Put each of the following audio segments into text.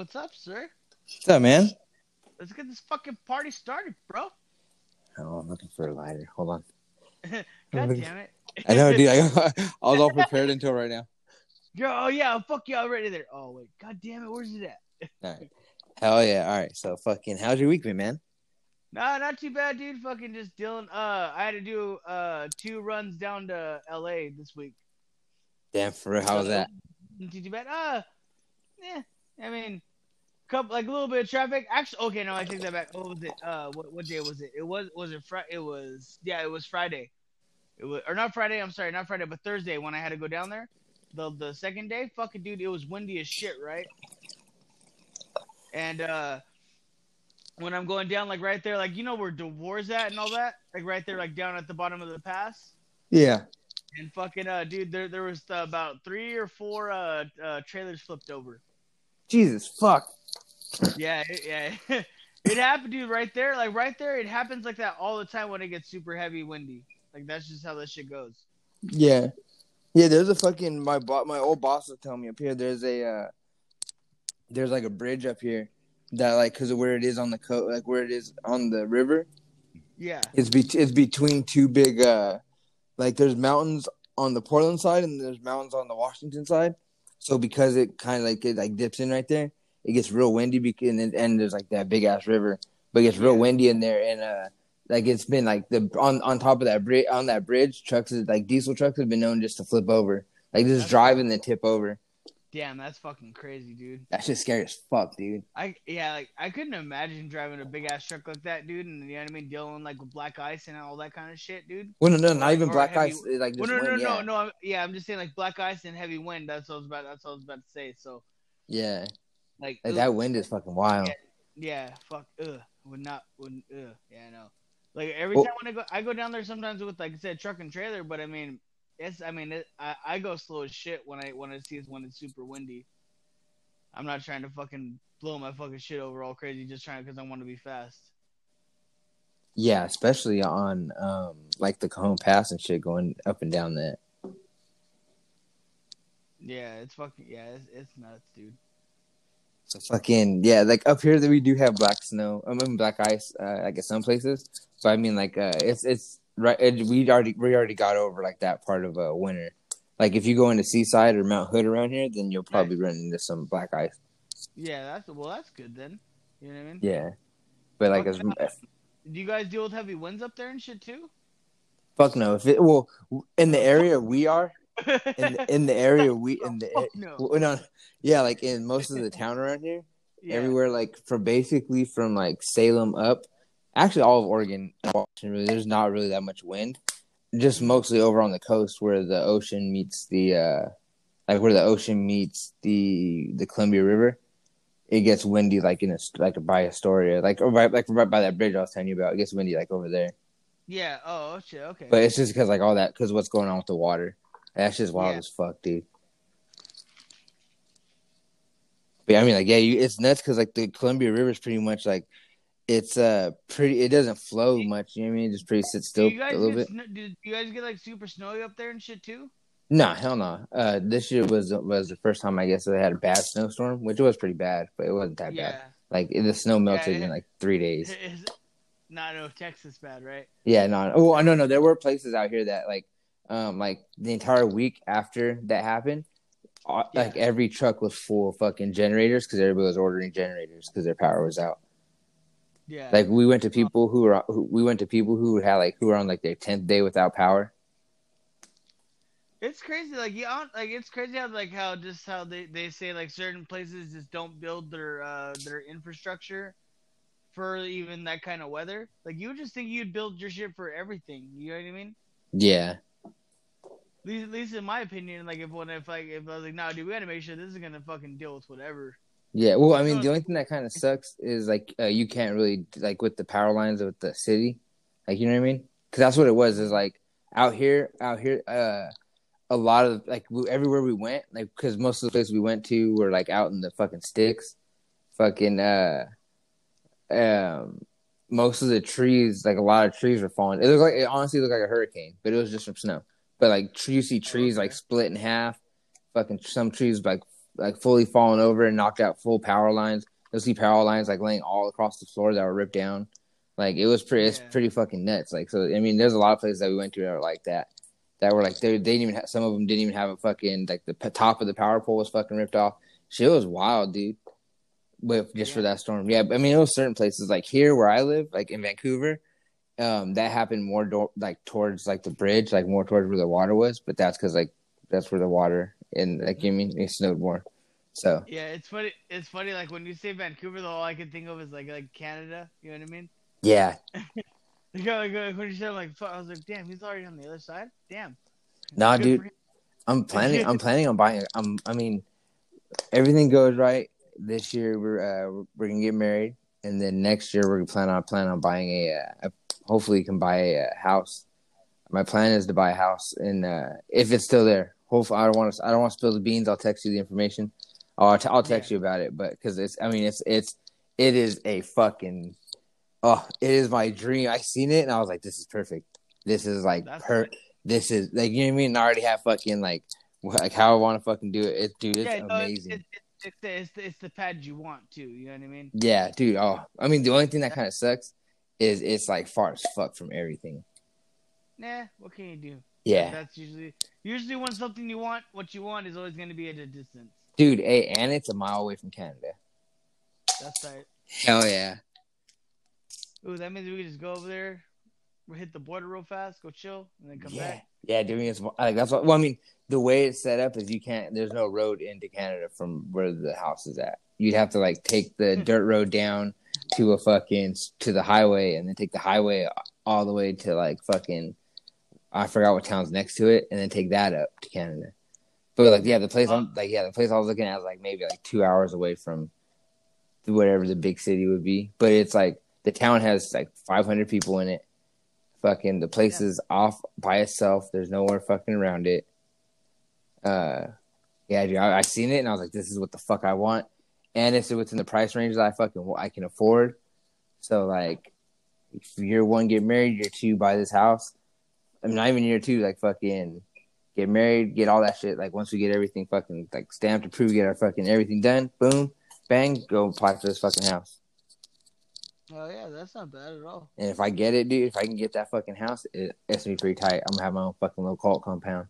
What's up, sir? What's up, man? Let's get this fucking party started, bro. Oh, I'm looking for a lighter. Hold on. God damn it. I know, dude. I, I was all prepared until right now. Yo, oh yeah, fuck you already there. Oh wait, god damn it, where's it at? All right. Hell yeah. All right. So fucking, how's your week been, man? Nah, not too bad, dude. Fucking just dealing. Uh, I had to do uh two runs down to L.A. this week. Damn, for real. How was that? Not too bad. Uh, yeah. I mean, couple like a little bit of traffic. Actually, okay, no, I take that back. What was it? Uh, what what day was it? It was was it Friday? It was yeah, it was Friday. It was or not Friday. I'm sorry, not Friday, but Thursday when I had to go down there. The the second day, fucking dude, it was windy as shit, right? And uh, when I'm going down, like right there, like you know where Devore's at and all that, like right there, like down at the bottom of the pass. Yeah. And fucking uh, dude, there there was uh, about three or four uh, uh trailers flipped over. Jesus, fuck. Yeah, it, yeah. it happened, dude. Right there, like right there, it happens like that all the time when it gets super heavy, windy. Like that's just how this shit goes. Yeah. Yeah, there's a fucking my bo- my old boss was telling me up here. There's a uh, there's like a bridge up here that like because of where it is on the coast, like where it is on the river. Yeah. It's be it's between two big uh, like there's mountains on the Portland side and there's mountains on the Washington side. So because it kind of like it like dips in right there, it gets real windy. Because and, and there's like that big ass river, but it gets real windy in there and uh. Like it's been like the on on top of that bridge on that bridge, trucks is like diesel trucks have been known just to flip over, like just That's- drive and then tip over. Damn, that's fucking crazy, dude. That's just scary as fuck, dude. I yeah, like I couldn't imagine driving a big ass truck like that, dude, and you know what I mean, dealing like with black ice and all that kind of shit, dude. Well, no, no, not even black heavy- ice. Like Well, no, no, wind, no, yeah. no. I'm, yeah, I'm just saying like black ice and heavy wind. That's what I was about. That's what I was about to say. So Yeah, like, that wind is fucking wild. Yeah, fuck. Ugh, would not. Would. Ugh. Yeah, I know. Like every Well- time when I go, I go down there sometimes with like I said, truck and trailer. But I mean, it's. I mean, it, I I go slow as shit when I when I see it's when it's super windy. I'm not trying to fucking blow my fucking shit over all crazy, just trying because I want to be fast. Yeah, especially on um like the Cajon Pass and shit, going up and down that. Yeah, it's fucking. Yeah, it's, it's nuts, dude. So fucking yeah, like up here that we do have black snow. I mean black ice. Uh, like at some places, but I mean like uh, it's it's right. It, we already we already got over like that part of uh, winter. Like if you go into Seaside or Mount Hood around here, then you'll probably run into some black ice. Yeah, that's well, that's good then. You know what I mean? Yeah, but like as. Do you guys deal with heavy winds up there and shit too? fuck no. If it well in the area we are in the, in the area we in the Fuck no. well, no, yeah, like in most of the town around here, Yeah. everywhere like from basically from like Salem up, actually all of Oregon, Washington, really, there's not really that much wind. Just mostly over on the coast where the ocean meets the uh like where the ocean meets the the Columbia River. It gets windy like in a like by Astoria, like or right like right by that bridge I was telling you about. It gets windy like over there, Yeah. Oh shit. Okay. but it's just because like all that because what's going on with the water. That's just wild Yeah. as fuck, dude. But yeah, I mean, like, yeah, you, it's nuts because like the Columbia River is pretty much like it's uh pretty. It doesn't flow much. You know what I mean? It just pretty sits still a little bit. sno- do you guys get like super snowy up there and shit too? No, hell no. Uh, this year was was the first time I guess they had a bad snowstorm, which was pretty bad, but it wasn't that Yeah. bad. Like the snow melted Yeah, in like three days. Not no Texas bad, right? Yeah, no. Oh, no, no. There were places out here that like, um, like the entire week after that happened, uh, Yeah. like every truck was full of fucking generators because everybody was ordering generators because their power was out. Yeah. Like we went to people who were who, we went to people who had like who were on like their tenth day without power. It's crazy, like yeah, like it's crazy how like how just how they, they say like certain places just don't build their uh their infrastructure for even that kind of weather. Like you would just think you'd build your shit for everything. You know what I mean? Yeah, least, at least in my opinion, like if one if like if I was like, no, dude, we gotta make sure this is gonna fucking deal with whatever. yeah. Well, I mean, the only thing that kind of sucks is like uh, you can't really like with the power lines with the city, like you know what I mean? Because that's what it was. Is like out here, out here, uh, a lot of like we, everywhere we went, like because most of the places we went to were like out in the fucking sticks, fucking uh, um, most of the trees, like a lot of trees were falling. It looked like it honestly looked like a hurricane, but it was just from snow. But like you see trees like split in half, fucking some trees like like fully fallen over and knocked out full power lines. You'll see power lines like laying all across the floor that were ripped down. Like it was pretty, it's pretty fucking nuts. Like so, I mean, there's a lot of places that we went to that were like that. That were like they, they didn't even have, some of them didn't even have a fucking like the p- top of the power pole was fucking ripped off. Shit was wild, dude. But just for that storm, yeah. I mean, it was certain places like here where I live, like in Vancouver, um, that happened more do- like towards like the bridge, like more towards where the water was. But that's because like that's where the water and like you mean it snowed more. So Yeah, it's funny. It's funny. Like when you say Vancouver, the all I can think of is like like Canada. You know what I mean? yeah, Like, like, when you said like, I was like, damn, he's already on the other side. Damn. nah, Good dude. I'm planning. I'm planning on buying. I'm. I mean, everything goes right this year. We're uh, we're gonna get married, and then next year we're plan on plan on buying a. Uh, a hopefully, can buy a, uh house. My plan is to buy a house, and uh, if it's still there, hopefully, I don't want to. I don't want to spill the beans. I'll text you the information. I'll, t- I'll text Yeah. you about it, but because it's. I mean, it's it's it is a fucking. Oh, it is my dream. I seen it, and I was like, this is perfect. This is like That's per nice. this is like you know what I mean. I already have fucking like like how I want to fucking do it. It dude, it's yeah, no, amazing. It's, it's, it's, the, it's, the, it's the pad you want too. You know what I mean? yeah, dude. Oh, I mean, the only thing that kind of sucks is it's like far as fuck from everything. Nah, what can you do? Yeah, That's usually usually when something you want, what you want is always going to be at a distance. dude. Hey, and it's a mile away from Canada. That's right. Hell yeah. Ooh, that means we can just go over there, we hit the border real fast, go chill, and then come yeah, back. yeah. Doing it, like that's what. Well, I mean, the way it's set up is you can't. There's no road into Canada from where the house is at. You'd have to like take the Hmm. dirt road down to a fucking to the highway, and then take the highway all the way to like fucking. I forgot what town's next to it, and then take that up to Canada. But like, yeah, the place I'm like, yeah, the place I was looking at was like maybe like two hours away from whatever the big city would be. But it's like the town has like 500 people in it. Fucking the place Yeah. is off by itself. There's nowhere fucking around it. Uh, yeah, dude, I, I seen it and I was like, this is what the fuck I want, and it's within the price range that I fucking I can afford. So like, if year one get married, year two buy this house. I mean, not even year two, like fucking get married, get all that shit. Like once we get everything fucking like stamped, approved, get our fucking everything done, boom, bang, go apply for this fucking house. Oh yeah, that's not bad at all. And if I get it, dude, if I can get that fucking house, it, it's gonna be pretty tight. I'm gonna have my own fucking little cult compound.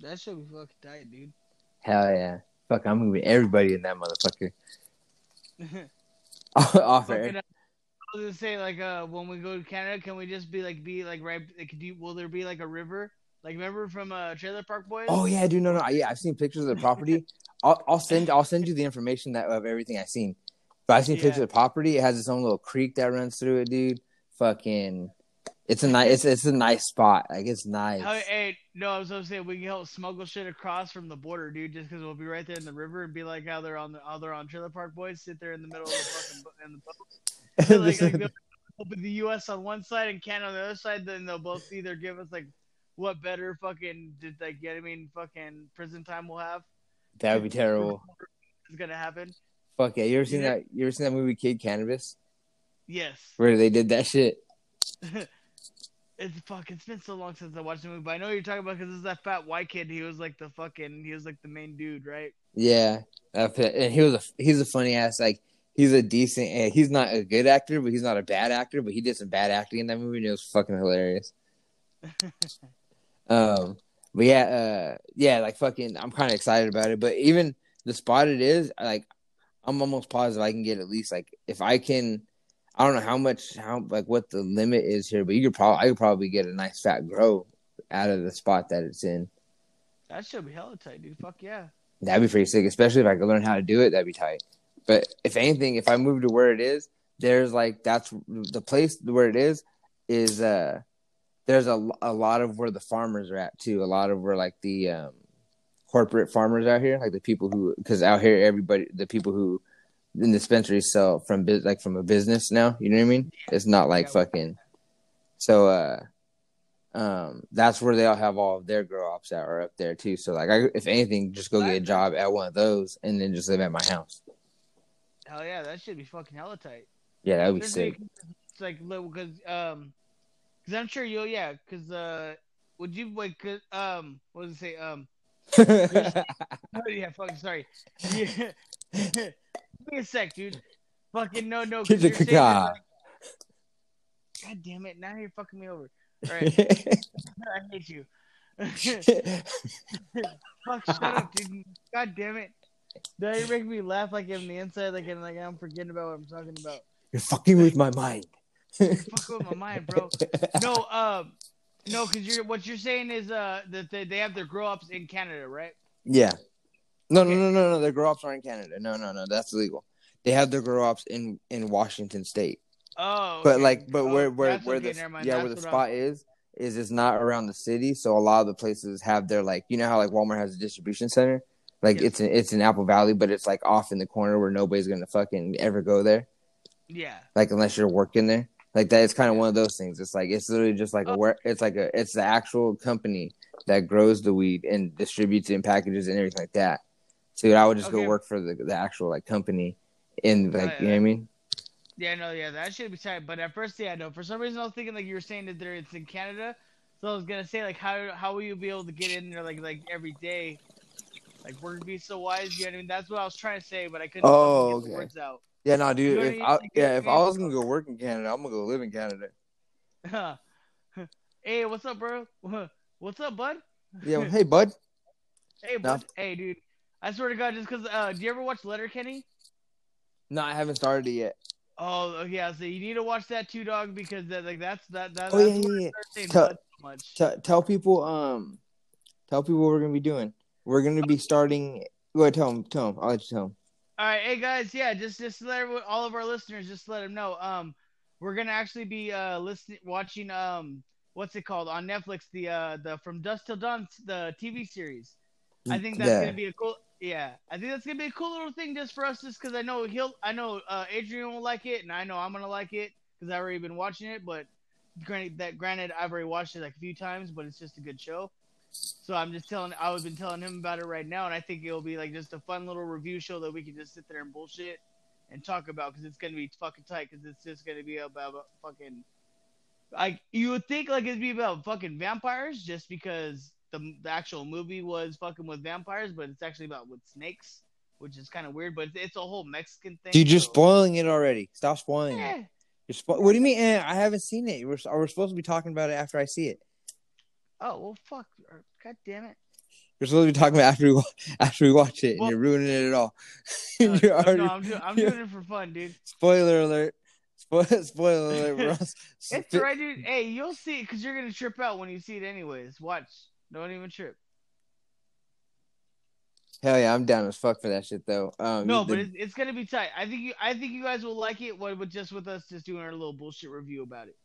That should be fucking tight, dude. Hell yeah. Fuck, I'm gonna be everybody in that motherfucker. Off air. uh, I was gonna say like uh when we go to Canada, can we just be like be like right? Like, do you, will there be like a river? Like remember from uh Trailer Park Boys? Oh yeah, dude. No, no. Yeah, I've seen pictures of the property. I'll, I'll send. I'll send you the information that of everything I've seen. But I've seen Yeah. pictures of the property. It has its own little creek that runs through it, dude. Fucking, it's a nice. It's it's a nice spot. Like it's nice. Hey, no, I was gonna say we can help smuggle shit across from the border, dude. Just because we'll be right there in the river and be like how they're on the how they're on Trailer Park Boys, sit there in the middle of the fucking in the boat. like, like open the U.S. on one side and Canada on the other side, then they'll both either give us like what better fucking did like get I mean fucking prison time we'll have that would be terrible. is gonna happen. Fuck yeah. You ever seen Yeah. that? You ever seen that movie Kid Cannabis Yes, where they did that shit? it's fuck. It's been so long since I watched the movie, but I know what you're talking about because is that fat white kid. He was like the fucking he was like the main dude, right? Yeah, and he was a he's a funny ass like he's a decent eh, he's not a good actor but he's not a bad actor but he did some bad acting in that movie and it was fucking hilarious. um, but yeah, uh, yeah, like fucking I'm kind of excited about it. But even the spot it is, like I'm almost positive I can get at least like if I can. I don't know how much how like what the limit is here, but you could probably I could probably get a nice fat grow out of the spot that it's in. That should be hella tight, dude. Fuck yeah. That'd be pretty sick, especially if I could learn how to do it. That'd be tight. But if anything, if I move to where it is, there's like that's the place where it is is uh there's a, a lot of where the farmers are at too. A lot of where like the um corporate farmers out here, like the people who because out here everybody the people who in dispensaries sell from like from a business now. You know what I mean? It's not like fucking. So uh, um, that's where they all have all of their grow ops that are up there too. So like, I, if anything, just go get a job at one of those and then just live at my house. Hell yeah, that should be fucking hella tight. Yeah, that would be sick. It's like little because um, because I'm sure you'll yeah because uh would you like? 'cause, Um, what does it say? Um, oh, yeah, fucking sorry. Yeah. Give me a sec, dude. Fucking no, no. 'cause you're saying like- God damn it! Now you're fucking me over. All right, I hate you. Fuck, shut up, dude. God damn it. Now you make me laugh like I'm the inside, like I'm like I'm forgetting about what I'm talking about. You're fucking with my mind. Fuck with my mind, bro. No, um, no, because you're what you're saying is uh that they, they have their grow ops in Canada, right? Yeah. No, Okay. no, no, no, no. Their grow ops are in Canada. No, no, no. That's illegal. They have their grow ops in in Washington State. Oh, But like, but Oh, where where where okay, the yeah That's where the spot is is it's not around the city. So a lot of the places have their like you know how like Walmart has a distribution center. Like Yes. it's in, it's in Apple Valley, but it's like off in the corner where nobody's gonna fucking ever go there. Yeah. Like unless you're working there. Like that, it's kind of one of those things. It's like it's literally just like a Oh. where it's like a it's the actual company that grows the weed and distributes it in packages and everything like that. So I would just Okay. go work for the the actual like company in like yeah, you know what I mean. Yeah, no, yeah, that should be tight. But at first, yeah, no. For some reason, I was thinking like you were saying that there it's in Canada. So I was gonna say like how how will you be able to get in there like like every day, like work visa wise? You know what I mean? That's what I was trying to say, but I couldn't Oh, get the words out. Yeah, no, dude. You know what I if? I, yeah, if I was gonna go work in Canada, I'm gonna go live in Canada. hey, what's up, bro? What's up, bud? Yeah, hey, bud. Hey, No. bud. Hey, dude. I swear to God, just because. Uh, do you ever watch Letterkenny? No, I haven't started it yet. Oh, yeah. So you need to watch that too, dog, because that like that's that that. Oh, that's yeah, yeah, saying Tell- so much. Tell tell people, um, tell people what we're gonna be doing. We're gonna be starting. Go ahead, tell them. Tell them. I'll let you tell them. All right, hey guys, yeah, just just to let everyone, all of our listeners, just let them know. Um, we're gonna actually be uh listening, watching um, what's it called on Netflix? The uh the From Dusk Till Dawn, the TV series. I think that's Yeah. gonna be a cool. Yeah, I think that's gonna be a cool little thing just for us, just because I know he'll, I know uh, Adrian will like it, and I know I'm gonna like it because I've already been watching it. But granted, that granted, I've already watched it like a few times, but it's just a good show. So I'm just telling, I've been telling him about it right now, and I think it'll be like just a fun little review show that we can just sit there and bullshit and talk about because it's gonna be fucking tight because it's just gonna be about, fucking. Like you would think like it'd be about fucking vampires just because the the actual movie was fucking with vampires, but it's actually about with snakes, which is kind of weird. But it's, it's a whole Mexican thing. Dude, you're so- spoiling it already. Stop spoiling it. Eh. You're spo- what do you mean? Eh, I haven't seen it. We're, we're supposed to be talking about it after I see it. Oh well, fuck. God damn it. You're supposed to be talking about after we wa- after we watch it, and Well- you're ruining it at all. Uh, you're no, already no, I'm, do- I'm doing it for fun, dude. spoiler alert. Spo- spoiler alert. We're s- It's alright, dude. Hey, you'll see it because you're gonna trip out when you see it, anyways. Watch. Don't even trip. Hell yeah, I'm down as fuck for that shit though. Um, No, the- but it's, it's gonna be tight. I think you, I think you guys will like it. What with just with us just doing our little bullshit review about it.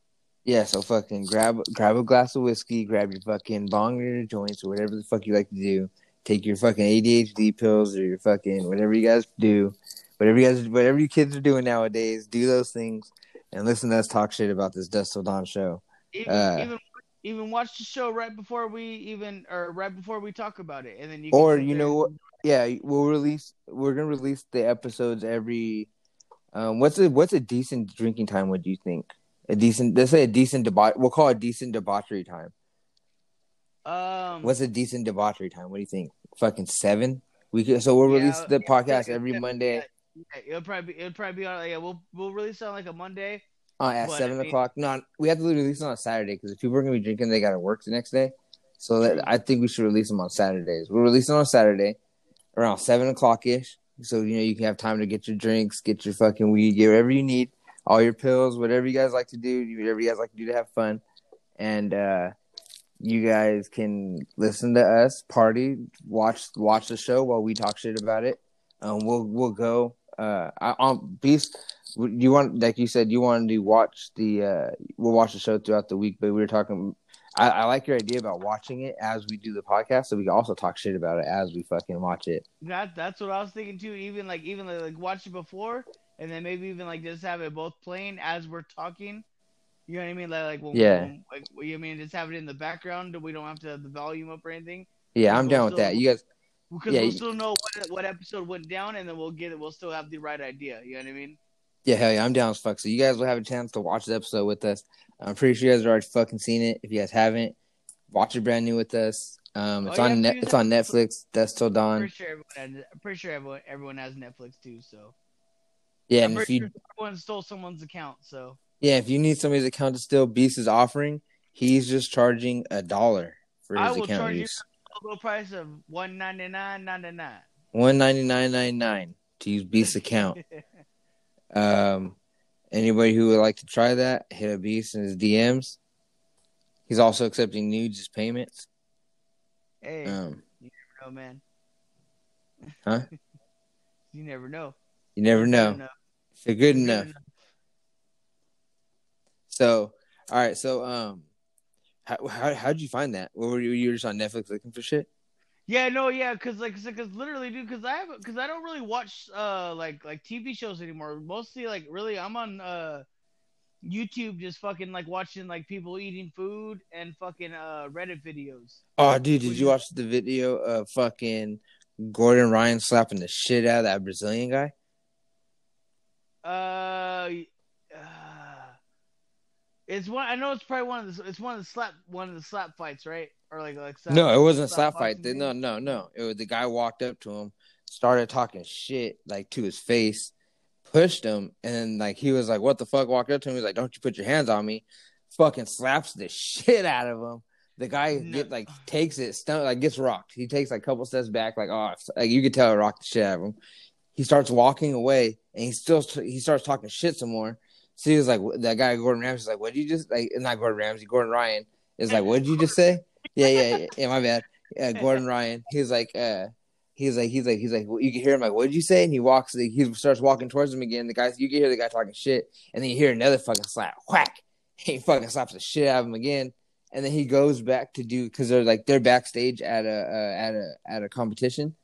Yeah, so fucking grab grab a glass of whiskey, grab your fucking bong or your joints or whatever the fuck you like to do. Take your fucking ADHD pills or your fucking whatever you guys do, whatever you guys whatever you kids are doing nowadays. Do those things and listen to us talk shit about this Dusk Till Dawn show. Even, Uh, even even watch the show right before we even or right before we talk about it, and then you. Can Or you know what? Yeah, we'll release. We're gonna release the episodes every. Um, what's a what's a decent drinking time? What do you think? A decent. Let's say a decent debauch. We'll call it decent debauchery time. Um. What's a decent debauchery time? What do you think? Fucking seven. We could. So we'll Yeah, release the podcast yeah, every yeah, Monday it'll probably be, it'll probably be on. Yeah, we'll we'll release it on like a Monday. uh, at But, I seven mean- o'clock. No, we have to release it on a Saturday because if people are gonna be drinking, they gotta work the next day. So that, I think we should release them on Saturdays. We'll release them on Saturday around seven o'clock ish. So you know you can have time to get your drinks, get your fucking weed, get whatever you need, all your pills, whatever you guys like to do, whatever you guys like to do to have fun, and uh, you guys can listen to us party, watch watch the show while we talk shit about it. Um, we'll we'll go. Uh, I, um, Beast, you want like you said you wanted to watch the uh, we'll watch the show throughout the week, but we were talking. I, I like your idea about watching it as we do the podcast, so we can also talk shit about it as we fucking watch it. That that's what I was thinking too. Even like even like, like watch it before, and then maybe even like just have it both playing as we're talking. You know what I mean? Like like when, Yeah. when- like you mean just have it in the background. We don't have to have the volume up or anything Yeah, I'm We'll down with still- that. You guys, because Yeah, we'll still know what what episode went down, and then we'll get it. We'll still have the right idea. You know what I mean? yeah, hell yeah, I'm down as fuck. So you guys will have a chance to watch the episode with us. I'm pretty sure you guys have already fucking seen it. If you guys haven't, watch it brand new with us. Um, it's Oh, on yeah, please It's on Netflix. That's till I'm dawn. pretty sure everyone, has, I'm pretty sure everyone, everyone has Netflix too. So Yeah, I'm and if you sure stole someone's account. So yeah if you need somebody's account to steal, Beast is offering. He's just charging a dollar for his I will account charge you a low price of one ninety nine ninety nine. One ninety nine ninety nine to use Beast's account. Um, anybody who would like to try that, hit a beast in his DMs. He's also accepting nudes as payments. hey, Um, no man. Huh? you never know. you never know enough. if you're good enough. So, all right. So, um, how how how'd you find that? What were you? You were just on Netflix looking for shit? Yeah, no, yeah, cause like, cause literally, dude, cause I have, cause I don't really watch uh like like TV shows anymore. Mostly like really, I'm on uh YouTube just fucking like watching like people eating food and fucking uh Reddit videos. Oh, dude, did you you- watch the video of fucking Gordon Ryan slapping the shit out of that Brazilian guy? Uh, uh, it's one. I know it's probably one of the. It's one of the slap. One of the slap fights, right? Or like like. Slap, No, it wasn't a slap slap fight. boxing No, no, no. It was the guy walked up to him, started talking shit like to his face, pushed him, and then like he was like, "What the fuck?" Walked up to him, he was like, "Don't you put your hands on me!" Fucking slaps the shit out of him. The guy No. get like takes it, stun, like gets rocked. He takes like a couple steps back, like oh, like you could tell it rocked the shit out of him. He starts walking away, and he still he starts talking shit some more. So he was like, that guy Gordon Ramsay's like, what did you just like? Not Gordon Ramsay, Gordon Ryan is like, what did you just say? Yeah, yeah, yeah, yeah. My bad. Yeah, Gordon Ryan. he's like, uh, he's like, he's like, he's like, well, you can hear him like, what did you say? And he walks, he starts walking towards him again. The guys, you can hear the guy talking shit, and then you hear another fucking slap, whack. He fucking slaps the shit out of him again, and then he goes back to do because they're like they're backstage at a uh, at a at a competition.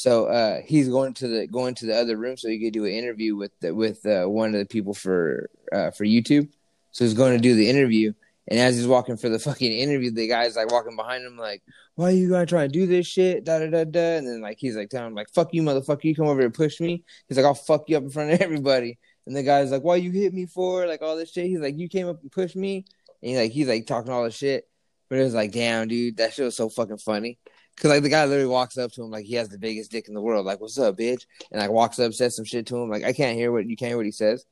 So uh, he's going to the going to the other room so he could do an interview with the, with uh, one of the people for uh, for YouTube. So he's going to do the interview, and as he's walking for the fucking interview, the guy's like walking behind him, like, "Why are you gonna try to do this shit?" Da da da da. And then like he's like telling him like, "Fuck you, motherfucker! You come over here and push me." He's like, "I'll fuck you up in front of everybody." And the guy's like, "Why you hit me for?" Like all this shit. He's like, "You came up and pushed me," and he's like, he's like talking all this shit. But it was like, damn, dude, that shit was so fucking funny. Cause like the guy literally walks up to him like he has the biggest dick in the world, like "What's up, bitch?" And like walks up, says some shit to him. Like I can't hear what you can't hear what he says,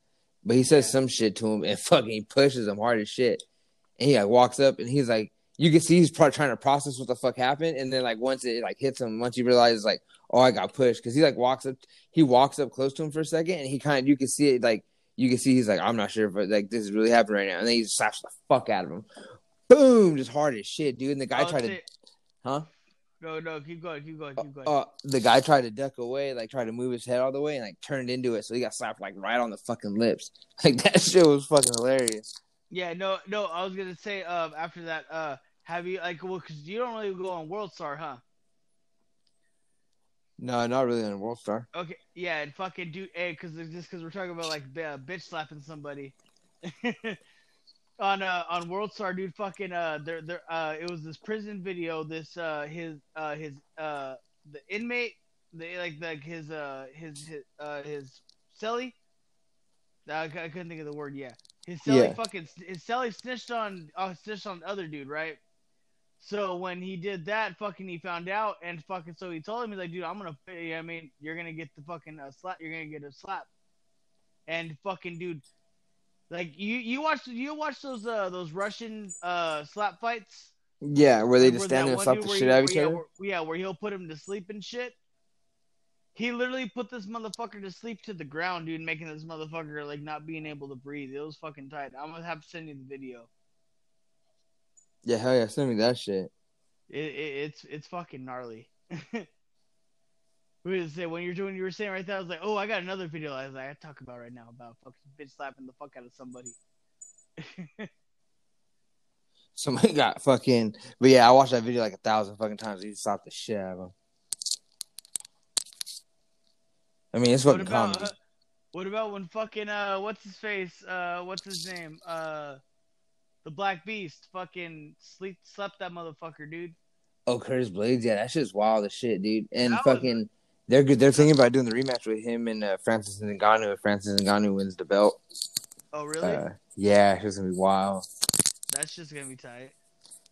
but he says some shit to him and fucking pushes him hard as shit. And he like walks up and he's like, you can see he's probably trying to process what the fuck happened. And then like once it like hits him, once he realizes like, oh, I got pushed, because he like walks up, he walks up close to him for a second, and he kind of you can see it like you can see he's like, I'm not sure if like this is really happening right now, and then he slaps the fuck out of him, boom, just hard as shit, dude. And the guy Oh, tried to, huh? No, no, keep going, keep going, keep going. Uh, the guy tried to duck away, like tried to move his head all the way, and like turned into it, so he got slapped like right on the fucking lips. Like that shit was fucking hilarious. yeah, no, no. I was gonna say, um, after that, uh, have you like, well, cause you don't really go on World Star, huh? No, not really on World Star. Okay, yeah, and fucking do, hey, cause just cause we're talking about like uh, bitch slapping somebody. on uh on World Star, dude, fucking uh, there there uh, it was this prison video. This uh his uh his uh the inmate, the like like his uh his his uh his celly. I, I couldn't think of the word. Yeah, his celly Yeah. fucking his celly snitched on uh, snitched on the other dude, right? So when he did that, fucking, he found out, and fucking, so he told him, he's like, dude, I'm gonna, I mean, you're gonna get the fucking uh, slap, you're gonna get a slap, and fucking, dude, like you, you watch, you watch those, uh, those Russian, uh, slap fights. Yeah, where they Like, just where stand there and slap the shit out of each other. Yeah, where he'll put him to sleep and shit. He literally put this motherfucker to sleep to the ground, dude, making this motherfucker like not being able to breathe. It was fucking tight. I'm gonna have to send you the video. Yeah, hell yeah, send me that shit. It, it it's it's fucking gnarly. we was say when you're doing you were saying right there, I was like, oh, I got another video I was like I talk about right now about fucking bitch slapping the fuck out of somebody. Somebody got fucking, but yeah, I watched that video like a thousand fucking times. He slapped the shit out of him. I mean, it's what fucking about comedy. uh, what about when fucking uh what's his face uh what's his name uh the Black Beast fucking sleep slept that motherfucker dude. Oh, Curtis Blaydes, yeah, that shit's wild as shit, dude. And That was- fucking, they're good. They're thinking about doing the rematch with him and uh, Francis Ngannou. If Francis Ngannou wins the belt, Oh really? uh, yeah, it's gonna be wild. That's just gonna be tight.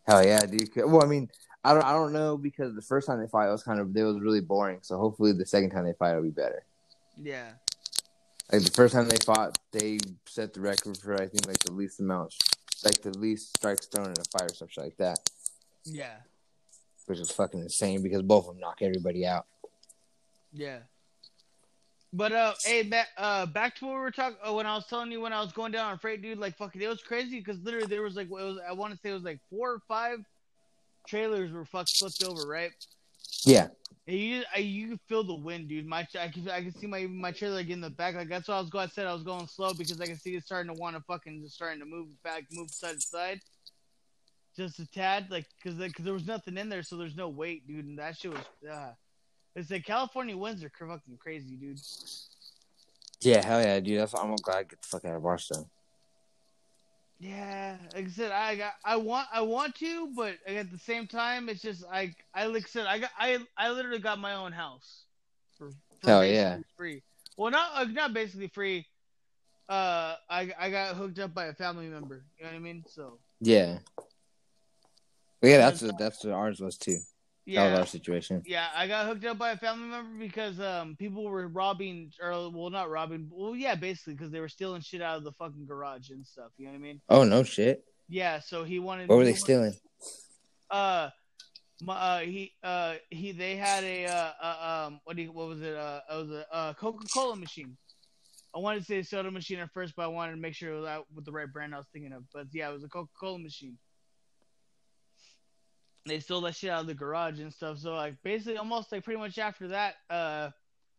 Hell yeah, dude. Well, I mean, I don't, I don't know because the first time they fight it was kind of, it was really boring. So hopefully the second time they fight will be better. Yeah. Like the first time they fought, they set the record for I think like the least amount, like the least strikes thrown in a fight or something like that, Yeah. which is fucking insane because both of them knock everybody out. Yeah. But uh, hey, back uh, back to what we were talking. Uh, when I was telling you when I was going down on freight, dude, like fucking, it was crazy because literally there was like, it was I want to say it was like four or five trailers were fucked flipped over, right? Yeah, And you, I, you can feel the wind, dude. My, I can, I can see my my trailer like in the back. Like that's why I was going. I said I was going slow because I can see it starting to want to fucking just starting to move back, move side to side, just a tad, like because because there was nothing in there, so there's no weight, dude. And that shit was. Uh, it's like California winds are fucking crazy, dude. yeah, hell yeah, dude. That's I'm glad I get the fuck out of Barstow. Yeah, like I said, I got, I want, I want to, but at the same time, it's just I, I like I said, I got, I, I literally got my own house for, for Hell yeah. free. Well, not, uh, not basically free. Uh, I, I got hooked up by a family member. You know what I mean? So Yeah, but yeah, that's what that's what ours was too. That was yeah, our situation. yeah, I got hooked up by a family member because um people were robbing, or well, not robbing, well, yeah, basically because they were stealing shit out of the fucking garage and stuff. You know what I mean? Oh no shit! Yeah. So he wanted. What were they stealing? uh my, uh he uh he they had a uh, uh um what do you, what was it uh it was a uh Coca-Cola machine. I wanted to say soda machine at first, but I wanted to make sure it was out with the right brand I was thinking of. But yeah, it was a Coca-Cola machine. They stole that shit out of the garage and stuff. So like basically, almost like pretty much after that, uh,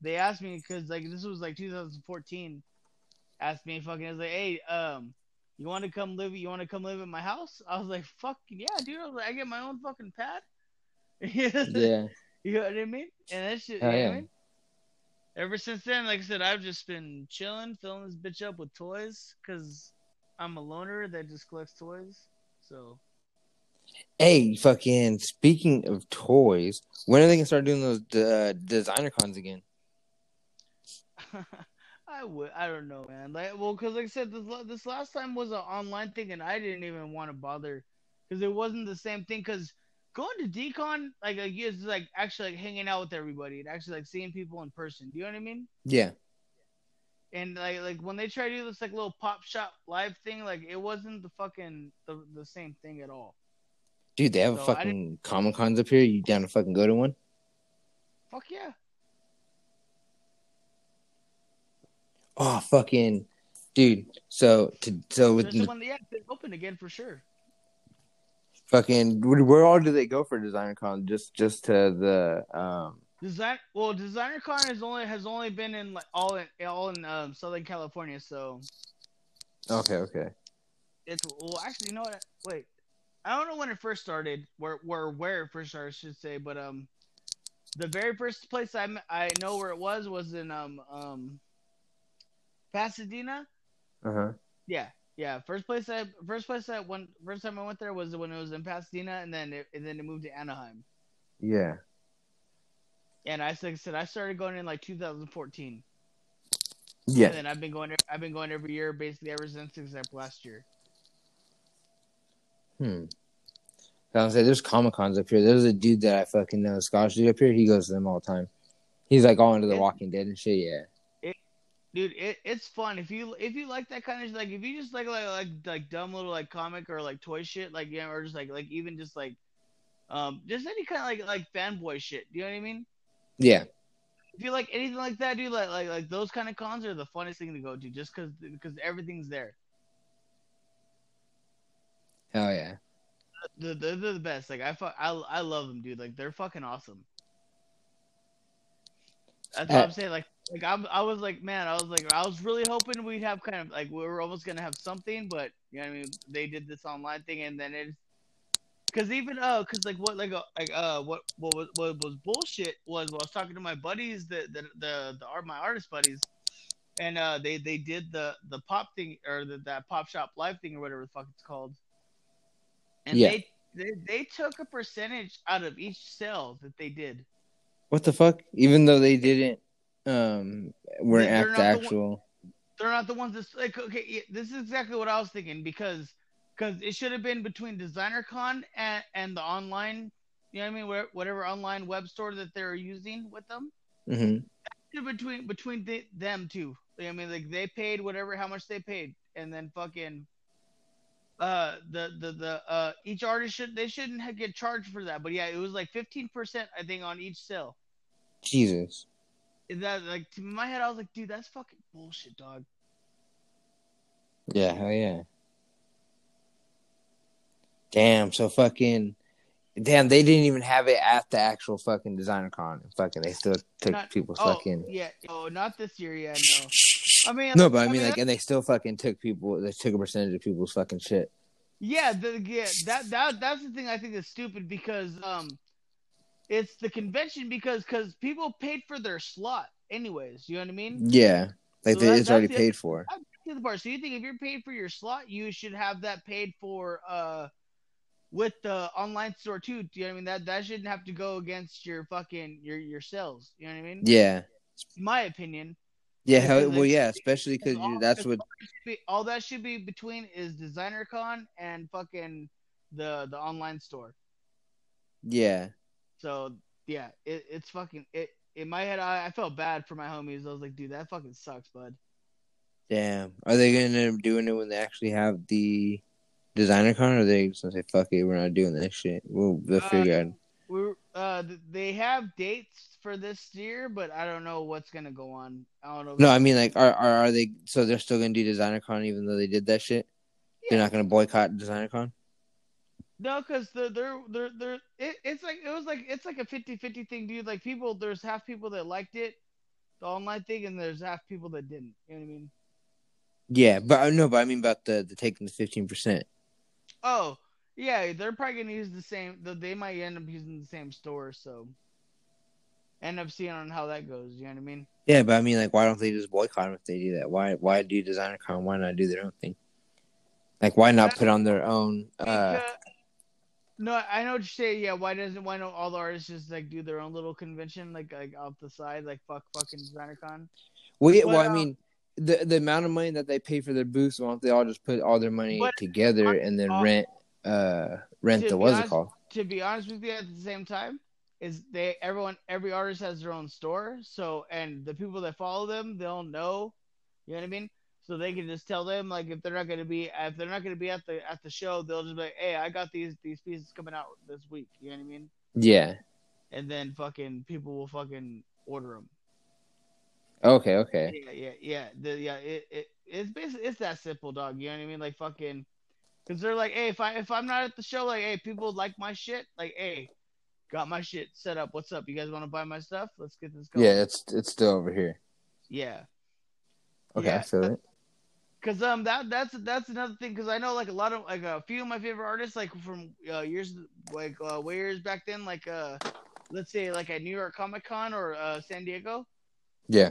they asked me because like this was like 2014. Asked me fucking, I was like, hey, um, you want to come live? You want to come live at my house? I was like, fucking yeah, dude. I was like, I get my own fucking pad. Yeah, You know what I mean? And that shit. You know yeah. I mean? Ever since then, like I said, I've just been chilling, filling this bitch up with toys, cause I'm a loner that just collects toys. So Hey, fucking speaking of toys, when are they gonna start doing those uh, designer cons again? I would, I don't know, man. Like, well, cause like I said, this this last time was an online thing, and I didn't even want to bother, cause it wasn't the same thing. Cause going to decon, like, like it's like actually like hanging out with everybody and actually like seeing people in person. Do you know what I mean? Yeah, and like like when they try to do this like little pop shop live thing, like it wasn't the fucking the, the same thing at all. Dude, they have So, fucking Comic Cons up here. You down to fucking go to one? Fuck yeah. Oh, fucking dude. So to so with the one yeah, it's open again for sure. fucking where, where all do they go for designer con? Just just to the um. Design well, Designer Con has only has only been in like all in all in um, Southern California, so Okay, okay. it's well actually you know what wait. I don't know when it first started, where where where it first started, I should say, but um the very first place I I know where it was was in um um Pasadena. Uh huh. Yeah, yeah. First place I first place I went first time I went there was when it was in Pasadena, and then it, and then it moved to Anaheim. Yeah. And I like I said I started going in like 2014. Yeah. And then I've been going I've been going every year basically ever since except last year. Hmm. I was say there's Comic Cons up here. There's a dude that I fucking know, Scottish dude up here. He goes to them all the time. He's like all into the Yeah. Walking Dead and shit. Yeah. Dude, it, it's fun if you if you like that kind of like if you just like like like like dumb little like comic or like toy shit like yeah or just like like even just like um just any kind of like like fanboy shit. Do you know what I mean? Yeah. If you like anything like that, dude, like like like those kind of cons are the funnest thing to go to just because because everything's there. Hell yeah. They're, they're, they're the best. Like I, fu- I I love them, dude. Like they're fucking awesome. That's what Uh, I'm saying. Like like I, I was like, man, I was like, I was really hoping we'd have kind of like we were almost gonna have something, but you know what I mean. They did this online thing, and then it's because even uh, cause like what like uh, like uh what what was what was bullshit was when I was talking to my buddies, the the the, the art my artist buddies. And uh, they they did the the pop thing or the, that pop shop live thing or whatever the fuck it's called, and Yeah. they, they they took a percentage out of each sale that they did. What the fuck? Even though they didn't um weren't at the one- actual They're not the ones that like okay. yeah, This is exactly what I was thinking because because it should have been between DesignerCon and and the online. You know what I mean? Where- Whatever online web store that they're using with them. hmm between between the, them two. I mean, like they paid whatever how much they paid, and then fucking uh the the the uh each artist should they shouldn't have get charged for that. But yeah, it was like fifteen percent I think on each sale. Jesus. Is that like to my head? I was like, dude, that's fucking bullshit, dog. Yeah, hell yeah. Damn, so fucking damn, they didn't even have it at the actual fucking designer con. Fucking they still took Not- people's Oh fucking yeah, oh not this year, yeah, no. I mean, No, but I mean like and they still fucking took people they took a percentage of people's fucking shit. Yeah, the, yeah, that that that's the thing I think is stupid because um, it's the convention because because people paid for their slot anyways. You know what I mean? Yeah. Like So they, that- it's already the- paid for. That's the part. So you think if you're paid for your slot, you should have that paid for uh with the online store too. Do you know what I mean? That that shouldn't have to go against your fucking your your sales. You know what I mean? Yeah. My opinion. Yeah, well yeah, especially because that's what all that should be- all that should be between is designer con and fucking the the online store. yeah. So yeah, it, it's fucking it. In my head, I, I felt bad for my homies. I was like, dude, that fucking sucks, bud. Damn. Are they gonna end up doing it when they actually have the designer con or are they just gonna say fuck it, we're not doing this shit? We'll they'll Uh, figure out We're uh, they have dates for this year, but I don't know what's gonna go on. I don't know. No, I mean like are, are are they so they're still gonna do designer con even though they did that shit? They're not gonna boycott designer con? no, because they're they're they're, they're it, it's like it was like it's like a 50-50 thing, dude. Like people, there's half people that liked it, the online thing, and there's half people that didn't. You know what I mean? Yeah, but I no, but I mean about the the taking the fifteen percent. Oh, yeah, they're probably gonna use the same. th- They might end up using the same store, so end up seeing on how that goes. You know what I mean? Yeah, but I mean like why don't they just boycott them if they do that? Why why do designer con? Why not do their own thing? Like why not put on their own uh no, I know what you're saying. Yeah, why doesn't why don't all the artists just like do their own little convention like like off the side, like fuck fucking designer con? well, yeah, well I um, mean the the amount of money that they pay for their booths, why don't they all just put all their money But- together and then uh, rent uh rent the what's it called? To be honest with you, at the same time, is they everyone every artist has their own store, so and the people that follow them, they'll know. You know what I mean? So they can just tell them like if they're not gonna be if they're not gonna be at the at the show, they'll just be like, hey, I got these these pieces coming out this week. You know what I mean? Yeah. And then fucking people will fucking order them. Okay, okay. Yeah, yeah, yeah. The, yeah, it, it it's basically it's that simple, dog. You know what I mean? Like fucking, because they're like, hey, if I if I'm not at the show, like, hey, people like my shit. Like, hey, got my shit set up. What's up? You guys want to buy my stuff? Let's get this going. Yeah, it's it's still over here. yeah. Okay, I feel it. Cause um that that's that's another thing. Cause I know like a lot of like a few of my favorite artists like from uh, years like uh, way years back then like uh let's say like at New York Comic Con or uh, San Diego. Yeah.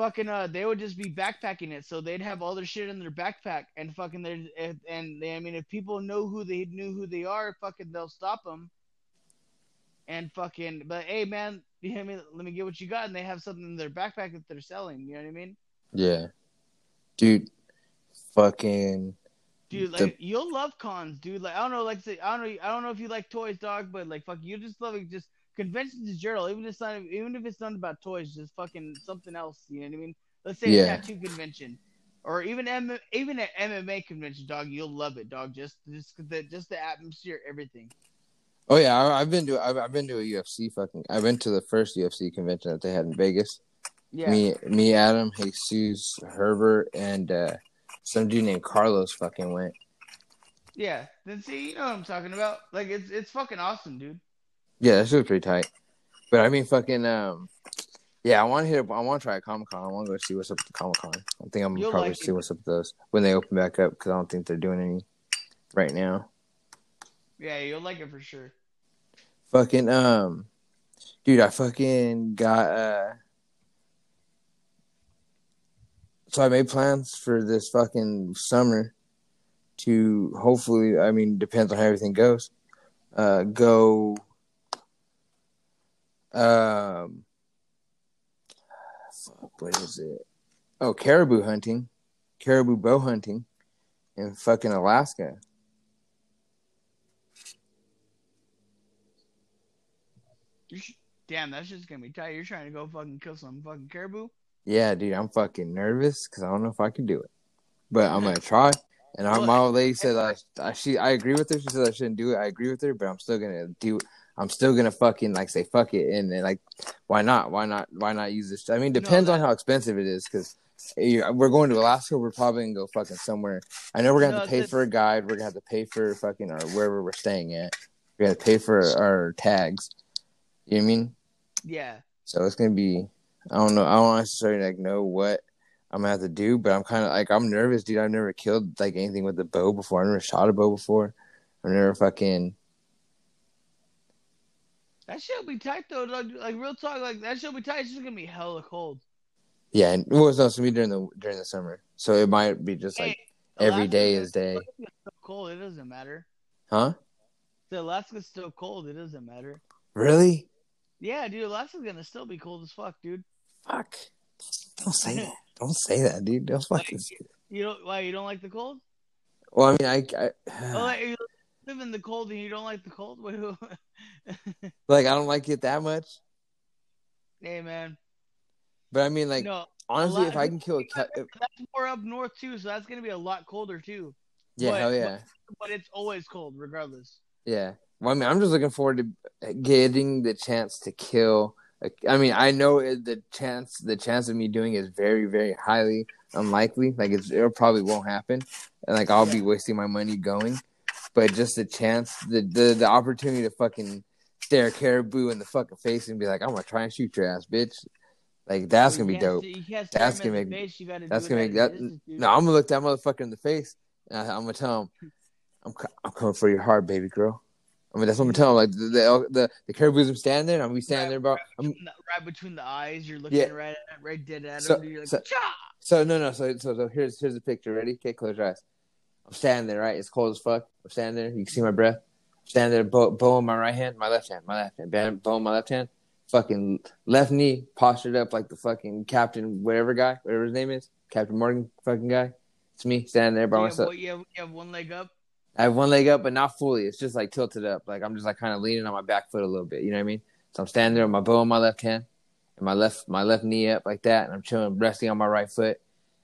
Fucking uh they would just be backpacking it so they'd have all their shit in their backpack and fucking their and, and they, i mean if people know who they knew who they are fucking they'll stop them and fucking but hey man you know what I mean let me get what you got and they have something in their backpack that they're selling you know what I mean Yeah. Dude, fucking dude The- like you'll love cons dude like I don't know like I don't know I don't know if you like toys dog but like fuck you just love it just conventions in general even if it's not even if it's not about toys just fucking something else you know what I mean let's say Yeah. a tattoo convention or even M- even an MMA convention, dog. You'll love it, dog. Just just the just the atmosphere, everything. Oh yeah, I, I've been to I've, I've been to a UFC fucking. I went to the first UFC convention that they had in Vegas. Yeah, Me, me, Adam, Jesus, Herbert, and uh, some dude named Carlos fucking went. yeah. Then see, you know what I'm talking about. Like it's it's fucking awesome, dude. Yeah, that shit was pretty tight. But I mean, fucking, um, yeah, I want to hit. I want to try a Comic Con. I want to go see what's up at the Comic Con. I think I'm gonna You'll probably like see it. what's up with those when they open back up because I don't think they're doing any right now. Yeah, you'll like it for sure. Fucking, um, dude, I fucking got. uh So I made plans for this fucking summer to hopefully. I mean, depends on how everything goes. Uh, go. Um, what is it? Oh, caribou hunting, caribou bow hunting in fucking Alaska. Damn, that's just gonna be tight. You're trying to go fucking kill some fucking caribou? Yeah, dude, I'm fucking nervous because I don't know if I can do it, but I'm gonna try. And our, my old lady said I, I she I agree with her. She said I shouldn't do it. I agree with her, but I'm still gonna do. I'm still gonna fucking like say fuck it and then like why not? Why not? Why not use this? I mean, depends No, on how expensive it is because we're going to Alaska. We're probably gonna go fucking somewhere. I know we're gonna have to pay this- for a guide. We're gonna have to pay for fucking or wherever we're staying at. We're gonna pay for our tags. You know what I mean? Yeah. So it's gonna be. I don't know. I don't necessarily like know what I'm gonna have to do, but I'm kind of like I'm nervous, dude. I've never killed like anything with a bow before. I've never shot a bow before. I've never fucking That shit'll be tight though. Like, like real talk, like that shit'll be tight. It's just gonna be hella cold. yeah. And well, it's not to be during the during the summer, so it might be just like Hey, every day gonna- is day, still cold. It doesn't matter. huh? The Alaska's still cold. It doesn't matter. Really? Yeah, dude. Alaska's gonna still be cold as fuck, dude. Fuck! Don't say that. Don't say that, dude. Don't fucking. that. You don't why you don't like the cold? Well, I mean, I, I Oh, like, live in the cold and you don't like the cold? Like I don't like it that much, hey man, but I mean, like no, honestly, if I can kill a cat, that's more up north too, so that's gonna be a lot colder too. yeah, But- hell yeah. But it's always cold regardless. Yeah. Well, I mean, I'm just looking forward to getting the chance to kill. I mean, I know the chance the chance of me doing it is very, very highly unlikely. Like it's, it probably won't happen, and like I'll be wasting my money going. But just the chance, the the the opportunity to fucking stare a caribou in the fucking face and be like, "I'm gonna try and shoot your ass, bitch." Like that's gonna be dope. That's gonna make- face, That's gonna make that. dude. No, I'm gonna look that motherfucker in the face. And I, I'm gonna tell him, "I'm I'm coming for your heart, baby girl." I mean, that's what I'm gonna him. Like the the the, the caribou's I'm standing there, and I'm gonna be standing there about. I'm, Right, right between the eyes, you're looking Yeah. right at right dead at So- him. You're like, so- So no, no. So so so here's here's the picture. Ready? Okay, close your eyes. I'm standing there, right? It's cold as fuck. I'm standing there. You can see my breath. I'm standing there, bow, bow in my right hand, my left hand, my left hand, bam, bow in my left hand. Fucking left knee postured up like the fucking captain, whatever guy, whatever his name is, Captain Morgan, fucking guy. It's me standing there by you, myself. what- you, have, you have one leg up. I have one leg up, but not fully. It's just like tilted up. Like I'm just like kind of leaning on my back foot a little bit. You know what I mean? So I'm standing there with my bow in my left hand and my left my left knee up like that, and I'm chilling, resting on my right foot.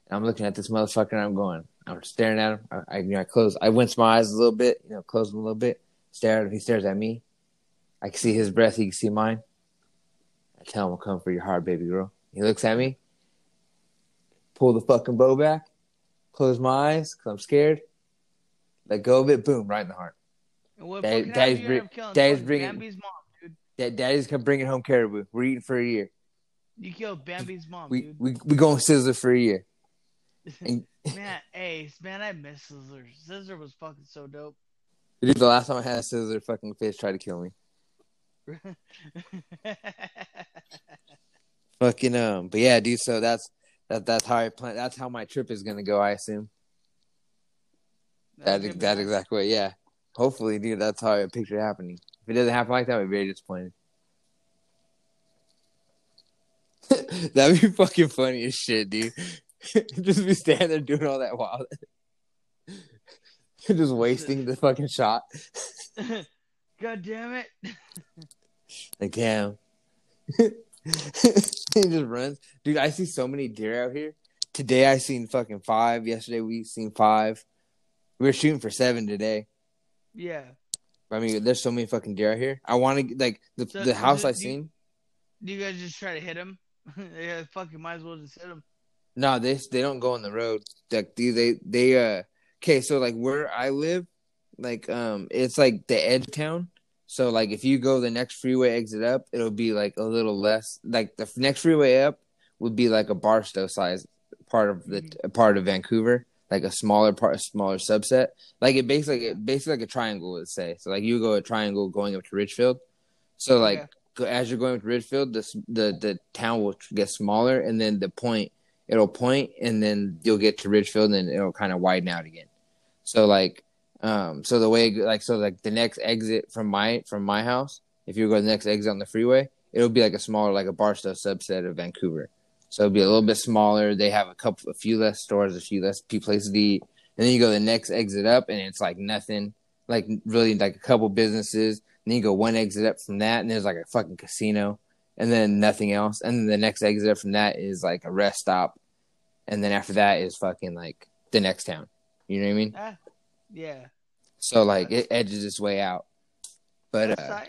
And I'm looking at this motherfucker, and I'm going. I'm staring at him. I, I you know I close. I wince my eyes a little bit. You know, close them a little bit. Stare at him. He stares at me. I can see his breath. He can see mine. I tell him, "I'm coming for your heart, baby girl." He looks at me. Pull the fucking bow back. Close my eyes because I'm scared. Let go of it. Boom! Right in the heart. What Daddy- Daddy's bring- end up killing Daddy's bringing- Bambi's mom, dude. Dad, Daddy's come bringing home caribou. We're eating for a year. You killed Bambi's mom, We dude. we we going scissor for a year. And man, hey, man, I miss Scissor. Scissor was fucking so dope. dude, the last time I had a scissor, fucking fish tried to kill me. Fucking um, but yeah, dude. So that's that. That's how I plan. That's how my trip is gonna go. I assume that That's that nice. exact way. Yeah. Hopefully, dude. That's how I picture it happening. If it doesn't happen like that, I'd be very disappointed. That'd be fucking funny as shit, dude. Just be standing there doing all that while just wasting the fucking shot. God damn it. Like damn. he just runs. Dude, I see so many deer out here. Today I seen fucking five. Yesterday we seen five. We were shooting for seven today. Yeah. I mean, there's so many fucking deer out here. I want to like the So- the house so I do you- seen. Do you guys just try to hit him? yeah, fucking might as well just hit him. No, they they don't go on the road. Like they they they uh okay, so like where I live, like um it's like the edge town. So like if you go the next freeway exit up, it'll be like a little less like the next freeway up would be like a Barstow size part of the a part of Vancouver, like a smaller part, a smaller subset. Like it basically basically like a triangle would say. So like you go a triangle going up to Ridgefield. So like Yeah. as you're going to Ridgefield, the the the town will get smaller, and then the point it'll point, and then you'll get to Ridgefield, and it'll kind of widen out again. So like, um, so the way like so like the next exit from my from my house, if you go to the next exit on the freeway, it'll be like a smaller like a Barstow subset of Vancouver. So it'll be a little bit smaller. They have a couple, a few less stores, a few less places to eat, and then you go the next exit up, and it's like nothing, like really like a couple businesses then you go one exit up from that, and there's like a fucking casino, and then nothing else. And then the next exit from that is like a rest stop, and then after that is fucking like the next town. You know what I mean? Ah, yeah. So like it edges its way out. But uh,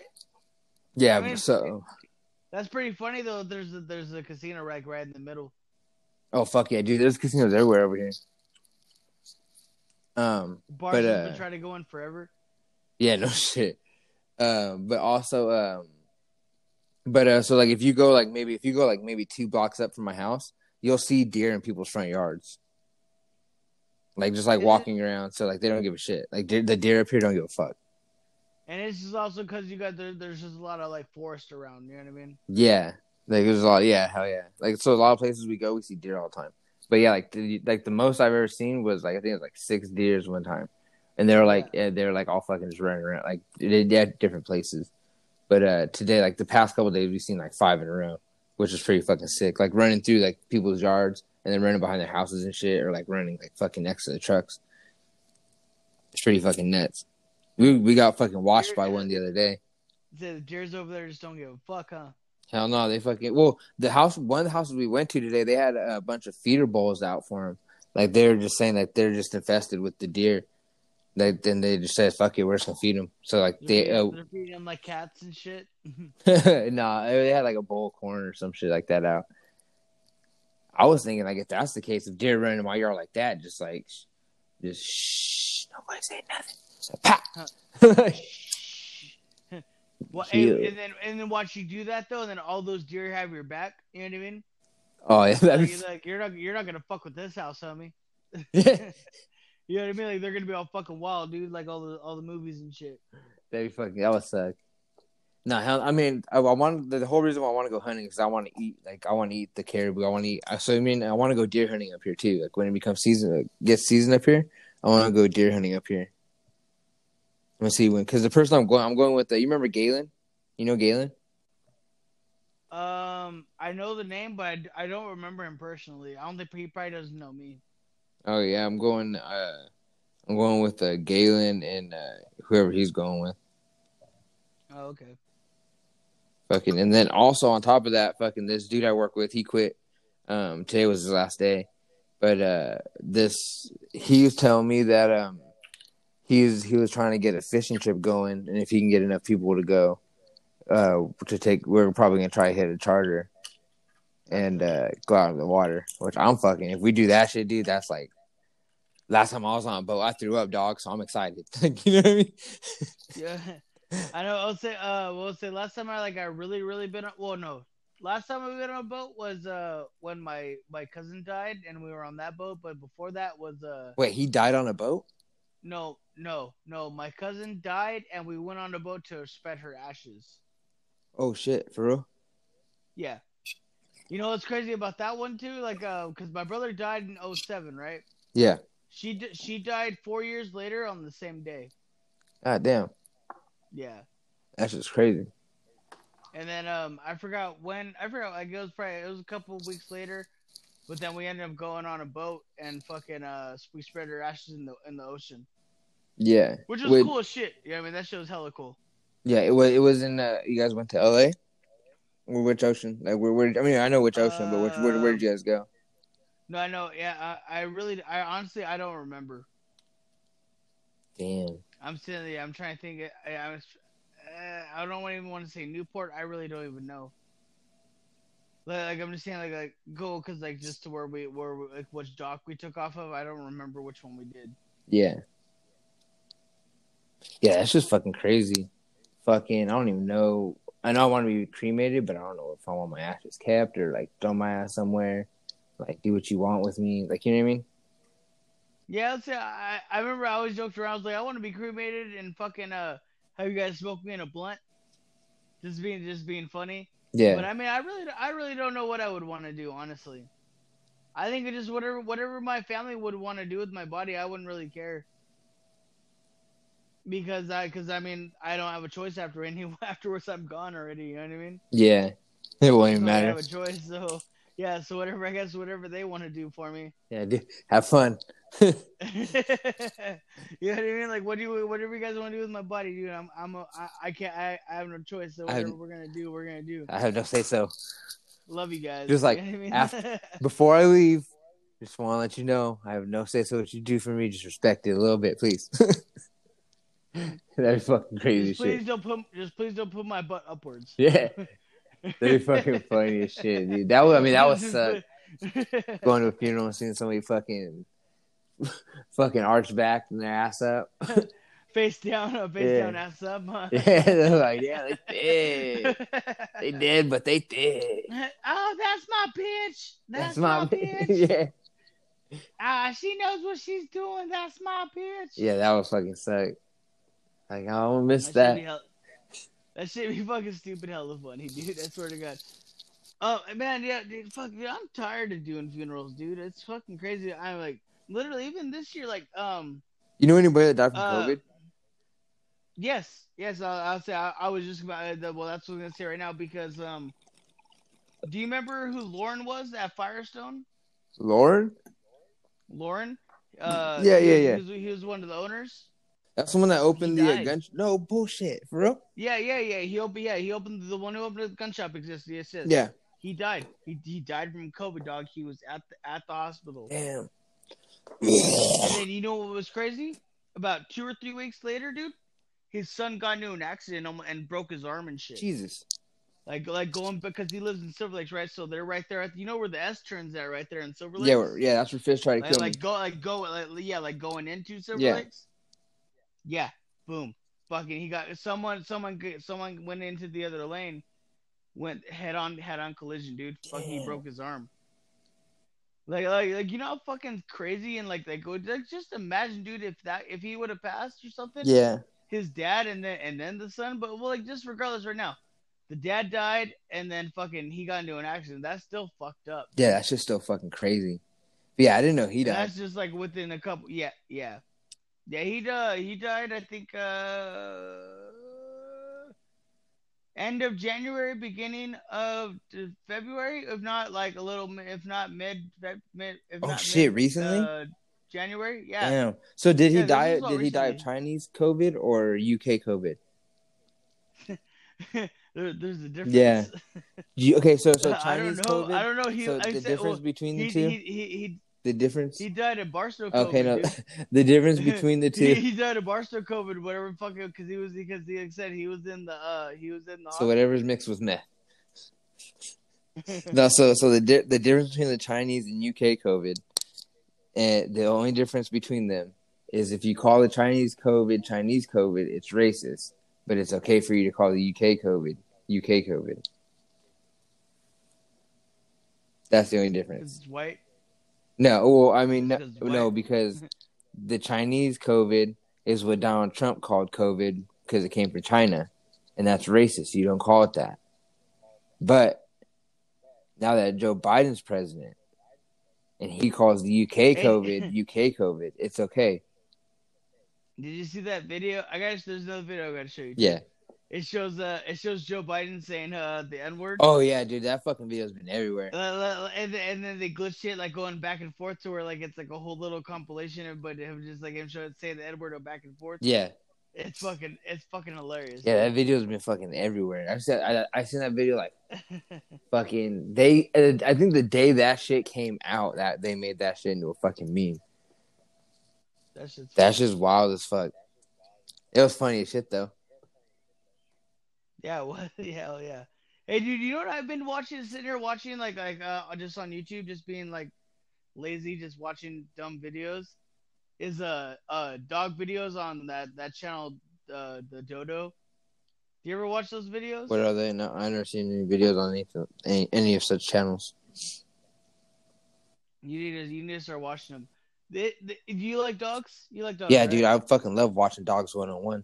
yeah, I mean, so That's pretty funny though. There's a, there's a casino right right in the middle. oh fuck yeah, dude, there's casinos everywhere over here. Um, Bars But, uh, been trying to go in forever. Yeah, no shit. Um, but also, um, but uh, so like if you go like maybe if you go like maybe two blocks up from my house, you'll see deer in people's front yards. Like just like walking around, so like they don't give a shit. Like the deer up here don't give a fuck. And it's just also because you got there, there's just a lot of like forest around. You know what I mean? Yeah, like there's a lot. Yeah, hell yeah. Like so, a lot of places we go, we see deer all the time. But yeah, like the, like the most I've ever seen was like I think it was like six deers one time, and they were like yeah. they were like all fucking just running around like they they had different places. But uh today, like the past couple days, we've seen like five in a row, which is pretty fucking sick. Like running through like people's yards and then running behind their houses and shit, or like running like fucking next to the trucks. It's pretty fucking nuts. We we got fucking washed by one the other day. The deers over there just don't give a fuck, huh? Hell no, they fucking well. The house, one of the houses we went to today, they had a bunch of feeder bowls out for them. Like they were just saying that they're just infested with the deer. They then they just said, "Fuck it, we're just gonna feed them." So like They're they, uh, they're feeding them like cats and shit. nah, they had like a bowl of corn or some shit like that out. I was thinking like if that's the case, if deer running in my yard like that, just like, just shh, nobody say nothing. So, pop. Well, and, and then and then watch you do that though, and then all those deer have your back. You know what I mean? oh yeah, Like, you're like you're not you're not gonna fuck with this house, homie. You know what I mean? Like they're gonna be all fucking wild, dude. Like all the all the movies and shit. That'd be fucking. That would suck. No, hell, I mean, I, I want the, whole reason why I want to go hunting is because I want to eat. Like, I want to eat the caribou. I want to eat. So I mean, I want to go deer hunting up here too. Like when it becomes season, like, gets season up here, I want to go deer hunting up here. Let's see when, because the person I'm going, I'm going with. The, you remember Galen? You know Galen? Um, I know the name, but I, I don't remember him personally. I don't think he probably doesn't know me. Oh yeah, I'm going. Uh, I'm going with uh, Galen and uh, whoever he's going with. Oh, okay. Fucking, and then also on top of that, fucking this dude I work with, he quit. Um, today was his last day, but uh, this he was telling me that um, he's he was trying to get a fishing trip going, and if he can get enough people to go, uh, to take, we're probably gonna try to hit a charter and uh, go out in the water. Which I'm fucking. If we do that shit, dude, that's like last time I was on a boat, I threw up, dog. So I'm excited. you know what I mean? Yeah, I know. I'll say. Uh, we'll say last time I like I really really been on. Well, no. Last time we been on a boat was uh when my my cousin died and we were on that boat. But before that was uh Wait, he died on a boat? no no no my cousin died and we went on a boat to spread her ashes. Oh shit, for real? Yeah. You know what's crazy about that one too? Like, uh, because my brother died in 07, right? Yeah. She d- she died four years later on the same day. God damn. Yeah. That's just crazy. And then um, I forgot when. I forgot. Like it was probably it was a couple of weeks later, but then we ended up going on a boat and fucking uh, we spread her ashes in the in the ocean, Yeah. which was Wait. cool as shit. Yeah, I mean that shit was hella cool. Yeah, it was it was in uh you guys went to LA? Which ocean? Like where where I mean I know which ocean, but which where where did you guys go? No, I know. Yeah, I, I really, I honestly, I don't remember. Damn. I'm sitting there. I'm trying to think. I, I was. Uh, I don't even want to say Newport. I really don't even know. Like, like I'm just saying, like, like go because like just to where we where we, like which dock we took off of. I don't remember which one we did. Yeah. Yeah, that's just fucking crazy. Fucking I don't even know I know I want to be cremated, but I don't know if I want my ashes kept or like throw my ass somewhere. Like do what you want with me. Like you know what I mean? Yeah, let's say I I remember I always joked around. I was like, I want to be cremated and fucking uh have you guys smoke me in a blunt. Just being just being funny. Yeah. But I mean, I really I really don't know what I would want to do honestly. I think it just whatever whatever my family would want to do with my body, I wouldn't really care. Because I, because I mean, I don't have a choice after any afterwards. I'm gone already. You know what I mean? yeah. It won't even So I matter. have a choice. So yeah. So whatever I guess whatever they want to do for me. Yeah, dude. Have fun. you know what I mean? Like, what do you, whatever you guys want to do with my body, dude? I'm, I'm, a, I, I can't, I, I have no choice. So I have- whatever we're gonna do, we're gonna do. I have no say so. Love you guys. Just like You know I mean? after- Before I leave, just want to let you know I have no say so. What you do for me, just respect it a little bit, please. That'd be fucking crazy just please shit. don't put, just please don't put my butt upwards. Yeah, be fucking funny as shit, dude. That was, I mean, that was suck. Going to a funeral and seeing somebody fucking, fucking arch back and their ass up. face down, uh, face Yeah. down, ass up. Huh? Yeah, they're like, yeah, they did. They did, but they did. oh, that's my bitch. That's, my, bitch. yeah, Ah, she knows what she's doing. That's my bitch. yeah, that was fucking suck. Like, I don't miss that. Should be hell- that shit be fucking stupid, hella funny, dude. I swear to God. Oh man, yeah, dude, fuck, dude, I'm tired of doing funerals, dude. It's fucking crazy. I'm like, literally, even this year, like, um, You know anybody that died from Uh, COVID? yes, yes, I'll, I'll say I, I was just about. Uh, well, that's what I'm gonna say right now because, um, do you remember who Lauren was at Firestone? Lauren? Lauren. Uh, Yeah, yeah, yeah. He was, he was one of the owners. That's the one that opened He the uh, gun. No bullshit, for real. Yeah, yeah, yeah. He opened. Yeah, he opened the one who opened the gun shop. Exists. Yes, yes. Yeah. He died. He, he died from COVID, dog. He was at the at the hospital. Damn. And then you know what was crazy? About two or three weeks later, dude, his son got into an accident and- broke his arm and shit. Jesus. Like like going because he lives in Silver Lakes, right? So they're right there at you know where the S turns at, right there in Silver Lakes. Yeah, yeah. That's where fish tried to like, kill like me. go like go like yeah like going into Silver Yeah. Lakes. Yeah, boom, fucking he got someone someone someone went into the other lane, went head on head on collision, dude. Fucking he broke his arm. Like like like you know how fucking crazy and like like go like just imagine, dude, if that if he would have passed or something. Yeah. His dad and then and then the son, but well like just regardless right now. The dad died, and then fucking he got into an accident. That's still fucked up. Yeah, that's just still fucking crazy. But yeah, I didn't know he And died. That's just like within a couple. Yeah, yeah, yeah. He died. He died. I think uh, end of January, beginning of February, if not like a little, if not mid, mid. If Oh, not shit, mid, recently? Uh, January. Yeah. Damn. So did he Yeah, die? Did he die of. Chinese COVID or UK COVID? there's a difference. Yeah. Okay, so so I don't Chinese know. COVID. I don't know. He. so I the said, difference well, between the he, two. he, he, he, the difference. he died of Barstow. okay, COVID, no, dude. the difference between the two. he died of Barstow COVID, whatever fucking, because he was because he like said he was in the uh he was in the So whatever's mixed with meth. No, so so the di- the difference between the Chinese and UK COVID, and the only difference between them is if you call the Chinese COVID Chinese COVID, it's racist, but it's okay for you to call the UK COVID UK COVID. That's the only difference. it's white. No, well, I mean, no, Because no because mm-hmm. the Chinese COVID is what Donald Trump called COVID because it came from China, and that's racist. You don't call it that. But now that Joe Biden's president, and he calls the UK COVID UK COVID, it's okay. Did you see that video? I got there's another video I gotta show you. Yeah. It shows uh it shows Joe Biden saying uh the N word. Oh yeah, dude, that fucking video's been everywhere. And, then- and then they glitched it like going back and forth to where like it's like a whole little compilation, of but it was just like him showing say the N word or back and forth. Yeah, It's fucking it's fucking hilarious. yeah, that video's been fucking everywhere. I've seen I I seen that video like fucking they. I think the day that shit came out, that they made that shit into a fucking meme. That's just That's just wild as fuck. It was funny as shit though. Yeah, what? Hell yeah. Hey, dude, you know what I've been watching? Sitting here watching, like, like, uh, just on YouTube, just being like lazy, just watching dumb videos. Is uh, uh, dog videos on that that channel, uh, the Dodo. Do you ever watch those videos? What are they? No, I never seen any videos on any any, any of such channels. You need to you need to start watching them. They, they, do you like dogs? You like dogs? Yeah, right? dude, I fucking love watching dogs one on one.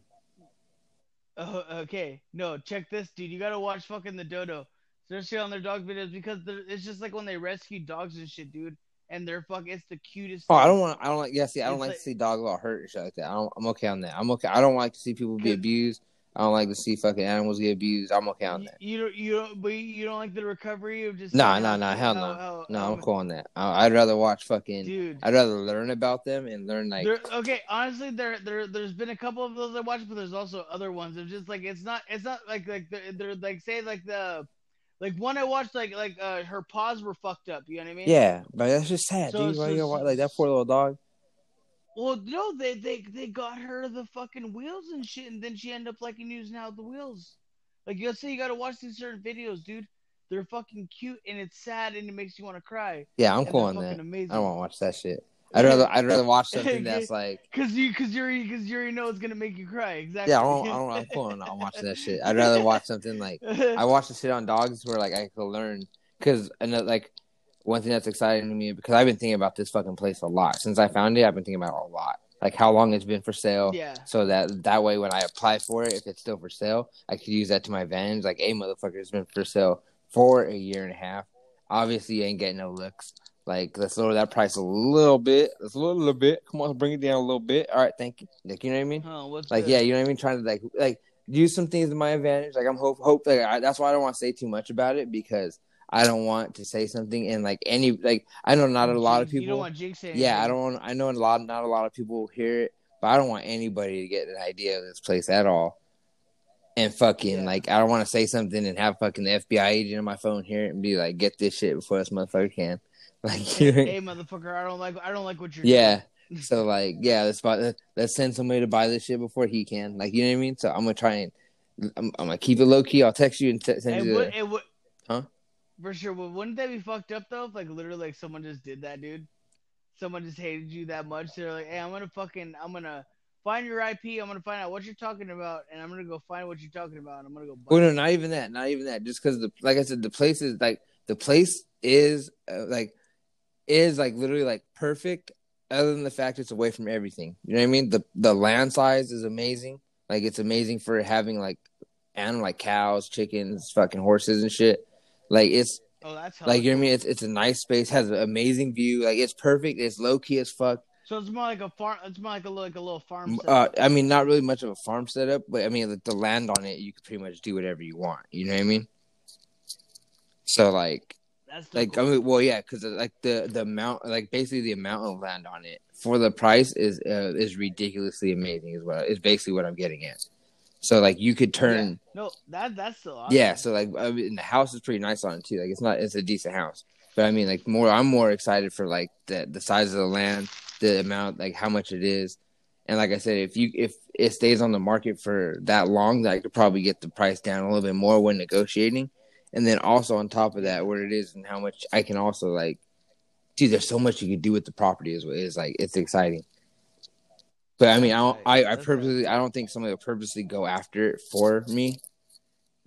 Oh, okay. No, check this, dude. You gotta watch fucking the dodo, especially on their dog videos because it's just like when they rescue dogs and shit, dude. And they're fuck. It's the cutest. Oh, I don't want. I don't like. Yeah, see, I don't like like- to see dogs all hurt and shit like that. I don't, I'm okay on that. I'm okay. I don't like to see people be abused. I don't like to see fucking animals get abused. I'm okay on You, that. you don't, you don't, but you don't like the recovery of just. Nah, nah, nah, hell no. No, I'm cool on that. I, I'd rather watch fucking. Dude, I'd rather learn about them and learn like. there, okay, honestly, there, there, there's been a couple of those I watched, but there's also other ones. It's just like it's not, it's not like like they're, they're like say like the, like one I watched like like uh her paws were fucked up. You know what I mean? Yeah, but that's just sad, So- dude. So- so- like that poor little dog? Well, no, they they they got her the fucking wheels and shit, and then she ended up liking using out the wheels. Like, let's say you gotta watch these certain videos, dude. They're fucking cute and it's sad and it makes you want to cry. Yeah, I'm And cool on that. amazing. I don't want to watch that shit. I'd rather I'd rather watch something that's like. Cause you, cause you, already, cause you already know it's gonna make you cry. Exactly. Yeah, I don't, I don't, I'm cool on not watching that shit. I'd rather watch something like I watch the shit on dogs where like I could learn because like one thing that's exciting to me because I've been thinking about this fucking place a lot since I found it. I've been thinking about it a lot, like how long it's been for sale. yeah. So that that way, when I apply for it, if it's still for sale, I could use that to my advantage. Like, hey, motherfucker, it's been for sale for a year and a half. Obviously, you ain't getting no looks. Like, let's lower that price a little bit. Let's lower a little bit. Come on, bring it down a little bit. All right, thank you. Like, you know what I mean? Like, yeah, you know what I mean? Trying to like like use some things to my advantage. Like, I'm hope hope like I, that's why I don't want to say too much about it because I don't want to say something and like any like I know not a lot of You don't people. want jinx it. Yeah, I don't. Want, I know a lot. Not a lot of people hear it, but I don't want anybody to get an idea of this place at all. And fucking Yeah. like, I don't want to say something and have fucking the FBI agent on my phone hear it and be like, "Get this shit before this motherfucker can." Like, Hey, hey, motherfucker, I don't like, I don't like what you're. yeah. doing. So like, yeah, let's buy, let's send somebody to buy this shit before he can. Like, you know what I mean? So I'm gonna try and I'm, I'm gonna keep it low key. I'll text you and t- send It you. would, The, it would, Huh? For sure. But wouldn't that be fucked up though? If like literally like someone just did that, dude. Someone just hated you that much. They're like, hey, I'm gonna fucking, I'm gonna find your IP. I'm gonna find out what you're talking about, and I'm gonna go find what you're talking about, and I'm gonna go. Oh no, not even that. Not even that. Just because the like I said, the place is like the place is uh, like is like literally like perfect. Other than the fact it's away from everything, you know what I mean. The the land size is amazing. Like it's amazing for having like animal like cows, chickens, fucking horses and shit. Like it's Oh, that's like you know what I mean. It's it's a nice space, has an amazing view. Like it's perfect. It's low key as fuck. So it's more like a farm. It's more like a like a little farm. Uh. I mean, not really much of a farm setup, but I mean, the, the land on it, you could pretty much do whatever you want. You know what I mean? So like, that's like cool. I mean, well, yeah, because like the the amount, like basically the amount of land on it for the price is uh, is ridiculously amazing. As well, is what is basically what I'm getting at. So like, you could turn, no, that that's still awesome. yeah. So like, I mean, the house is pretty nice on it too. Like, it's not, it's a decent house. But I mean, like, more, I'm more excited for like the the size of the land, the amount, like how much it is, and like I said, if you if it stays on the market for that long, I could probably get the price down a little bit more when negotiating. And then also on top of that, what it is and how much I can also like, dude, there's so much you can do with the property. Is is like it's exciting. But I mean, I don't, I, I purposely I don't think somebody will purposely go after it for me.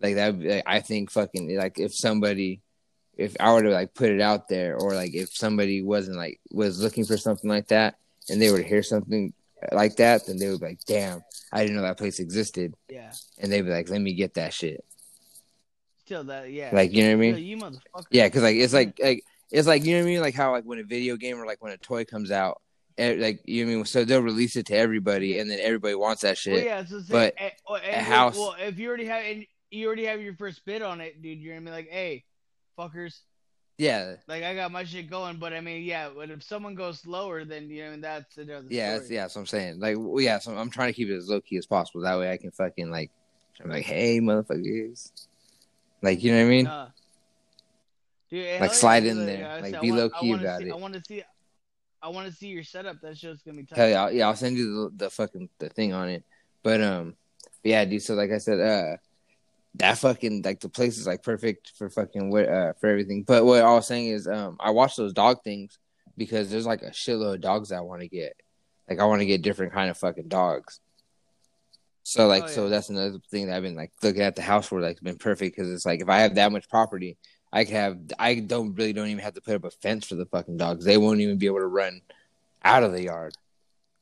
Like that, like, I think fucking like if somebody, if I were to like put it out there, or like if somebody wasn't like was looking for something like that, and they were to hear something like that, then they would be like, "Damn, I didn't know that place existed," yeah. and they'd be like, "Let me get that shit." Still that, yeah. Like you know what I mean? You motherfucker. Yeah, because like it's like like it's like you know what I mean, like how like when a video game or like when a toy comes out, like you know what I mean. So they'll release it to everybody, and then everybody wants that shit. Well, yeah. So say, but eh, oh, a house- Well, if you already have, and you already have your first bid on it, dude. You're gonna be like, hey, fuckers. Yeah, Like I got my shit going, but I mean, yeah. But if someone goes slower, then you know, I mean, that's another yeah, story. that's, yeah. That's what I'm saying. Like, well, yeah. So I'm trying to keep it as low key as possible. That way, I can fucking like, I'm like, hey, motherfuckers. Like, you know what I mean? Nah. Dude, Like, slide in there. Like, said, be low key about see, it. I want to see. I want to see your setup. That show's gonna be tough. Hell yeah, yeah. I'll send you the, the fucking the thing on it. But um, yeah, dude. So like I said, uh, that fucking like the place is like perfect for fucking what uh for everything. But what I was saying is, um, I watched those dog things because there's like a shitload of dogs I want to get. Like I want to get different kind of fucking dogs. So like Oh, so that's another thing that I've been like looking at the house for like it's been perfect because it's like if I have that much property, I could have I don't really don't even have to put up a fence for the fucking dogs. They won't even be able to run out of the yard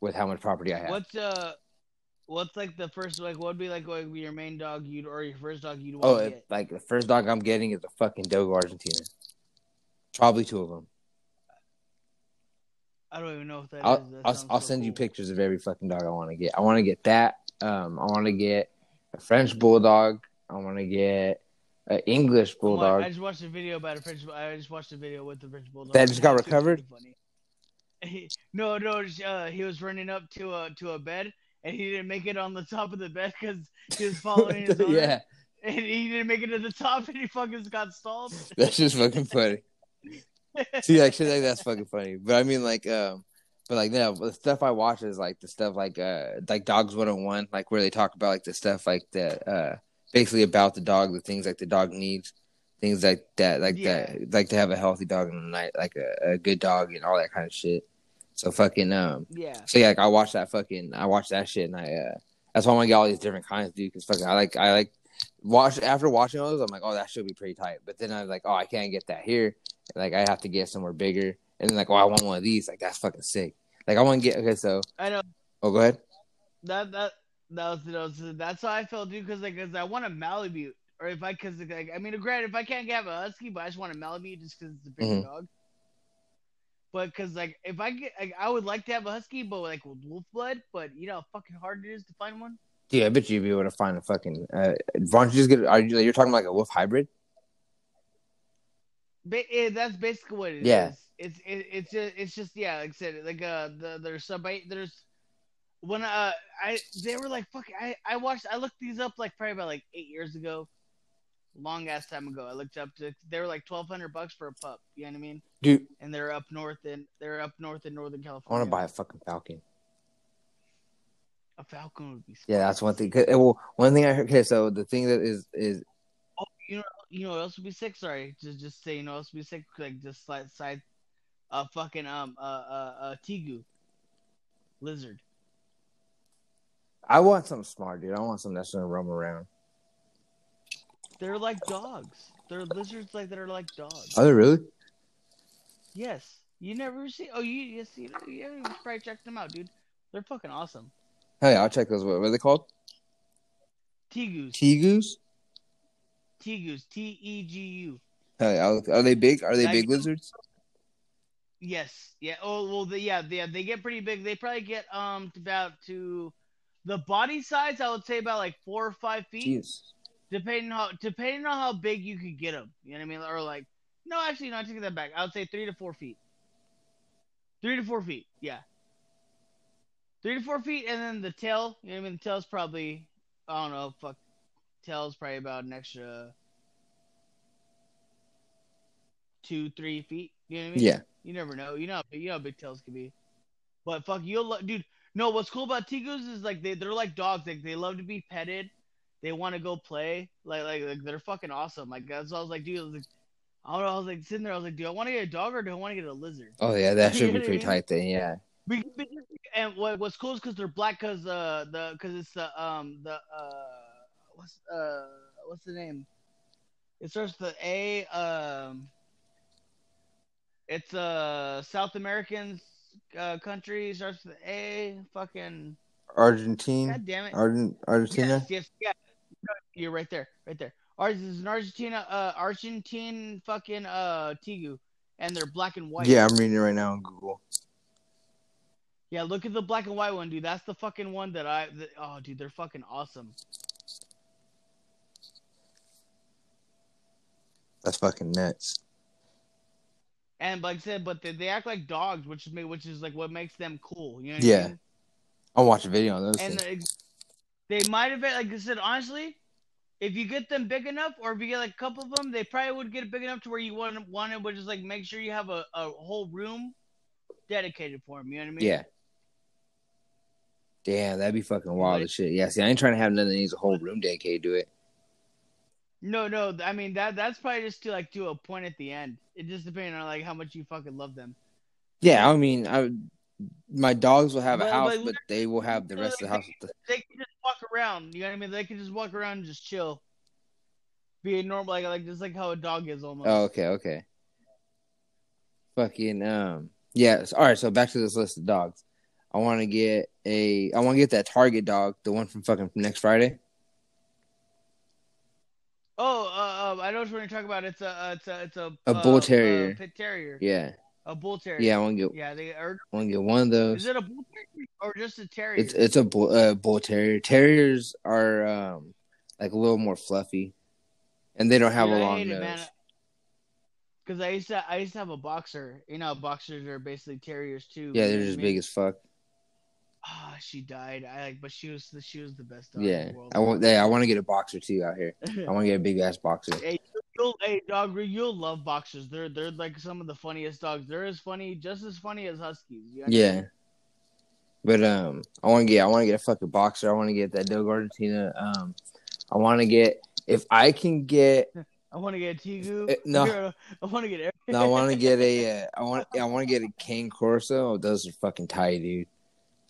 with how much property I have. What's uh, what's like the first like what would be like what would be your main dog you'd or your first dog you'd want Oh, to get? like the first dog I'm getting is a fucking Dogo Argentina. Probably two of them. I don't even know if that is. I'll That I'll, I'll so send you pictures of every fucking dog I want to get. I want to get that. Um, I want to get a French bulldog. I want to get an English I'm bulldog. I just watched a video about a French. I just watched a video with the French bulldog. That just got It's recovered? funny. no, no, just, uh, he was running up to a to a bed and he didn't make it on the top of the bed because he was following his owner. yeah, and he didn't make it to the top and he fucking got stalled. that's just fucking funny. See, like shit like that's fucking funny. But I mean, like, um, but like, no, the stuff I watch is like the stuff like, uh, like Dogs One Hundred One, like where they talk about like the stuff like that, uh, basically about the dog, the things like the dog needs, things like that, like Yeah. that, like to have a healthy dog in the night, like a, a good dog and all that kind of shit. So fucking, um, yeah. so yeah, like I watch that fucking, I watch that shit, and I, uh, that's why I want to get all these different kinds, dude. Because fucking, I like, I like watch after watching those, I'm like, oh, that should be pretty tight. But then I was like, oh, I can't get that here. Like I have to get somewhere bigger. And then like, oh, I want one of these. Like that's fucking sick. Like I want to get. Okay, so I know oh, go ahead. that that that was, that was that's how I felt, dude. Because like, 'cause I want a Malamute, or if I, cause like, I mean, granted, if I can't have a Husky, but I just want a Malamute just because it's a bigger Mhm. dog. But because like, if I get, like, I would like to have a Husky, but like with wolf blood. But you know how fucking hard it is to find one. Dude, I bet you'd be able to find a fucking. Uh, why don't you just get? Are you? You're talking about like a wolf hybrid? Ba- eh, that's basically what it is. Yeah. It's it, it's just it's just yeah, like I said, like uh the there's sub there's when uh I they were like fuck I I watched I looked these up like probably about like eight years ago, long ass time ago. I looked up to they were like twelve hundred bucks for a pup. You know what I mean? Dude, And they're up north and they're up north in Northern California. I want to buy a fucking falcon. a falcon would be. Yeah, that's one thing. 'Cause- Well, one thing I heard. Okay, so the thing that is is Oh, you know, you know what else would be sick? Sorry, just just say you know what else would be sick? Like just side side, uh, fucking um uh uh, uh Tegu, lizard. I want something smart, dude. I want something that's gonna roam around. They're like dogs. They're lizards like that are like dogs. Are they really? Yes. You never see? Oh, you yes, you, yeah, you probably checked them out, dude. They're fucking awesome. Yeah, I'll check those. What, are they called? Tegus, Tegus. Tegus, T E G U. Hell are they big? Are they big lizards? Yes. Yeah. Oh well. The, yeah. They, they get pretty big. They probably get um about to the body size. I would say about like four or five feet, Jeez. depending how depending on how big you could get them. You know what I mean? Or like no, actually, no. I take that back. I would say three to four feet. Three to four feet. Yeah. Three to four feet, and then the tail. You know what I mean? The tail's probably I don't know. Fuck. Tail's probably about an extra two, three feet. You know what I mean? Yeah. You never know. You know, how you know how big tails can be. But fuck, you'll dude. No, what's cool about Tegus is like they they're like dogs. Like they love to be petted. They want to go play. Like, like like they're fucking awesome. Like that's why I was like, dude. I, was like, I don't know. I was like sitting there. I was like, do I want to get a dog or do I want to get a lizard? Oh yeah, that should be pretty what tight then. Yeah. And what what's cool is because they're black. Because uh the because it's the um the uh what's uh what's the name? It starts with the A. Um, it's a South American uh, country. Starts with A. Fucking Argentina. god damn it. Argent Argentina. Yes, yes, yeah. You're right there, right there. Ours is an Argentina, uh, Argentine fucking uh Tegu, and they're black and white. Yeah, I'm reading it right now on Google. Yeah, look at the black and white one, dude. That's the fucking one that I. That, oh, dude, they're fucking awesome. That's fucking nuts. And like I said, but they, they act like dogs, which is me, which is like what makes them cool. You know? What I Yeah. mean? I'll watch a video on those. And things. they, they might have been like I said, honestly. If you get them big enough, or if you get like a couple of them, they probably would get big enough to where you want want it, but just like make sure you have a, a whole room dedicated for them. You know what I mean? Yeah. Damn, that'd be fucking wild as shit. Yeah, see, I ain't trying to have none that needs a whole room dedicated to it. No, no. I mean that that's probably just to like to a point at the end. It just depends on like how much you fucking love them. Yeah, I mean, I my dogs will have a house, but- but they will have the rest of the house. With the, They can just walk around. You know what I mean? They can just walk around and just chill. Be a normal like like just like how a dog is almost. oh, okay, okay. Fucking um, yeah. so- all right, so back to this list of dogs. I want to get a. I want to get that Target dog, the one from fucking next Friday. Oh, uh, uh, I know what you're talking about. It's a, uh, it's a, it's a, A uh, bull uh, terrier. pit terrier. Yeah, A bull terrier. yeah. I want to get. Yeah, they are. I want to get one of those. Is it a bull terrier or just a terrier? It's it's a bull, uh, bull terrier. Terriers are um like a little more fluffy, and they don't have Dude, a long nose. it. Cause I used to, I used to have a boxer. You know, boxers are basically terriers too. Yeah, they're just I mean? big as fuck. Ah, she died. I like, but she was, the, she was the best dog Yeah, in the world. I want. Yeah, I want to get a boxer too out here. I want to get a big ass boxer. hey, you'll, hey, dog, you'll love boxers. They're, they're like some of the funniest dogs. They're as funny, just as funny as huskies. You know what mean? Yeah. But um, I want to get I want to get a fucking boxer. I want to get that Dogo Argentina. Um, I want to get if I can get I want to get a Tegu. Eh, no. I want to get. no, I want to get a uh, I want I want to get a Cane Corso. Oh, those are fucking tight, dude.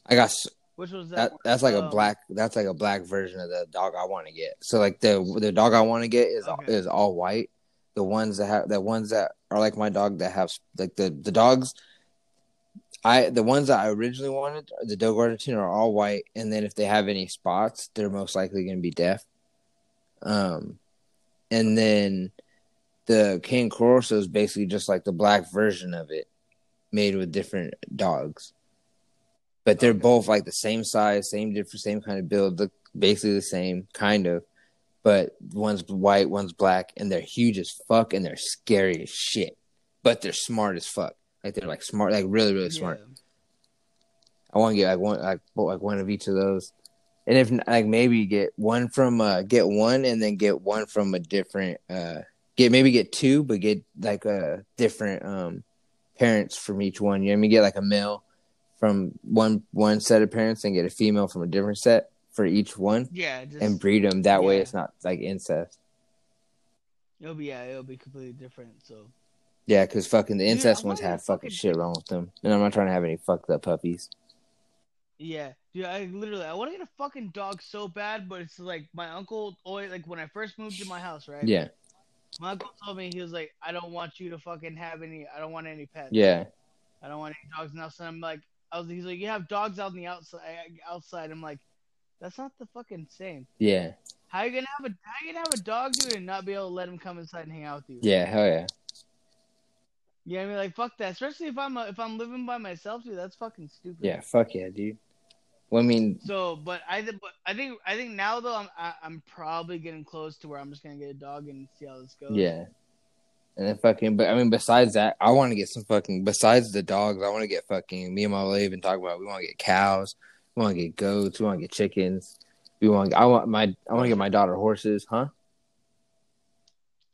I got Which was that? that. That's like a Um, black. That's like a black version of the dog I want to get. So like the the dog I want to get is Okay. is all white. The ones that have the ones that are like my dog that have like the the dogs. I the ones that I originally wanted, the Dogo Argentina, are all white, and then if they have any spots, they're most likely going to be deaf. Um, and then the Cane Corso is basically just like the black version of it, made with different dogs. But they're Okay. both like the same size, same different, same kind of build, look basically the same kind of. But one's white, one's black, and they're huge as fuck, and they're scary as shit. But they're smart as fuck. Like they're like smart, like really, really smart. Yeah. I want to get like one, like like one of each of those, and if like maybe get one from uh get one and then get one from a different uh get maybe get two, but get like uh different um parents from each one. You know what I mean? Get like a male from one one set of parents and get a female from a different set for each one Yeah. Just, and breed them. That way, it's not like incest. It'll be yeah. It'll be completely different. So. Yeah, because fucking the Dude, incest ones wanna have fucking fucking- shit wrong with them, and I'm not trying to have any fucked up puppies. Yeah, dude, I literally I want to get a fucking dog so bad, but it's like my uncle always like when I first moved to my house, right? Yeah, My uncle told me he was like, I don't want you to fucking have any. I don't want any pets. yeah, I don't want any dogs now. So I'm like, I was. He's like, you have dogs out in the outside. Outside. I'm like, that's not the fucking same. yeah, How you gonna have a How you gonna have a dog, dude, and not be able to let him come inside and hang out with you? yeah. Hell yeah. What I mean? Like, fuck that. Especially if I'm a, if I'm living by myself, dude. That's fucking stupid. Yeah, fuck yeah, dude. Well, I mean, So, but I, but I think, I think now though, I'm, I, I'm probably getting close to where I'm just gonna get a dog and see how this goes. yeah. And then fucking, but I mean, besides that, I want to get some fucking. Besides the dogs, I want to get fucking. Me and my lady been talking about. We want to get cows. We want to get goats. We want to get chickens. We want. I want my. I want to get my daughter horses. Huh?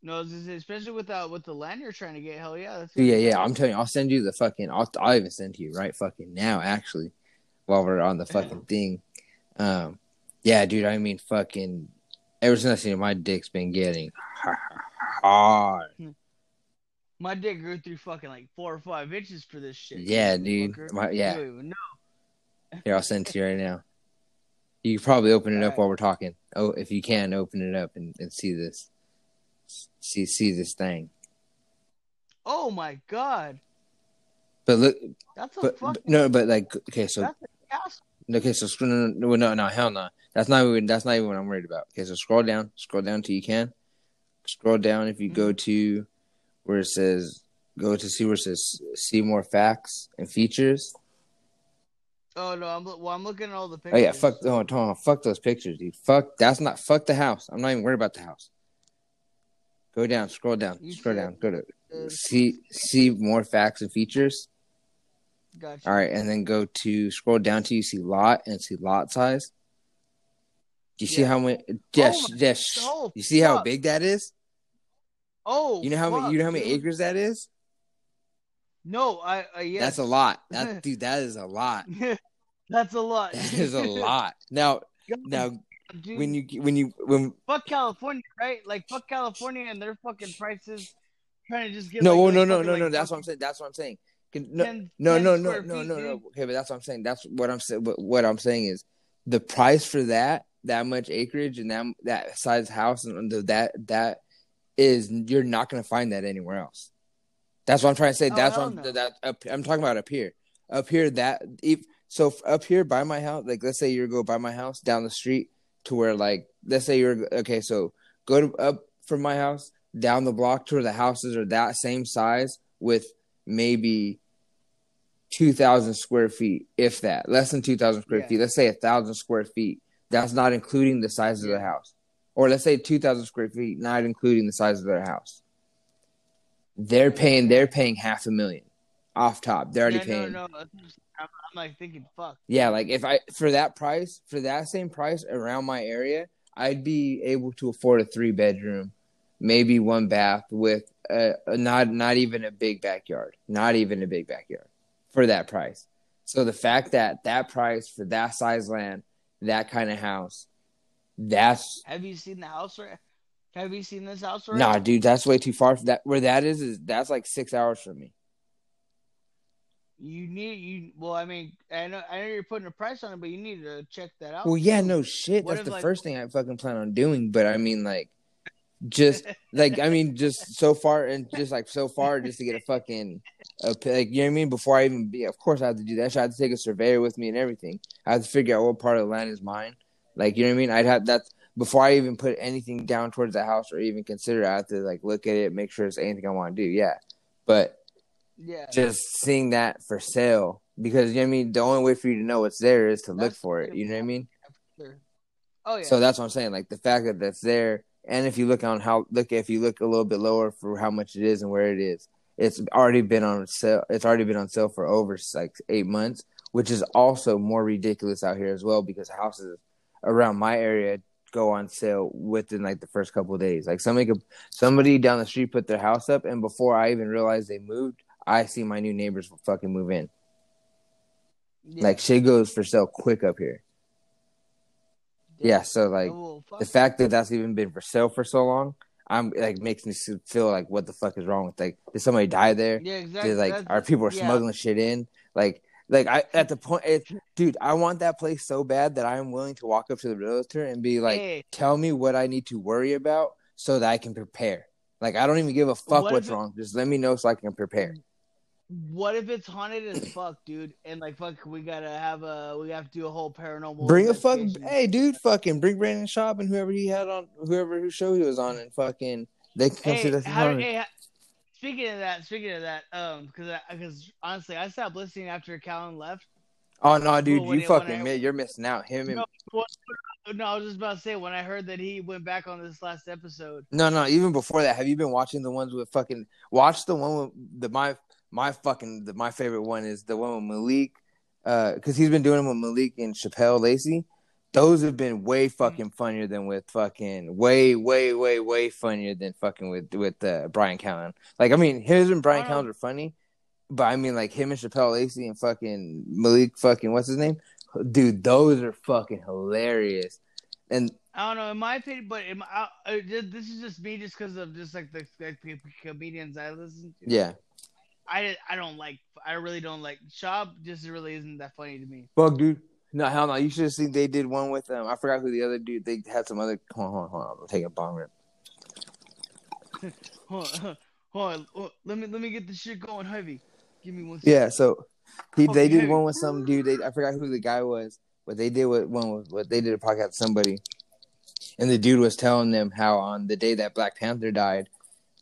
No, especially with the with the land you're trying to get. Hell yeah. That's Yeah, yeah. I'm telling you, I'll send you the fucking. I'll. I'll even send to you right fucking now. Actually, while we're on the fucking thing. Um. Yeah, dude. I mean, fucking. Ever since I seen it, my dick's been getting hard. My dick grew through fucking like four or five inches for this shit. Yeah, dude. My, yeah. don't. Here, I'll send it to you right now. You can probably open it up Alright. while we're talking. Oh, if you can, open it up and, and see this. See see this thing. Oh my god, But look, that's a but, fucking no, but like, okay, so that's a castle. okay, so scroll, no, no, no, no, hell no. That's not even that's not even what I'm worried about. Okay, so scroll down, scroll down till you can. Scroll down if you go mm-hmm. to where it says go to see where it says see more facts and features. Oh no, I'm well. I'm looking at all the Oh pictures. yeah, fuck, oh, hold on, fuck those pictures, dude. Fuck, that's not fuck the house. I'm not even worried about the house. Go down, scroll down, You scroll down, go to Uh, see see more facts and features. Gotcha. All right, and then go to scroll down to you see lot and see lot size. Do you see how many? Yes, my- yes. oh, you see how big that is? Oh, You know how many? fuck, You know how many dude. acres that is? No, I. Uh, yes. That's a lot. That dude, that is a lot. That's a lot. That is a lot. Now, God, now dude, when you when you when fuck California, right? Like fuck California and their fucking prices. Trying to just get no, like, no, no, no, like, no. That's what I'm saying. That's what I'm saying. No, 10 no, 10 no, no, square no, no, no. Okay, but that's what I'm saying. That's what I'm saying. What I'm saying is the price for that that much acreage and that that size house and the, that that is you're not going to find that anywhere else. That's what I'm trying to say. Oh, That's what I'm no. that up, I'm talking about up here. Up here, that if so up here by my house, like let's say you go by my house down the street to where like let's say you're okay. So go to up from my house down the block to where the houses are that same size with maybe 2000 square feet if that less than 2000 square Yeah. feet let's say a thousand square feet that's not including the size of the house or let's say two thousand square feet, not including the size of their house. They're paying. They're paying half a million off top. They're already yeah, paying. No, no, I'm, I'm like thinking, fuck. Yeah, like if I for that price, for that same price around my area, I'd be able to afford a three bedroom, maybe one bath with a, a not not even a big backyard, not even a big backyard for that price. So the fact that that price for that size land, that kind of house, that's Have you seen the house? Right? Have you seen this house? Right? nah, dude, that's way too far. That where that is is that's like six hours from me. You need you. Well, I mean, I know I know you're putting a price on it, but you need to check that out. Well, yeah, no shit. What That's if, the like- first thing I fucking plan on doing. But I mean, like, just like I mean, just so far and just like so far, just to get a fucking, a, like you know what I mean. Before I even be, of course, I have to do that. I have to take a surveyor with me and everything. I have to figure out what part of the land is mine. Like you know what I mean. I'd have that before I even put anything down towards the house or even consider. it, I have to like look at it, make sure it's anything I want to do. Yeah, but yeah. just seeing that for sale because you know what I mean. The only way for you to know it's there is to look for it. You know what I mean. Sure. Oh yeah. So that's what I'm saying. Like the fact that that's there, and if you look on how look if you look a little bit lower for how much it is and where it is, it's already been on sale. It's already been on sale for over like eight months, which is also more ridiculous out here as well because houses around my area go on sale within like the first couple of days. Like somebody could somebody down the street put their house up, and before I even realized they moved, I see my new neighbors fucking move in. yeah. Like shit goes for sale quick up here. Yeah, so like fuck the fact that that's even been for sale for so long, I'm like makes me feel like what the fuck is wrong with like did somebody die there? Yeah, exactly. Did like That's- are people yeah. smuggling shit in? Like like I at the point, it, dude, I want that place so bad that I'm willing to walk up to the realtor and be like, Hey, tell me what I need to worry about so that I can prepare. Like I don't even give a fuck What what's it- wrong. Just let me know so I can prepare. what if it's haunted as fuck, dude? And like, fuck, we gotta have a, we have to do a whole paranormal. Bring a fuck, hey, dude, fucking bring Brandon Schaub and whoever he had on, whoever whose show he was on, and fucking they can come see Hey, this. how, hey, speaking of that, speaking of that, um, because because honestly, I stopped listening after Callen left. Oh no, dude, you fucking I- you're missing out. Him and No, No, I was just about to say when I heard that he went back on this last episode. no, no, even before that, have you been watching the ones with fucking? Watch the one with the my my fucking the, my favorite one is the one with Malik, uh, because he's been doing them with Malik and Chappelle Lacey. Those have been way fucking funnier than with fucking way way way way funnier than fucking with with uh, Bryan Callen. Like I mean, his and Bryan. Callen are funny, but I mean like him and Chappelle Lacey and fucking Malik fucking what's his name, dude. Those are fucking hilarious. And I don't know, in my opinion, but in my, I, I, this is just me, just because of just like the, the comedians I listen to. yeah, I I don't like. I really don't like. Schaub just really isn't that funny to me. fuck, dude. No, hell no. You should have seen they did one with um. I forgot who the other dude. They had some other. Hold on, hold on, hold on. I'm taking a bong rip. Hold on, hold on, hold- let me let me get this shit going heavy. Give me one. Yeah, so he they Okay. did one with some dude. They I forgot who the guy was, but they did with one with what they did a podcast with somebody, and the dude was telling them how on the day that Black Panther died,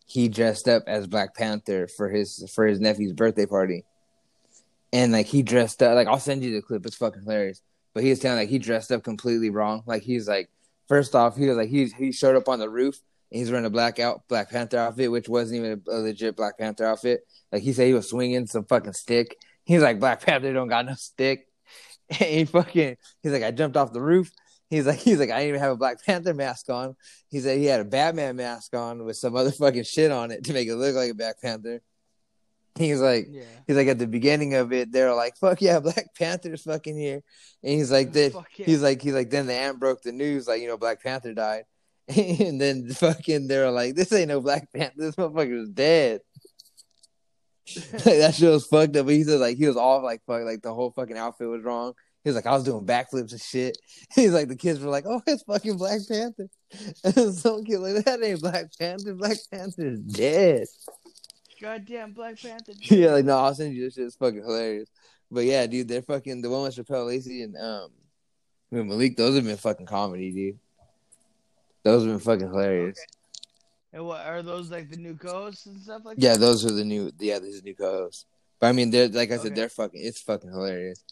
he dressed up as Black Panther for his for his nephew's birthday party, and like he dressed up like I'll send you the clip. It's fucking hilarious. But he was telling like he dressed up completely wrong. Like he's like first off he was like he he showed up on the roof. And he's wearing a black out Black Panther outfit, which wasn't even a, a legit Black Panther outfit. Like he said, he was swinging some fucking stick. He's like, Black Panther don't got no stick. And he fucking, he's like, I jumped off the roof. He's like, he's like, I didn't even have a Black Panther mask on. He said he had a Batman mask on with some other fucking shit on it to make it look like a Black Panther. He's like, Yeah. he's like, at the beginning of it, they're like, fuck yeah, Black Panther's fucking here. And he's like, that, yeah. he's like, he's like, then the aunt broke the news, like, you know, Black Panther died. and then fucking, they're like, this ain't no Black Panther. This motherfucker is dead. like, that shit was fucked up. But he said like he was off, like fuck, like the whole fucking outfit was wrong. He was like, I was doing backflips and shit. He's like, the kids were like, oh, it's fucking Black Panther. And some kid like that ain't Black Panther. Black Panther is dead. Goddamn Black Panther. yeah, like no, I'll send you this shit. It's fucking hilarious. But yeah, dude, they're fucking the one with Chappelle Lacey and um with Malik. Those have been fucking comedy, dude. Those have been fucking hilarious. And what are those like the new co-hosts and stuff like Yeah, that? those are the new. Yeah, these are new co-hosts. But I mean, they're like I said, they're fucking. It's fucking hilarious.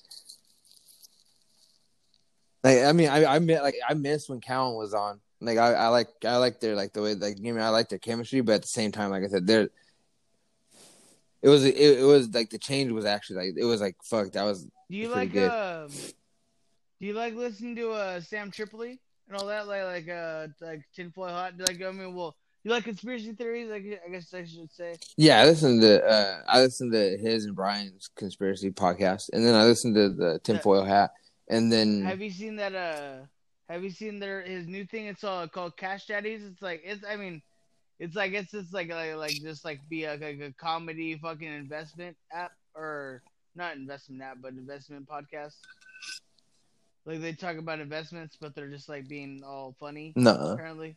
Like I mean, I I mi- like I missed when Callen was on Like I, I like I like their like the way like you know I like their chemistry, but at the same time, like I said, they're it was it, it was like the change was actually like it was like fuck that was Do you like good. um? Do you like listening to uh Sam Tripoli and all that like like uh like tinfoil hat? Like I mean, well, you like conspiracy theories? Like I guess I should say. yeah. I listened to uh I listened to his and Bryan's conspiracy podcast, and then I listened to the tinfoil hat, and then Have you seen that? Uh, have you seen their his new thing? It's all called Cash Daddies. It's like it's. I mean, it's like it's just like like, like just like be a, like a comedy fucking investment app or not investment app, but investment podcast. Like they talk about investments, but they're just like being all funny. no, Apparently,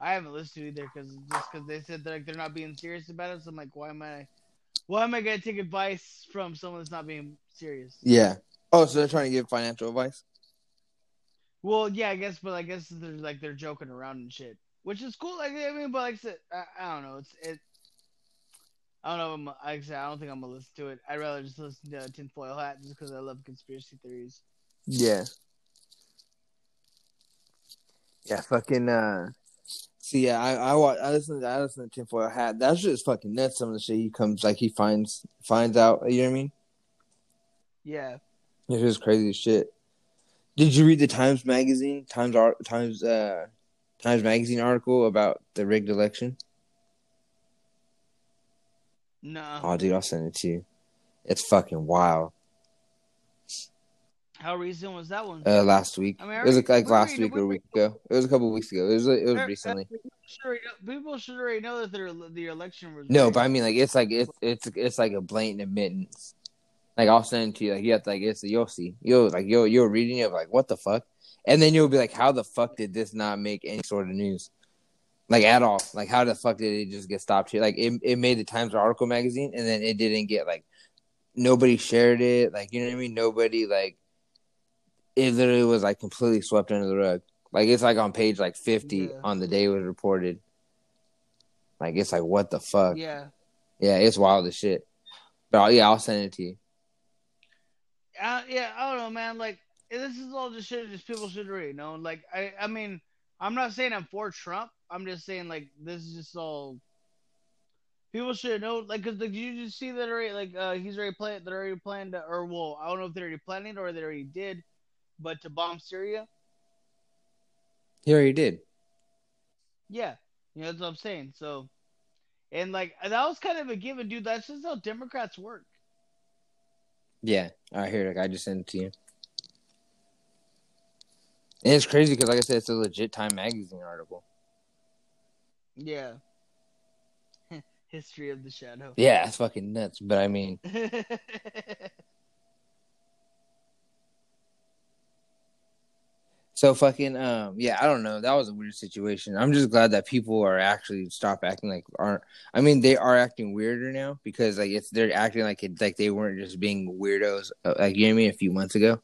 I haven't listened to either because just because they said that like they're not being serious about it. So I'm like, why am I? Why am I gonna take advice from someone that's not being serious? yeah. Oh, so they're trying to give financial advice. Well, yeah, I guess, but I guess they're like they're joking around and shit, which is cool. Like I mean, but like I said, I, I don't know. It's it. I don't know. I'm, like I said, I don't think I'm gonna listen to it. I'd rather just listen to Tinfoil Hat just because I love conspiracy theories. Yeah. Yeah, fucking uh see yeah, I I watch I listen to I listen to Tinfoil Hat. That's just fucking nuts some of the shit he comes like he finds finds out, you know what I mean? Yeah, It's just crazy shit. Did you read the Times magazine? Times art Times uh Times magazine article about the rigged election? no. Oh dude, I'll send it to you. It's fucking wild. How recent was that one? Uh last week. I mean, it was already- like last week or a week ago. It was a couple weeks ago. It was it was recently. People should already know- People should already know that their the election was. No, rigged. but I mean, like it's like it's it's it's like a blatant admittance. Like I'll send it to you. Like you have to like it's you'll see. You'll like you'll you're reading it like what the fuck, and then you'll be like, how the fuck did this not make any sort of news? Like at all. Like how the fuck did it just get stopped here? Like it it made the Times article magazine, and then it didn't get like nobody shared it. Like you know what I mean? Nobody like it literally was like completely swept under the rug. Like it's like on page like fifty Yeah. on the day it was reported. Like it's like what the fuck? Yeah, Yeah, it's wild as shit. But I'll, yeah, I'll send it to you. uh, yeah. I don't know, man. Like this is all just shit. Just people should already know. Like I, I mean, I'm not saying I'm for Trump. I'm just saying like this is just all. People should know, like, cause like, did you just see that already? Like, uh, he's already planned. They're already planned, to, or well, I don't know if they're already planning or they already did, but to bomb Syria. He already did. Yeah, you know that's what I'm saying. So, and like that was kind of a given, dude. That's just how Democrats work. Yeah, all right, here, like, I just sent it to you. And it's crazy because, like I said, it's a legit Time magazine article. Yeah. History of the shadow. Yeah, it's fucking nuts. But I mean, so fucking um, yeah, I don't know. That was a weird situation. I'm just glad that people are actually stop acting like aren't. I mean, they are acting weirder now because like it's they're acting like it like they weren't just being weirdos. uh, Like you know what I mean? A few months ago.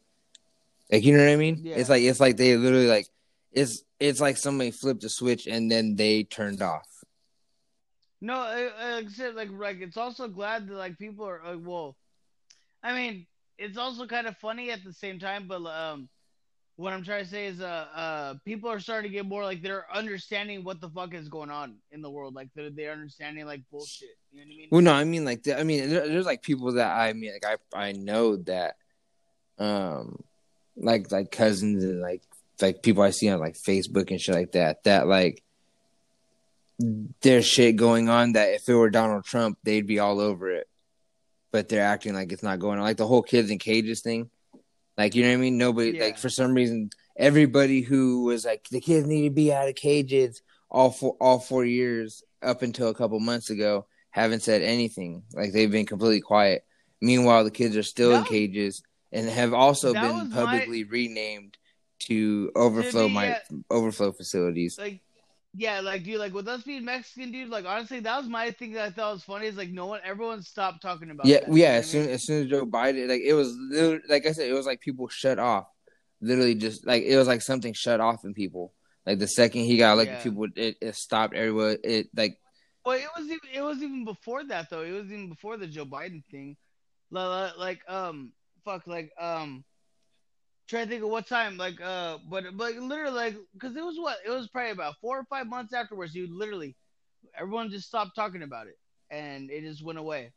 Like you know what I mean? Yeah. It's like it's like they literally like it's it's like somebody flipped a switch and then they turned off. no, like I said, like like it's also glad that like people are like, well, I mean, it's also kind of funny at the same time, but um, what I'm trying to say is uh uh people are starting to get more like they're understanding what the fuck is going on in the world, like they're they're understanding like bullshit. You know what I mean? Well, no, I mean like the- I mean there, there's like people that I mean like I I know that, um, like like cousins and like like people I see on like Facebook and shit like that that like there's shit going on that if it were Donald Trump they'd be all over it, but they're acting like it's not going on. Like the whole kids in cages thing, like you know what I mean. Nobody Yeah. like for some reason everybody who was like the kids need to be out of cages all four all four years up until a couple months ago haven't said anything. Like they've been completely quiet. Meanwhile, the kids are still in cages and have also that been was my- publicly renamed to overflow Dude, my yeah. overflow facilities. like yeah like dude like with us being mexican dude like honestly that was my thing that i thought was funny is like no one everyone stopped talking about Yeah, that, yeah. As I soon mean? as soon as Joe Biden, like it was like I said, it was like people shut off. Literally, just like it was like something shut off in people. Like the second he got elected, Yeah. people it, it stopped everywhere. It like well it was even it was even before that though it was even before the joe biden thing like um fuck like um trying to think of what time, like, uh, but but literally, like, because it was what it was probably about four or five months afterwards. You literally, everyone just stopped talking about it, and it just went away.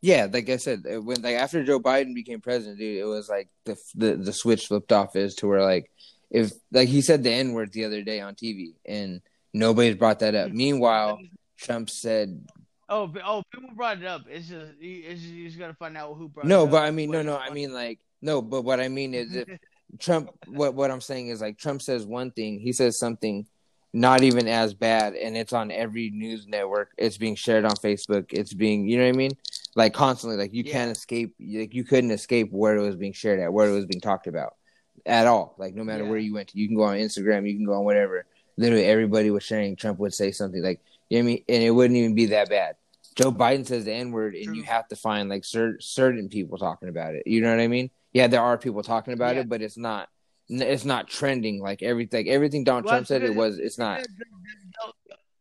Yeah, like I said, when like after Joe Biden became president, dude, it was like the the the switch flipped off is to where like if like he said the N word the other day on TV and nobody's brought that up. Meanwhile, Trump said Oh, oh, people brought it up. It's just, it's just you just gotta find out who brought. It up. No, it but up. I mean, no, no, I mean like no, but what I mean is if Trump, what what I'm saying is like Trump says one thing, he says something not even as bad, and it's on every news network. It's being shared on Facebook. It's being, you know what I mean, like constantly. Like you Yeah. can't escape. Like you couldn't escape where it was being shared at, where it was being talked about, at all. Like no matter Yeah. where you went to, you can go on Instagram, you can go on whatever. Literally everybody was sharing. Trump would say something like, you know what I mean, and it wouldn't even be that bad. Joe Biden says the N word, and you have to find like cer- certain people talking about it. You know what I mean? Yeah, there are people talking about Yeah. it, but it's not. It's not trending like everything. Everything Donald Well, Trump said it was. It's not.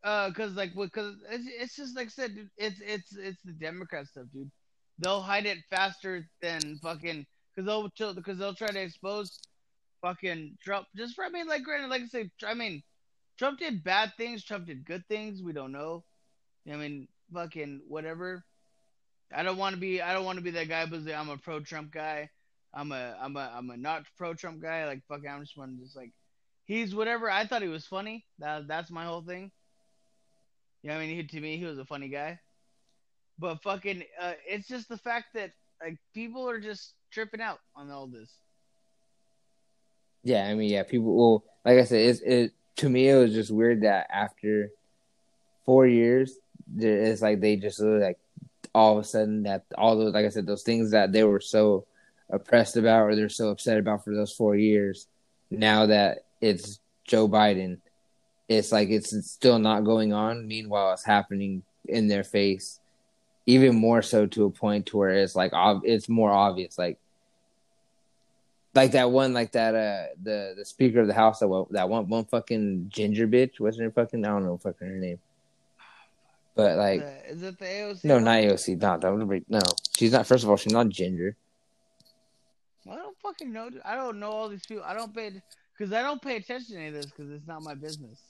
Uh, cause like, because it's, it's just like I said, dude, it's it's it's the Democrat stuff, dude. They'll hide it faster than fucking, cause they'll because they'll try to expose fucking Trump. Just for I mean, like, granted, like I say, I mean, Trump did bad things, Trump did good things. We don't know. I mean, fucking whatever. I don't want to be. I don't want to be that guy, but I'm a pro Trump guy. I'm a I'm a I'm a not pro Trump guy. Like fucking, I'm just one just like he's whatever. I thought he was funny. That that's my whole thing. You know, I mean, he, to me, he was a funny guy. But fucking, uh, it's just the fact that like people are just tripping out on all this. Yeah, I mean, yeah, people. Well, like I said, it's it to me. It was just weird that after four years, it's like they just uh, like all of a sudden that all those, like I said, those things that they were so oppressed about or they're so upset about for those four years. Now that it's Joe Biden, it's like it's, it's still not going on. Meanwhile, it's happening in their face, even more so to a point to where it's like it's more obvious. Like like that one, like that uh the the speaker of the house that one, that one one fucking ginger bitch. What's her fucking I don't know fucking her name. But like is it the AOC? no, not AOC. No, that would be no. She's not. First of all, she's not ginger. I don't fucking know. I don't know all these people. I don't pay because I don't pay attention to any of this because it's not my business.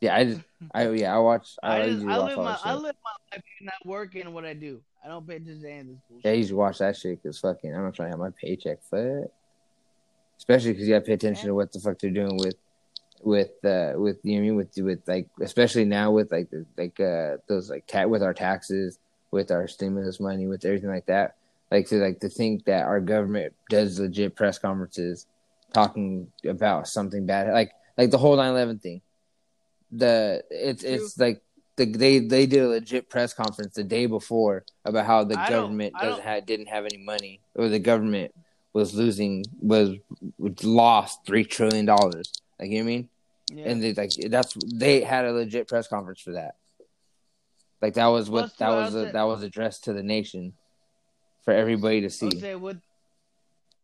Yeah, I just I yeah I watch I, I, just, I watch live my I live my life and I work and what I do. I don't pay attention to any of this bullshit. Yeah, I usually watch that shit because fucking I'm not trying to have my paycheck flat. Especially because you have to pay attention to what the fuck they're doing with with uh with you know what I mean with with like especially now with like the, like uh those like ta- with our taxes with our stimulus money with everything like that. Like to like to think that our government does legit press conferences talking about something bad like like the whole 9/11 thing. The it's it's like the, they they did a legit press conference the day before about how the I government doesn't have didn't have any money or the government was losing was, lost three trillion dollars like you know what I mean Yeah. and they like that's they had a legit press conference for that. Like that was what Plus, that was a, that was addressed to the nation for everybody to see. say with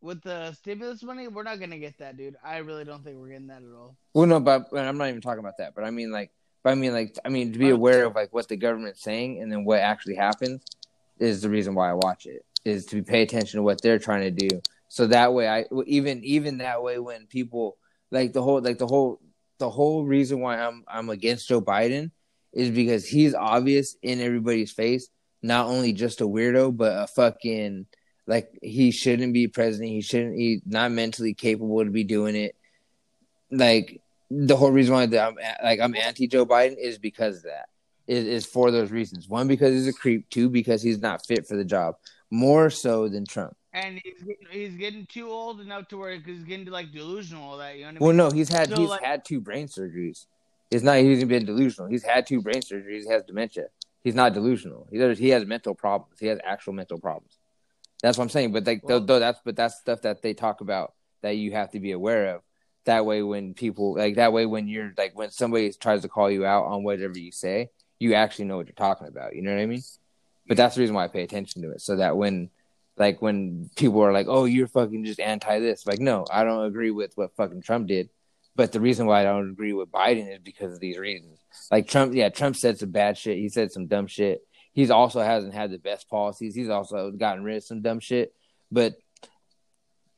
with the stimulus money, we're not gonna get that, dude. I really don't think we're getting that at all. Well, no, but, I'm not even talking about that. But I mean, like, but I mean, like, I mean, to be aware of like what the government's saying and then what actually happens is the reason why I watch it. Is to pay attention to what they're trying to do. So that way, I even even that way when people like the whole like the whole the whole reason why I'm I'm against Joe Biden is because he's obvious in everybody's face, not only just a weirdo, but a fucking like he shouldn't be president. He shouldn't. He's not mentally capable to be doing it. Like the whole reason why I'm like I'm anti Joe Biden is because of that. Is is for those reasons. One because he's a creep. Two because he's not fit for the job. More so than Trump. And he's getting, he's getting too old enough to where he's getting like delusional. All that you know what I Well, mean? no, he's had So, he's like- had two brain surgeries. It's not he hasn't been delusional. He's had two brain surgeries. He has dementia. He's not delusional. He does, he has mental problems. He has actual mental problems. That's what I'm saying. But like Well- though that's but that's stuff that they talk about that you have to be aware of. That way, when people like that way, when you're like when somebody tries to call you out on whatever you say, you actually know what you're talking about. You know what I mean? But that's the reason why I pay attention to it, so that when like when people are like, "Oh, you're fucking just anti this," like, no, I don't agree with what fucking Trump did. But the reason why I don't agree with Biden is because of these reasons. Like Trump, yeah, Trump said some bad shit. He said some dumb shit. He's also hasn't had the best policies. He's also gotten rid of some dumb shit. But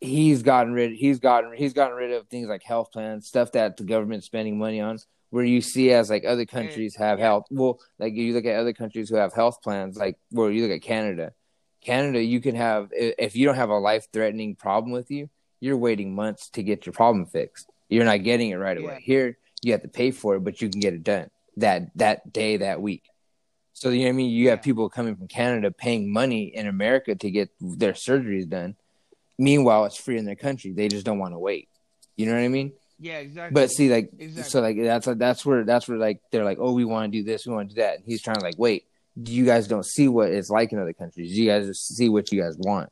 he's gotten rid he's gotten he's gotten rid of things like health plans, stuff that the government's spending money on. Where you see as like other countries mm. have health, well, like you look at other countries who have health plans, like where you look at Canada, Canada, you can have if you don't have a life threatening problem with you, you're waiting months to get your problem fixed. You're not getting it right away. Yeah. Here, you have to pay for it, but you can get it done that that day, that week. So you know what I mean? You have people coming from Canada paying money in America to get their surgeries done. Meanwhile, it's free in their country. They just don't want to wait. You know what I mean? Yeah, exactly. But see, like, Exactly. so like that's like, that's where that's where like they're like, oh, we want to do this, we want to do that, and he's trying to like, wait, you guys don't see what it's like in other countries. You guys just see what you guys want.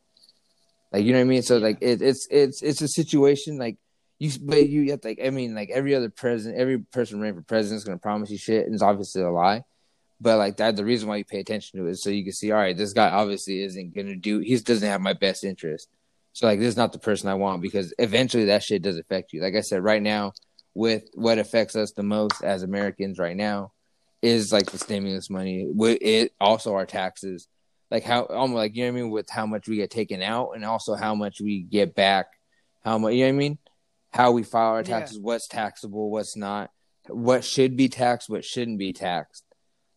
Like, you know what I mean? So like, it, it's it's it's a situation like you, but you have to, like, I mean, like every other president, every person running for president is going to promise you shit, and it's obviously a lie. But like that, the reason why you pay attention to it is so you can see, all right, this guy obviously isn't going to do. He doesn't have my best interest. So like, this is not the person I want because eventually that shit does affect you. Like I said, right now, with what affects us the most as Americans right now, is like the stimulus money. With it also our taxes, like how almost like you know what I mean, with how much we get taken out and also how much we get back. How much you know what I mean? How we file our Yeah. taxes, what's taxable, what's not, what should be taxed, what shouldn't be taxed,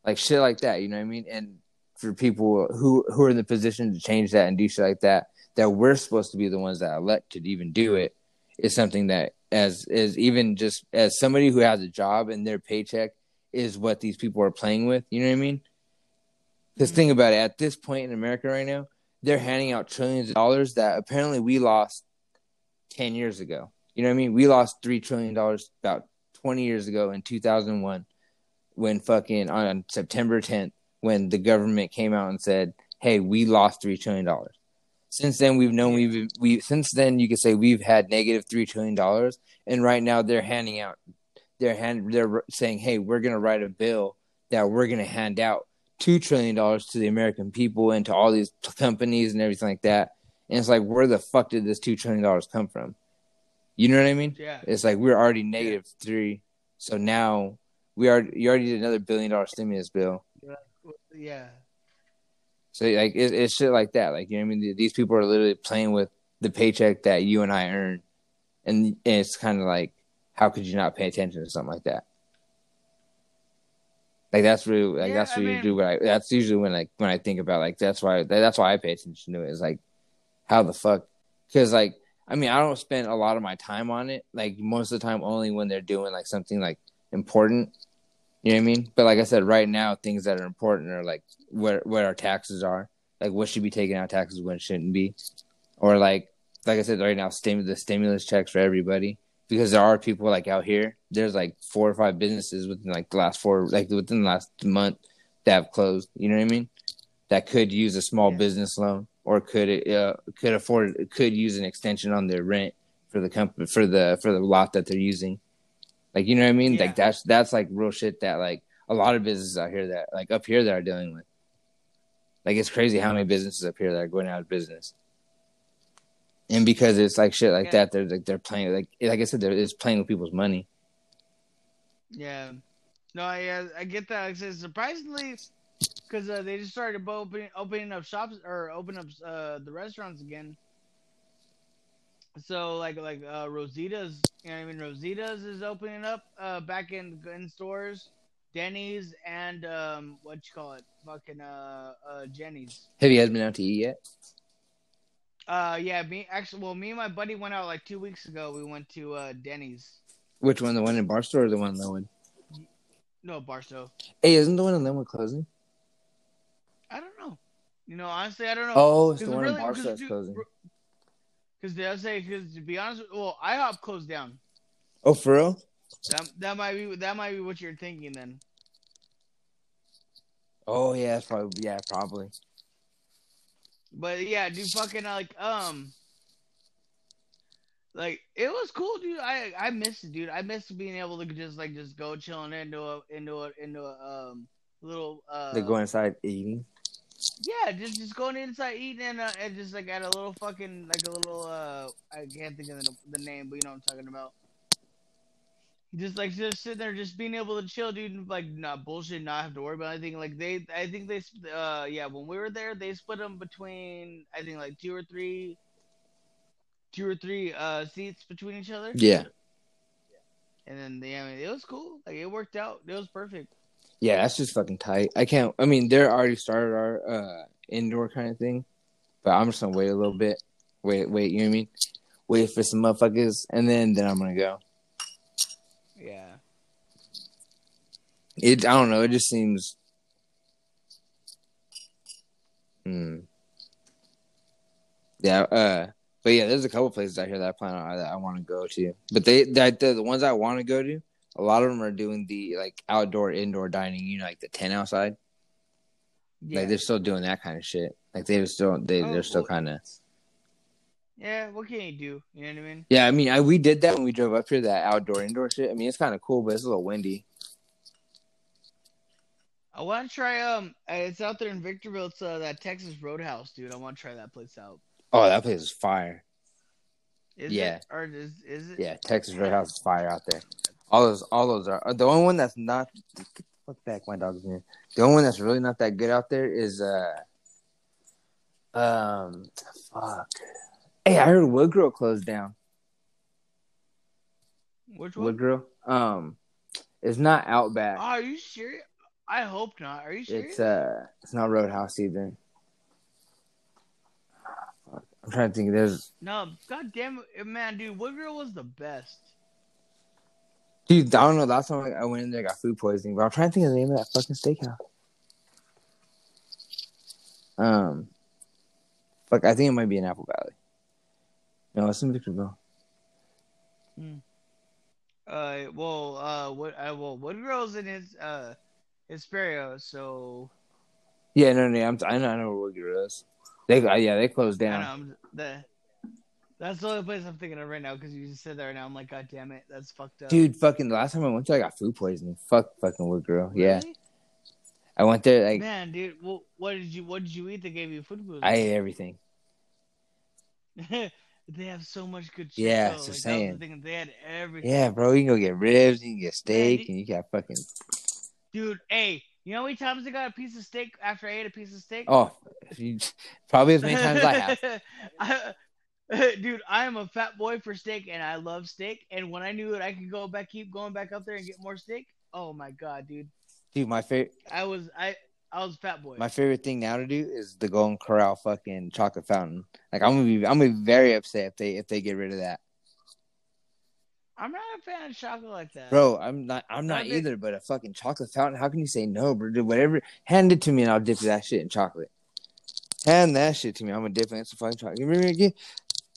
like shit like that. You know what I mean? And for people who who are in the position to change that and do shit like that, that we're supposed to be the ones that elect to even do it, is something that as is even just as somebody who has a job and their paycheck is what these people are playing with. You know what I mean? Because Mhm. think about it. At this point in America right now, they're handing out trillions of dollars that apparently we lost ten years ago. You know what I mean? We lost three trillion dollars about twenty years ago in two thousand one, when fucking on September tenth, when the government came out and said, "Hey, we lost three trillion dollars." Since then, we've known we've we since then you could say we've had negative three trillion dollars, and right now they're handing out, they're hand they're saying, "Hey, we're gonna write a bill that we're gonna hand out two trillion dollars to the American people and to all these companies and everything like that." And it's like, where the fuck did this two trillion dollars come from? You know what I mean? yeah, It's like we're already negative three, so now we are. You already did another billion dollar stimulus bill. yeah, So like it, it's shit like that. Like you know what I mean? These people are literally playing with the paycheck that you and I earn, and, and it's kind of like, how could you not pay attention to something like that? Like that's really like Yeah, that's I what you mean- do. What I that's usually when like when I think about like that's why that's why I pay attention to it. Is like how the fuck because like I mean I don't spend a lot of my time on it. Like most of the time only when they're doing like something like important. You know what I mean? But like I said, right now things that are important are like where where our taxes are, like what should be taken out taxes, when shouldn't be, or like like I said, right now stim- the stimulus checks for everybody because there are people like out here. There's like four or five businesses within like the last four, like within the last month that have closed. You know what I mean? That could use a small Yeah. business loan or could uh, could afford could use an extension on their rent for the company for the for the lot that they're using. Like you know what I mean? Yeah. Like that's that's like real shit that like a lot of businesses out here that like up here that are dealing with. Like it's crazy how many businesses up here that are going out of business. And because it's like shit like Yeah. that, they're like they're playing like like I said, they're it's playing with people's money. yeah. No, I uh, I get that. Like I said, surprisingly, because uh, they just started opening opening up shops or opening up uh, the restaurants again. So like like uh, Rosita's, you know what I mean? Rosita's is opening up uh, back in in stores. Denny's and um, what you call it? Fucking uh, uh, Jenny's. Have you guys been out to eat yet? Uh, yeah, me actually. Well, me and my buddy went out like two weeks ago. We went to uh, Denny's. Which one? The one in Barstow or the one in Lenwood? No, Barstow. Hey, isn't the one in Lenwood closing? I don't know. You know, honestly, I don't know. Oh, it's the one in really- Barstow 'cause that's closing. Because they say, because to be honest, well, IHOP closed down. Oh, for real? That that might be that might be what you're thinking then. Oh yeah, probably yeah, probably. But yeah, dude, fucking like um, like it was cool, dude. I I missed it, dude. I missed being able to just like just go chilling into a into a into a um little uh They go inside eating. yeah, just just going inside eating and, uh, and just like at a little fucking like a little uh I can't think of the, the name, but you know what I'm talking about. Just like just sitting there, just being able to chill, dude. Like not bullshit, not have to worry about anything. Like they, I think they, uh, yeah, when we were there, they split them between I think like two or three, two or three uh seats between each other. Yeah, And then yeah, I mean, it was cool. Like it worked out. It was perfect. yeah, that's just fucking tight. I can't. I mean, they're already started our uh indoor kind of thing, but I'm just gonna wait a little bit. Wait, wait. You know what I mean? Wait for some motherfuckers, and then then I'm gonna go. Yeah. It. I don't know. It just seems. Hmm. Yeah. Uh. But yeah, there's a couple places out here that I plan on that I want to go to. But they that the, the ones I want to go to, a lot of them are doing the like outdoor indoor dining. You know, like the tent outside. Yeah. Like they're still doing that kind of shit. Like they're still they Oh, they're still well- kind of. Yeah. What can you do? You know what I mean? Yeah, I mean, I, we did that when we drove up here. That outdoor indoor shit. I mean, it's kind of cool, but it's a little windy. I want to try. Um, uh, it's out there in Victorville. It's uh, that Texas Roadhouse, dude. I want to try that place out. Oh, that place is fire. Is Yeah. It, or is is it? Yeah, Texas Roadhouse is fire out there. All those, all those are the only one that's not. Fuck back, my dog's here. The only one that's really not that good out there is uh, um, fuck. Hey, I heard Woodgrill closed down. Which one? Woodgrill, um, it's not Outback. Oh, are you serious? I hope not. Are you serious? It's uh, it's not Roadhouse either. I'm trying to think. There's no, god damn it, man, dude. Woodgrill was the best. dude. I don't know. Last time I went in there, I got food poisoning. But I'm trying to think of the name of that fucking steakhouse. Um, fuck. I think it might be in Apple Valley. No, it's in Victorville. Uh, well, uh, what? Uh, well, Woodgrill's in his uh, Hesperia, so Yeah, no, no. I'm, I know. I know where is. They, uh, yeah, they closed I down. know I'm, the. That's the only place I'm thinking of right now because you just said there, and. I'm like, God damn it, that's fucked up. Dude, fucking. The last time I went there, I got food poisoning. Fuck, fucking. Yeah, Really? I went there. Like, man, dude. Well, what did you what did you eat that gave you food poisoning? I ate everything. they have so much good shit. Yeah, it's like, the saying. thing, They had everything. Yeah, bro. You can go get ribs. You can get steak, dude. and you got fucking. Dude, hey, you know how many times I got a piece of steak after I ate a piece of steak? Oh, you, probably as many times as I have. I- dude, I am a fat boy for steak, and I love steak. And when I knew that I could go back, keep going back up there and get more steak, oh my god, dude, Dude, my favorite. I was I I was fat boy. My favorite thing now to do is the Golden Corral fucking chocolate fountain. Like I'm gonna be, I'm gonna be very upset if they if they get rid of that, I'm not a fan of chocolate like that, bro. I'm not, I'm Not not big. either. But a fucking chocolate fountain, how can you say no, bro? Dude, whatever, hand it to me and I'll dip that shit in chocolate. Hand that shit to me. I'm gonna dip it in some fucking chocolate. Give me again.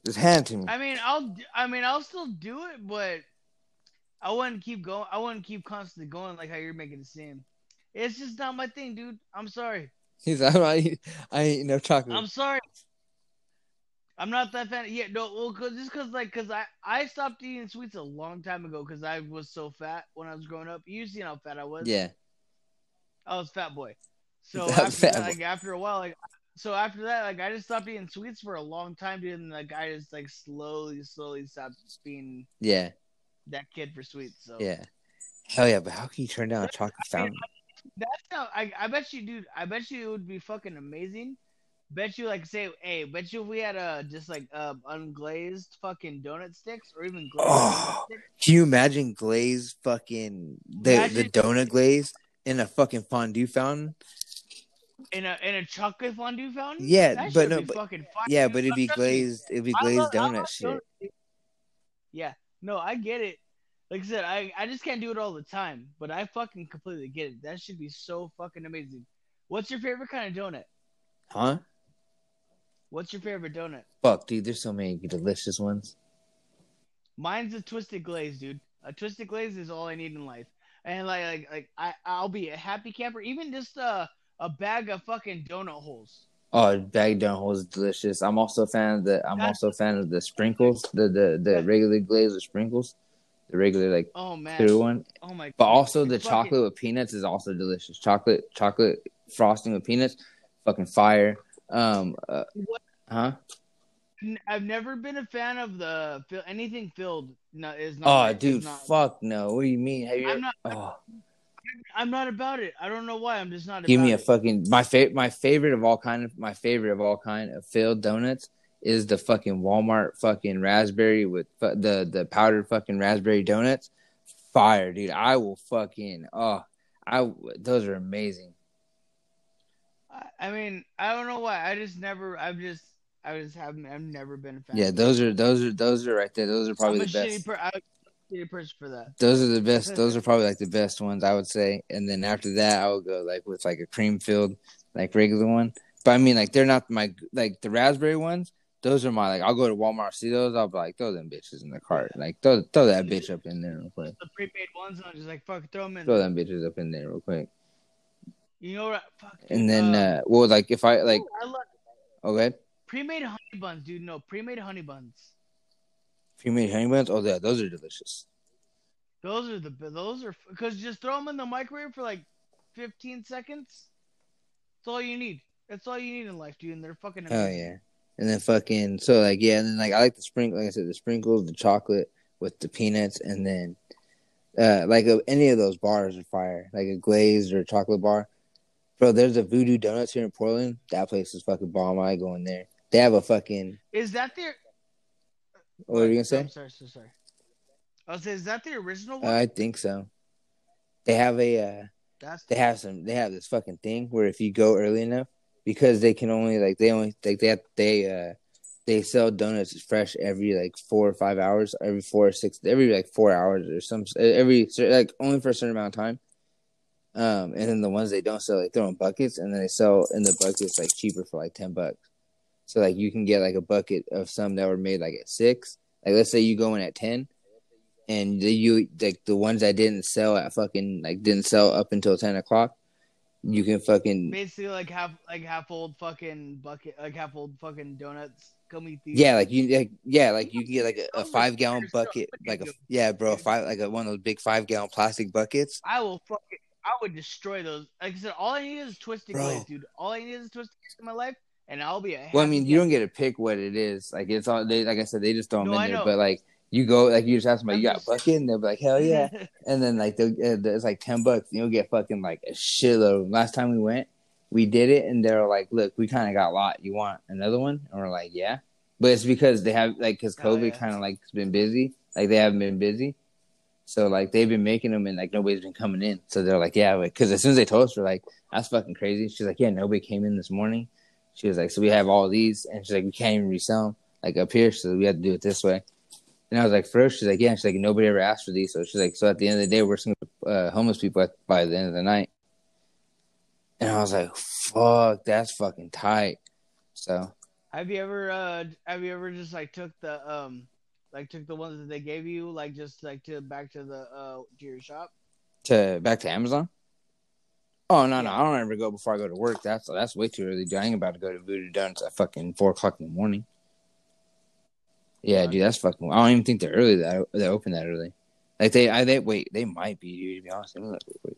Just hand it to me. I mean, I'll I mean I'll still do it, but I wouldn't keep going. I wouldn't keep constantly going like how you're making it seem. It's just not my thing, dude. I'm sorry. He's I'm not eat, I ain't no chocolate. I'm sorry. I'm not that fan. Yeah, no, well, cause just cause like, cause I I stopped eating sweets a long time ago because I was so fat when I was growing up. You seen how fat I was? yeah, I was fat boy. So after fat that, boy. like after a while, like so after that, like I just stopped eating sweets for a long time, dude. And like I just like slowly, slowly stopped being yeah, that kid for sweets. So yeah. Hell yeah! But how can you turn down a chocolate fountain? That's how I, I bet you, dude. I bet you it would be fucking amazing. Bet you, like, say, hey, bet you if we had a just like uh, unglazed fucking donut sticks or even glazed Oh. sticks. Can you imagine glaze fucking the the donut glaze in a fucking fondue fountain? in a in a chocolate fondue fountain. Yeah, that but no, but-. Yeah, but it'd be glazed. It'd be glazed love- donut shit. donuts. Yeah, no, I get it. Like I said, I, I just can't do it all the time, but I fucking completely get it. That should be so fucking amazing. What's your favorite kind of donut? Huh? What's your favorite donut? Fuck, dude. There's so many delicious ones. Mine's a twisted glaze, dude. A twisted glaze is all I need in life. And like like like I I'll be a happy camper. Even just a a bag of fucking donut holes. Oh, bag donut holes is delicious. I'm also a fan of the. I'm That's- also a fan of the sprinkles. The the the regular glaze with sprinkles. The regular like Oh man. through one. Oh my. But also the Fucking- chocolate with peanuts is also delicious. Chocolate chocolate frosting with peanuts, fucking fire. Um. Uh, huh? I've never been a fan of the fill, anything filled. No, is not. Oh, dude, not- fuck no. What do you mean? You? I'm not. oh, I'm not about it. I don't know why. I'm just not. give me a it. fucking my favorite. My favorite of all kind of my favorite of all kind of filled donuts is the fucking Walmart fucking raspberry with fu- the the powdered fucking raspberry donuts. Fire, dude! I will fucking oh, I those are amazing. I, I mean, I don't know why. I just never. I've just. I just haven't. I've never been a fan. Yeah, those are those are those are right there. Those are probably the best. per- a shitty person for that. Those are the best. Those are probably like the best ones I would say. And then after that, I would go like with like a cream filled, like regular one. But I mean, like they're not my like the raspberry ones. Those are my like. I'll go to Walmart, see those. I'll be like, throw them bitches in the cart. Like throw throw that bitch up in there real quick. The prepaid ones, and I'm just like, fuck, throw them in. Throw them bitches up in there real quick. You know what? Fuck. And then, uh, well, like if I like, ooh, I love okay, pre-made honey buns, dude. No, pre-made honey buns. if you made honey buns, oh yeah, those are delicious. Those are the those are because just throw them in the microwave for like 15 seconds. That's all you need. That's all you need in life, dude. And they're fucking. Hell amazing. yeah. And then fucking so like yeah, and then like I like the sprinkle like I said, the sprinkles, the chocolate with the peanuts, and then uh like uh, any of those bars are fire. Like a glazed or a chocolate bar. Bro, there's a Voodoo Donuts here in Portland. That place is fucking bomb. I go in there. They have a fucking Is that their? what were you gonna say? I'm sorry, so sorry. I was saying, is that the original one? I think so. They have a uh That's they have some they have this fucking thing where if you go early enough because they can only like they only like they have, they uh they sell donuts fresh every like four or five hours every four or six every like four hours or some every like only for a certain amount of time. Um and then the ones they don't sell they throw in buckets and then they sell in the buckets like cheaper for like 10 bucks. So like you can get like a bucket of some that were made like at six. Like let's say you go in at 10 and the, you like the ones that didn't sell at fucking like didn't sell up until 10 o'clock you can fucking basically like half like half old fucking bucket, like half old fucking donuts. Come eat these. yeah like you like yeah like you can get like a, a five gallon bucket like a yeah bro five like a, one of those big five gallon plastic buckets I will fucking. I would destroy those. Like I said, all I need is twisted Bro. glaze, dude. All I need is twisted glaze in my life, and I'll be a. well i mean you don't get to pick what it is like it's all they like i said they just throw them No, in there but like you go like you just ask them like you got bucket and they'll be like hell yeah. And then like they'll, uh, it's like 10 bucks and you'll get fucking like a shitload. Last time we went we did it and they're like look we kind of got a lot. You want another one? And we're like yeah. But it's because they have like because covid yeah. kind of like has been busy like they haven't been busy. So like they've been making them and like nobody's been coming in. So they're like yeah because as soon as they told us we're like that's fucking crazy. She's like yeah nobody came in this morning. She was like so we have all these and she's like we can't even resell them like up here so we have to do it this way and I was like, first, she's like, yeah. She's like, nobody ever asked for these. So she's like, so at the end of the day, we're some uh, homeless people at, by the end of the night. And I was like, fuck, that's fucking tight. So Have you ever uh have you ever just like took the um like took the ones that they gave you like just like to back to the uh to your shop? to back to Amazon. Oh no, no, I don't ever go before I go to work. That's that's way too early. I ain't about to go to Voodoo Donuts at fucking four o'clock in the morning. Yeah, dude, that's fucking. I don't even think they're early. That they open that early. Like they, I they wait. They might be. Dude, to be honest, let me look. real quick.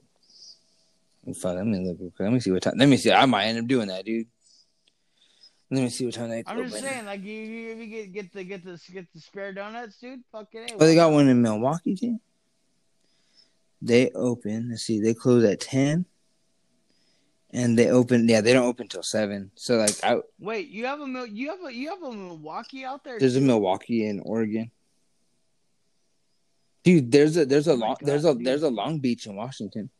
Let me find. Let me look. real quick. Let me see what time. Let me see. I might end up doing that, dude. Let me see what time they. I'm just saying, like you, you, if you get get the get the get the spare donuts, dude. Fucking Oh, they got one in Milwaukie, too. They open. Let's see. They close at ten, and they open. Yeah, they don't open till seven. So like, I, Wait, you have a you have a you have a Milwaukie out there? there's a? Milwaukie in Oregon. Dude, there's a there's a Oh long God, there's a dude. there's a Long Beach in Washington.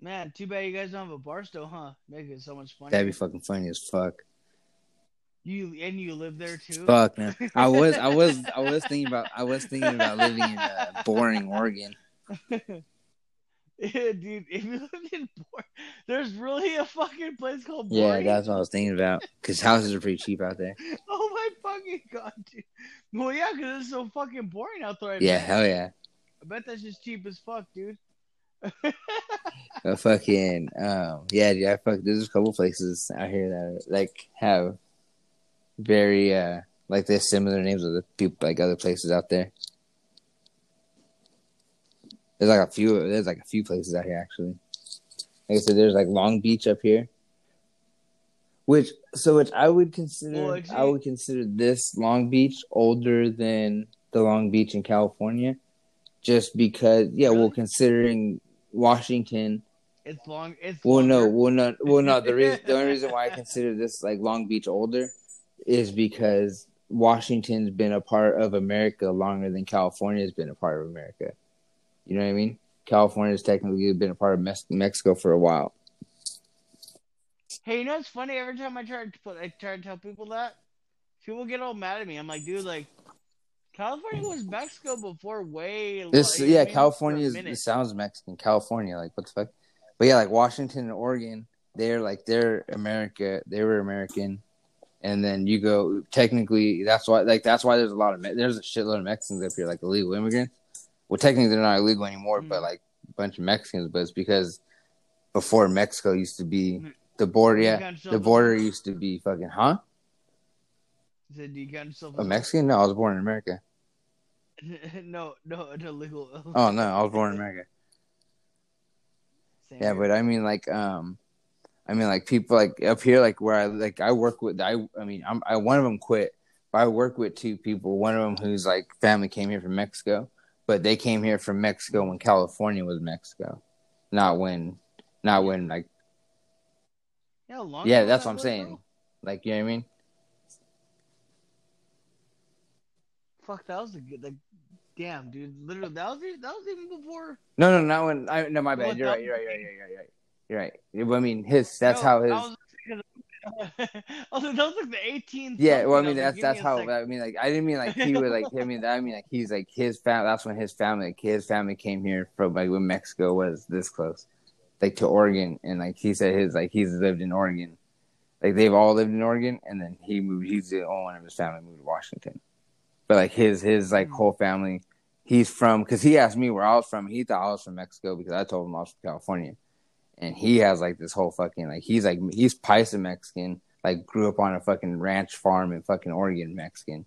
Man, too bad you guys don't have a Barstow, huh? Make it so much funny. That'd be fucking funny as fuck. you and you live there too. Fuck man, I was I was I was thinking about I was thinking about living in uh, boring Oregon. Yeah, dude, if you live in Port, there's really a fucking place called Yeah, Boring. that's what I was thinking about. Cause houses are pretty cheap out there. Oh my fucking god, dude. Well, yeah, because it's so fucking boring out there. I Yeah, bet. hell yeah. I bet that's just cheap as fuck, dude. But fucking um yeah, dude, I fuck there's a couple places out here that like have very uh like they have similar names of the people like other places out there. There's like a few there's like a few places out here actually. Like I said, there's like Long Beach up here. Which so which I would consider Well, I would consider this Long Beach older than the Long Beach in California. Just because yeah, well Really? considering Washington It's long. It's well, no, longer. well, not, well, no. The reason, the only reason why I consider this like Long Beach older is because Washington's been a part of America longer than California's been a part of America. You know what I mean? California has technically been a part of Mes- Mexico for a while. Hey, you know it's funny? Every time I try to put, I try to tell people that, people get all mad at me. I'm like, dude, like, California was Mexico before way. This like, yeah, California is it sounds Mexican. California, like what the fuck? But yeah, like Washington and Oregon, they're like they're America. They were American, and then you go technically. That's why like that's why there's a lot of there's a shitload of Mexicans up here, like illegal immigrants. Well, technically they're not illegal anymore, but Mhm. like a bunch of Mexicans. But it's because before Mexico used to be the border. Yeah, the border used to be fucking huh? You said you got yourself A Mexican? No, I was born in America. no, no, an illegal. Oh no, I was born in America. Same Yeah, here. but I mean, like, um, I mean, like people like up here, like where I like I work with. I, I mean, I'm I one of them quit, but I work with two people. One of them whose like family came here from Mexico, but they came here from Mexico when California was Mexico, not when, not when like yeah, long yeah, that's that what I'm saying. bro. Like you know what I mean? Fuck, that was a good. Like, damn, dude. Literally, that was that was even before. No, no, not when. I no, my bad. You're right. You're right. You're right. You're right. You're right. You're right. You're right. I mean, his. That's No, how his. I was like, that was like the 18th. Yeah, well, I mean that's like, that's how. I mean like I didn't mean like he would like I mean I mean like he's like his family. That's when his family like his family came here from like when Mexico was this close, like to Oregon, and like he said his like he's lived in Oregon, like they've all lived in Oregon, and then he moved. He's the only one of his family moved to Washington, but like his his like Hmm. whole family, he's from because he asked me where I was from. He thought I was from Mexico because I told him I was from California, and he has like this whole fucking like he's like he's Paisa Mexican like grew up on a fucking ranch farm in fucking Oregon Mexican.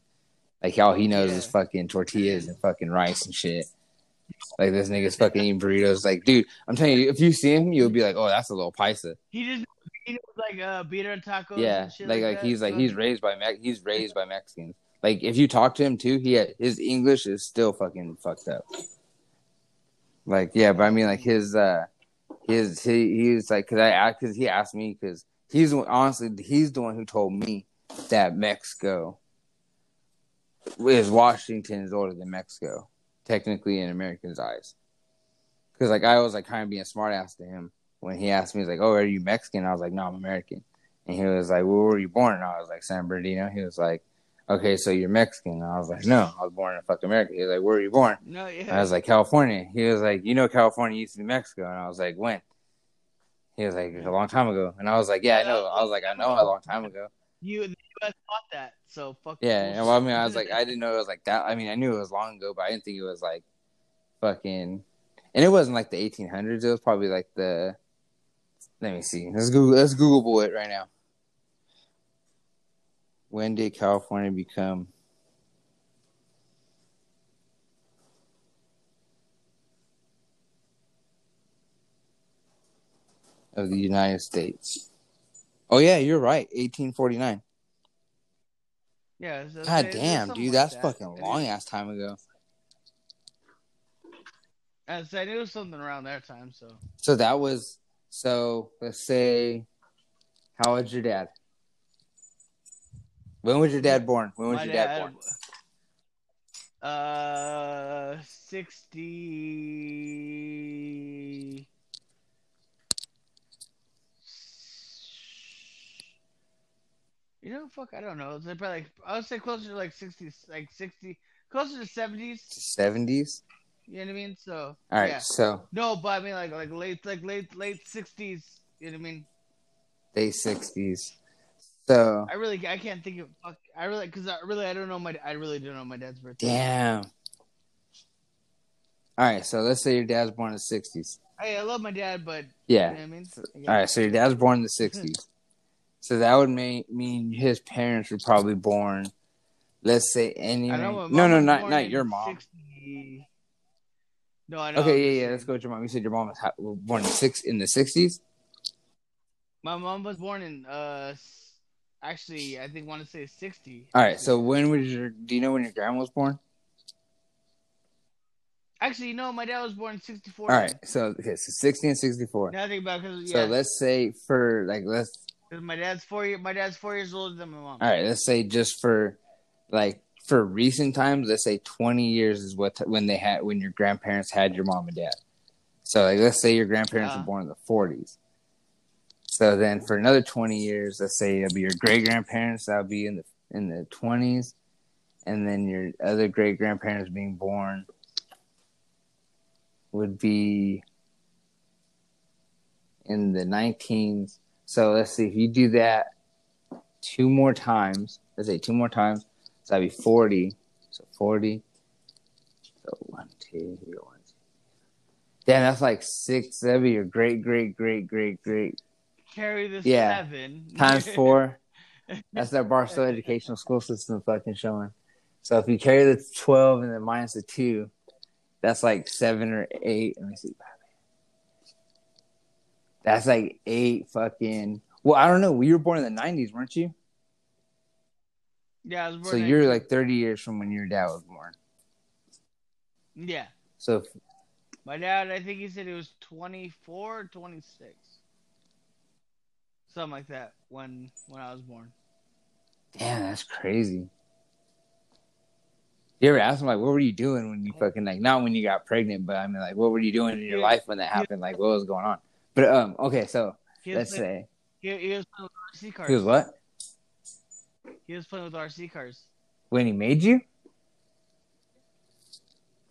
Like all he knows is fucking tortillas and fucking rice and shit. Like this nigga's fucking eating burritos. Like, dude, I'm telling you, if you see him, you'll be like, oh, that's a little paisa. He just he knows like uh birria tacos. Yeah, like like, like he's like he's raised by Me- he's raised by Mexicans. Like if you talk to him too, he had, his English is still fucking fucked up. Like yeah, but I mean like his uh his he he's like because I because he asked me because he's honestly he's the one who told me that Mexico is Washington is older than Mexico technically in Americans' eyes. Because like I was like kind of being a smart ass to him when he asked me, he's like, "Oh, are you Mexican?" I was like, "No, I'm American." And he was like, "Well, where were you born?" And I was like, "San Bernardino." He was like, "Okay, so you're Mexican?" I was like, "No, I was born in fucking America." He was like, "Where were you born?" No, yeah. I was like, "California." He was like, "You know, California used to be Mexico." And I was like, "When?" He was like, "A long time ago." And I was like, "Yeah, I know." I was like, "I know, a long time ago." you the U.S. bought that, so fuck. Yeah, and well, I mean, I was like, I didn't know it was like that. I mean, I knew it was long ago, but I didn't think it was like fucking. And it wasn't like the 1800s. It was probably like the. Let me see. Let's Google. Let's Google it right now. When did California become? Of the United States. Oh yeah, you're right. 1849. yeah. God it's damn, dude, like that's that. fucking It long is. ass time ago. I said it was something around that time, so So that was so let's say how old's your dad? When was your dad born? When was my your dad, born? Uh, sixty. You know, fuck, I don't know. It's probably like I would say closer to like sixty, like sixty, closer to seventies. Seventies. You know what I mean? So All right, yeah. so No, but I mean like like late like late late sixties. You know what I mean? late sixties. So I really I can't think of fuck. I really because I really I don't know my I really don't know my dad's birthday. damn. All right, so let's say your dad's born in the sixties. Hey, I love my dad, but Yeah. you know what I mean. All right, so your dad's born in the sixties. so that would may, mean his parents were probably born. Let's say any. I know my No, no, not not your mom. 60... No, I know. Okay, yeah, yeah. saying. Let's go with your mom. You said your mom was born in six in the sixties. My mom was born in uh, actually, I think want to say sixty. All right. So when was your? Do you know when your grandma was born? Actually, no, my dad was born in sixty four. All right. So okay, so sixty and sixty four. Now I think about because yeah. So let's say for like let's 'Cause my dad's four year. My dad's four years older than my mom. All right, let's say just for like for recent times, let's say 20 years is what when they had when your grandparents had your mom and dad. So like let's say your grandparents Uh. were born in the 40s. So then for another 20 years, let's say it'll be your great grandparents that'll be in the in the 20s and then your other great grandparents being born would be in the 19s. So let's see if you do that two more times. Let's say two more times. So that'd be 40. So 40. So one, two, three, one, two. Damn, that's like six. That'd be your great, great, great, great, great Carry the Yeah. seven times four. That's that Barstow educational school system fucking showing. So if you carry the 12 and then minus the two, that's like seven or eight. Let me see. That's like eight fucking. Well, I don't know. You were born in the 90s, weren't you? yeah, I was born So in- you're like 30 years from when your dad was born. yeah. So if, My dad, I think he said he was 24 or 26. Something like that when when I was born. damn, that's crazy. You ever ask him like, what were you doing when you fucking like, not when you got pregnant, but I mean like, what were you doing in your life when that happened? Like, what was going on? But um, okay, so He let's playing, say he, he was playing with RC cars. he was what He was playing with RC cars. when he made you?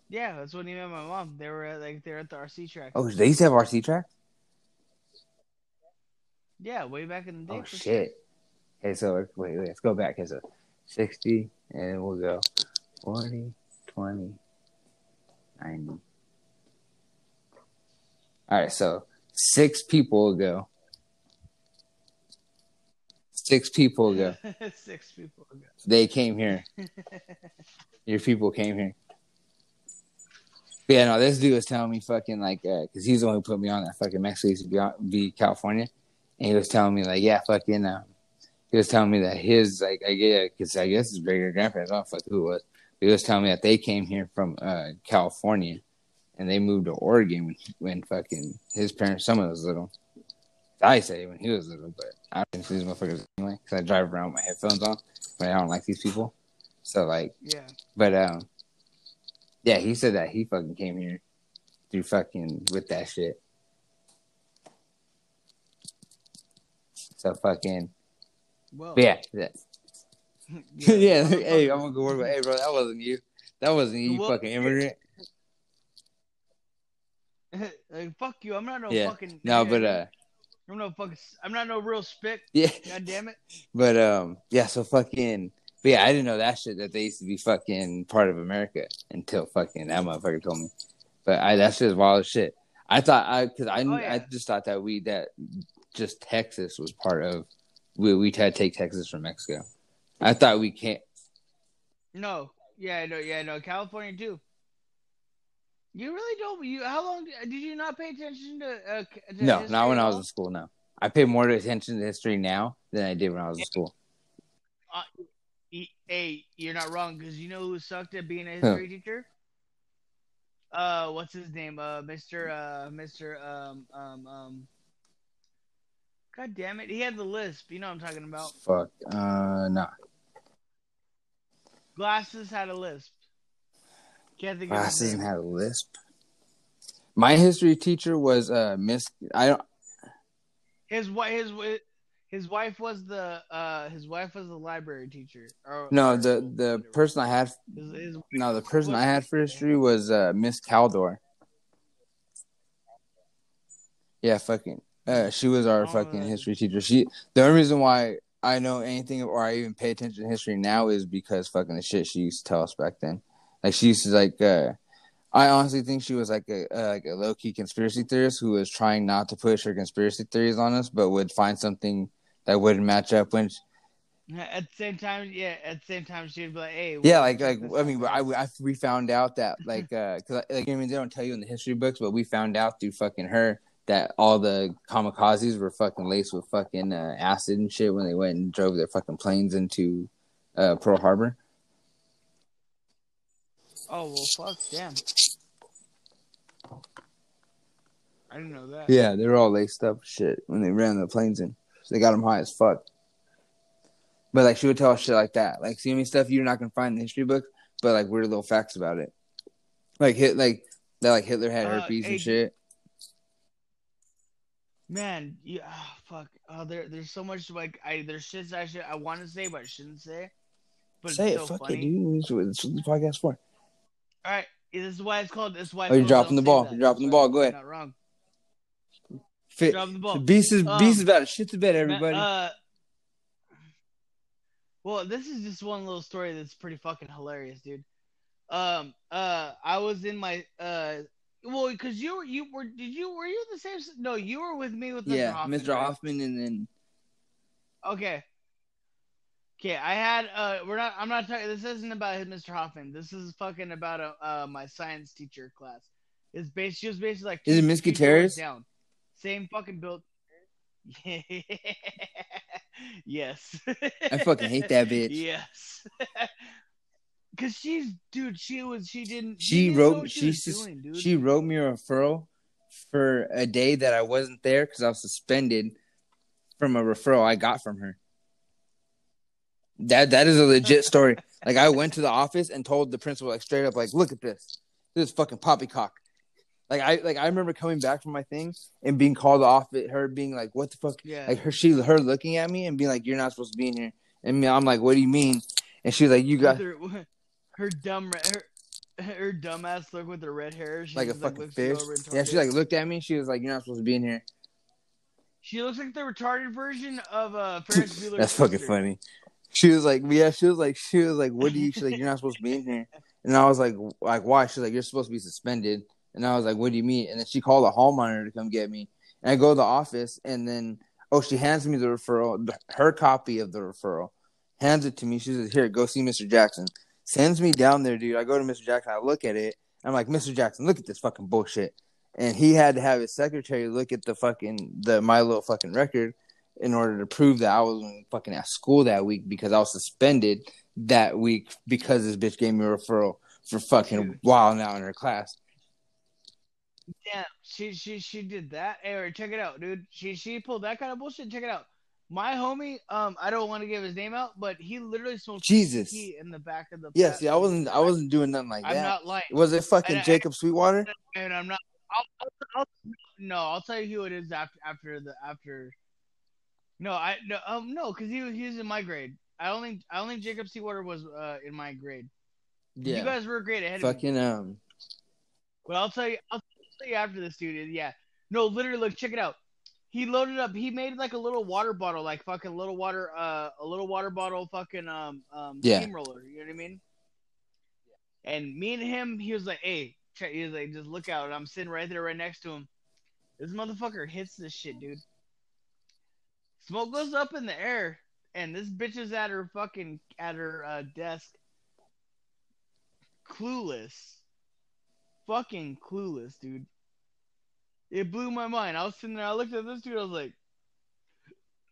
Yeah, that's when he met my mom. They were at, like they were at the RC track. Oh, they used to have RC track. Yeah, way back in the day. Oh shit. Okay, so wait, wait, let's go back. Okay, so 60, and we'll go 40, 20, 90. All right, so six people ago. Six people ago. Six people ago. they came here. Your people came here. But yeah, no, this dude was telling me fucking like, uh, cause he's the one who put me on that fucking Mexico to be, be California, and he was telling me like, yeah, fucking, um, he was telling me that his like, I get, cause I guess his great grandparents, I don't fuck who it was. But he was telling me that they came here from uh California, and they moved to Oregon when, when fucking his parents, some of was little. I say when he was little, but I don't see these motherfuckers anyway, cause I drive around with my headphones on, but I don't like these people. So like. Yeah. But um, yeah, he said that he fucking came here through fucking with that shit. So fucking Well. yeah, that, yeah. yeah. hey, I'm gonna go work with. Hey, bro, that wasn't you. That wasn't you, Well- fucking immigrant. like fuck you. I'm not no Yeah. fucking. No, but uh, I'm no fucking. I'm not no real spick. yeah, God damn it. but um, yeah. So fucking. But yeah, I didn't know that shit that they used to be fucking part of America until fucking that motherfucker told me. But I that's just wild as shit. I thought I because I Oh, yeah. I just thought that we that just Texas was part of we we had to take Texas from Mexico. I thought we can't. No. Yeah. No. Yeah. No. California too. You really don't. You how long did you not pay attention to? Uh, to No, not when I was in school. No, I pay more attention to history now than I did when I was in school. E- Hey, you're not wrong because you know who sucked at being a Huh. history teacher? Uh, what's his name? Uh, Mr. Uh, Mr. Um, um, um. God damn it, he had the lisp. You know what I'm talking about. Fuck. Uh, no. Glasses had a lisp. Can't think of Glasses name. had a lisp. My history teacher was uh Miss. I don't. His wife, his his wife was the uh his wife was the library teacher. Or, No, or the the person I had. His, his, No, the person I had for history was uh Miss Caldor. Yeah, fucking. Uh, she was our Oh, fucking history teacher. She. The only reason why I know anything or I even pay attention to history now is because fucking the shit she used to tell us back then. Like she used to like. uh I honestly think she was like a uh, like a low key conspiracy theorist who was trying not to push her conspiracy theories on us, but would find something that wouldn't match up when at the same time, yeah, at the same time she'd be like, "Hey, Yeah, like like I mean. I, I we found out that like uh, cause like I mean they don't tell you in the history books, but we found out through fucking her that all the kamikazes were fucking laced with fucking uh, acid and shit when they went and drove their fucking planes into uh, Pearl Harbor. Oh well, fuck, damn. I didn't know that. Yeah, they were all laced up shit when they ran the planes in. So They got him high as fuck. But like she would tell us shit like that, like see me stuff you're not gonna find in the history books, but like weird little facts about it. Like hit like that like Hitler had Uh, herpes hey, and shit. Man, yeah, ah, fuck. Oh, there, there's so much like I there's shit I should I want to say but I shouldn't say. But Say it's it, so fuck funny. it, dude. That's what, the podcast for. All right, this is why it's called. This is why. Oh, you're dropping the ball. That. You're dropping That's the ball. Go ahead. Not wrong. Fit. Dropping the ball. Beast is Um, Beast is about to shit to bed, everybody. Uh, well, this is just one little story that's pretty fucking hilarious, dude. Um, uh, I was in my uh, well, because you were you were did you were you the same? No, you were with me with Mr. yeah, Hoffman, Mr. right? Hoffman, and then Okay. Okay, I had uh we're not I'm not talking this isn't about Mr. Hoffman. This is fucking about a uh my science teacher class. It's based she was basically like Is it Miss Gutierrez? down. Same fucking build. yes. I fucking hate that bitch. Yes. Cause she's dude, she was she didn't she didn't wrote she sus- doing, she wrote me a referral for a day that I wasn't there because I was suspended from a referral I got from her. That that is a legit story. like I went to the office and told the principal like straight up like, look at this, this is fucking poppycock. Like I like I remember coming back from my thing and being called off at her being like, what the fuck? yeah. Like her she her looking at me and being like, you're not supposed to be in here. And me, I'm like, what do you mean? And she's like, you got her, dumb her, her dumb ass look with her red hair. She like a fucking you fish. Yeah, she like looked at me. She was like, "You're not supposed to be in here." She looks like the retarded version of uh, Ferris That's fucking funny. She was like, "Yeah." She was like, "She was like, what do you?" She's like, "You're not supposed to be in here." And I was like, "Like why?" She's like, "You're supposed to be suspended." And I was like, "What do you mean?" And then she called a hall monitor to come get me. And I go to the office, and then oh, she hands me the referral, her copy of the referral, hands it to me. She says, "Here, go see Mr. Jackson." Sends me down there, dude. I go to Mr. Jackson. I look at it. I'm like, Mr. Jackson, look at this fucking bullshit. And he had to have his secretary look at the fucking the my little fucking record in order to prove that I was fucking at school that week because I was suspended that week because this bitch gave me a referral for fucking Dude. wilding out in her class. Damn, she she she did that. Hey, check it out, dude. She she pulled that kind of bullshit. Check it out. My homie, um, I don't want to give his name out, but he literally smoked Jesus. in the back of the. Yeah, see, I wasn't I wasn't doing nothing like I'm that. not lying, Was it fucking And I- Jacob Sweetwater? and I'm not. I'll, I'll, I'll, no, I'll tell you who it is after after the after. No, I no um no because he was he was in my grade. I only I only Jacob Seawater was uh in my grade. Yeah, You guys were a grade ahead. Fucking um But I'll tell you, I'll tell you after this, dude. Yeah, no, literally, look, check it out. He loaded up. He made like a little water bottle, like fucking little water, uh, a little water bottle, fucking um, um, Yeah. steamroller. You know what I mean? And me and him, he was like, "Hey, check." He was like, "Just look out." And I'm sitting right there, right next to him. This motherfucker hits this shit, dude. Smoke goes up in the air, and this bitch is at her fucking at her uh, desk, clueless fucking clueless, dude. It blew my mind. I was sitting there, I looked at this dude, I was like,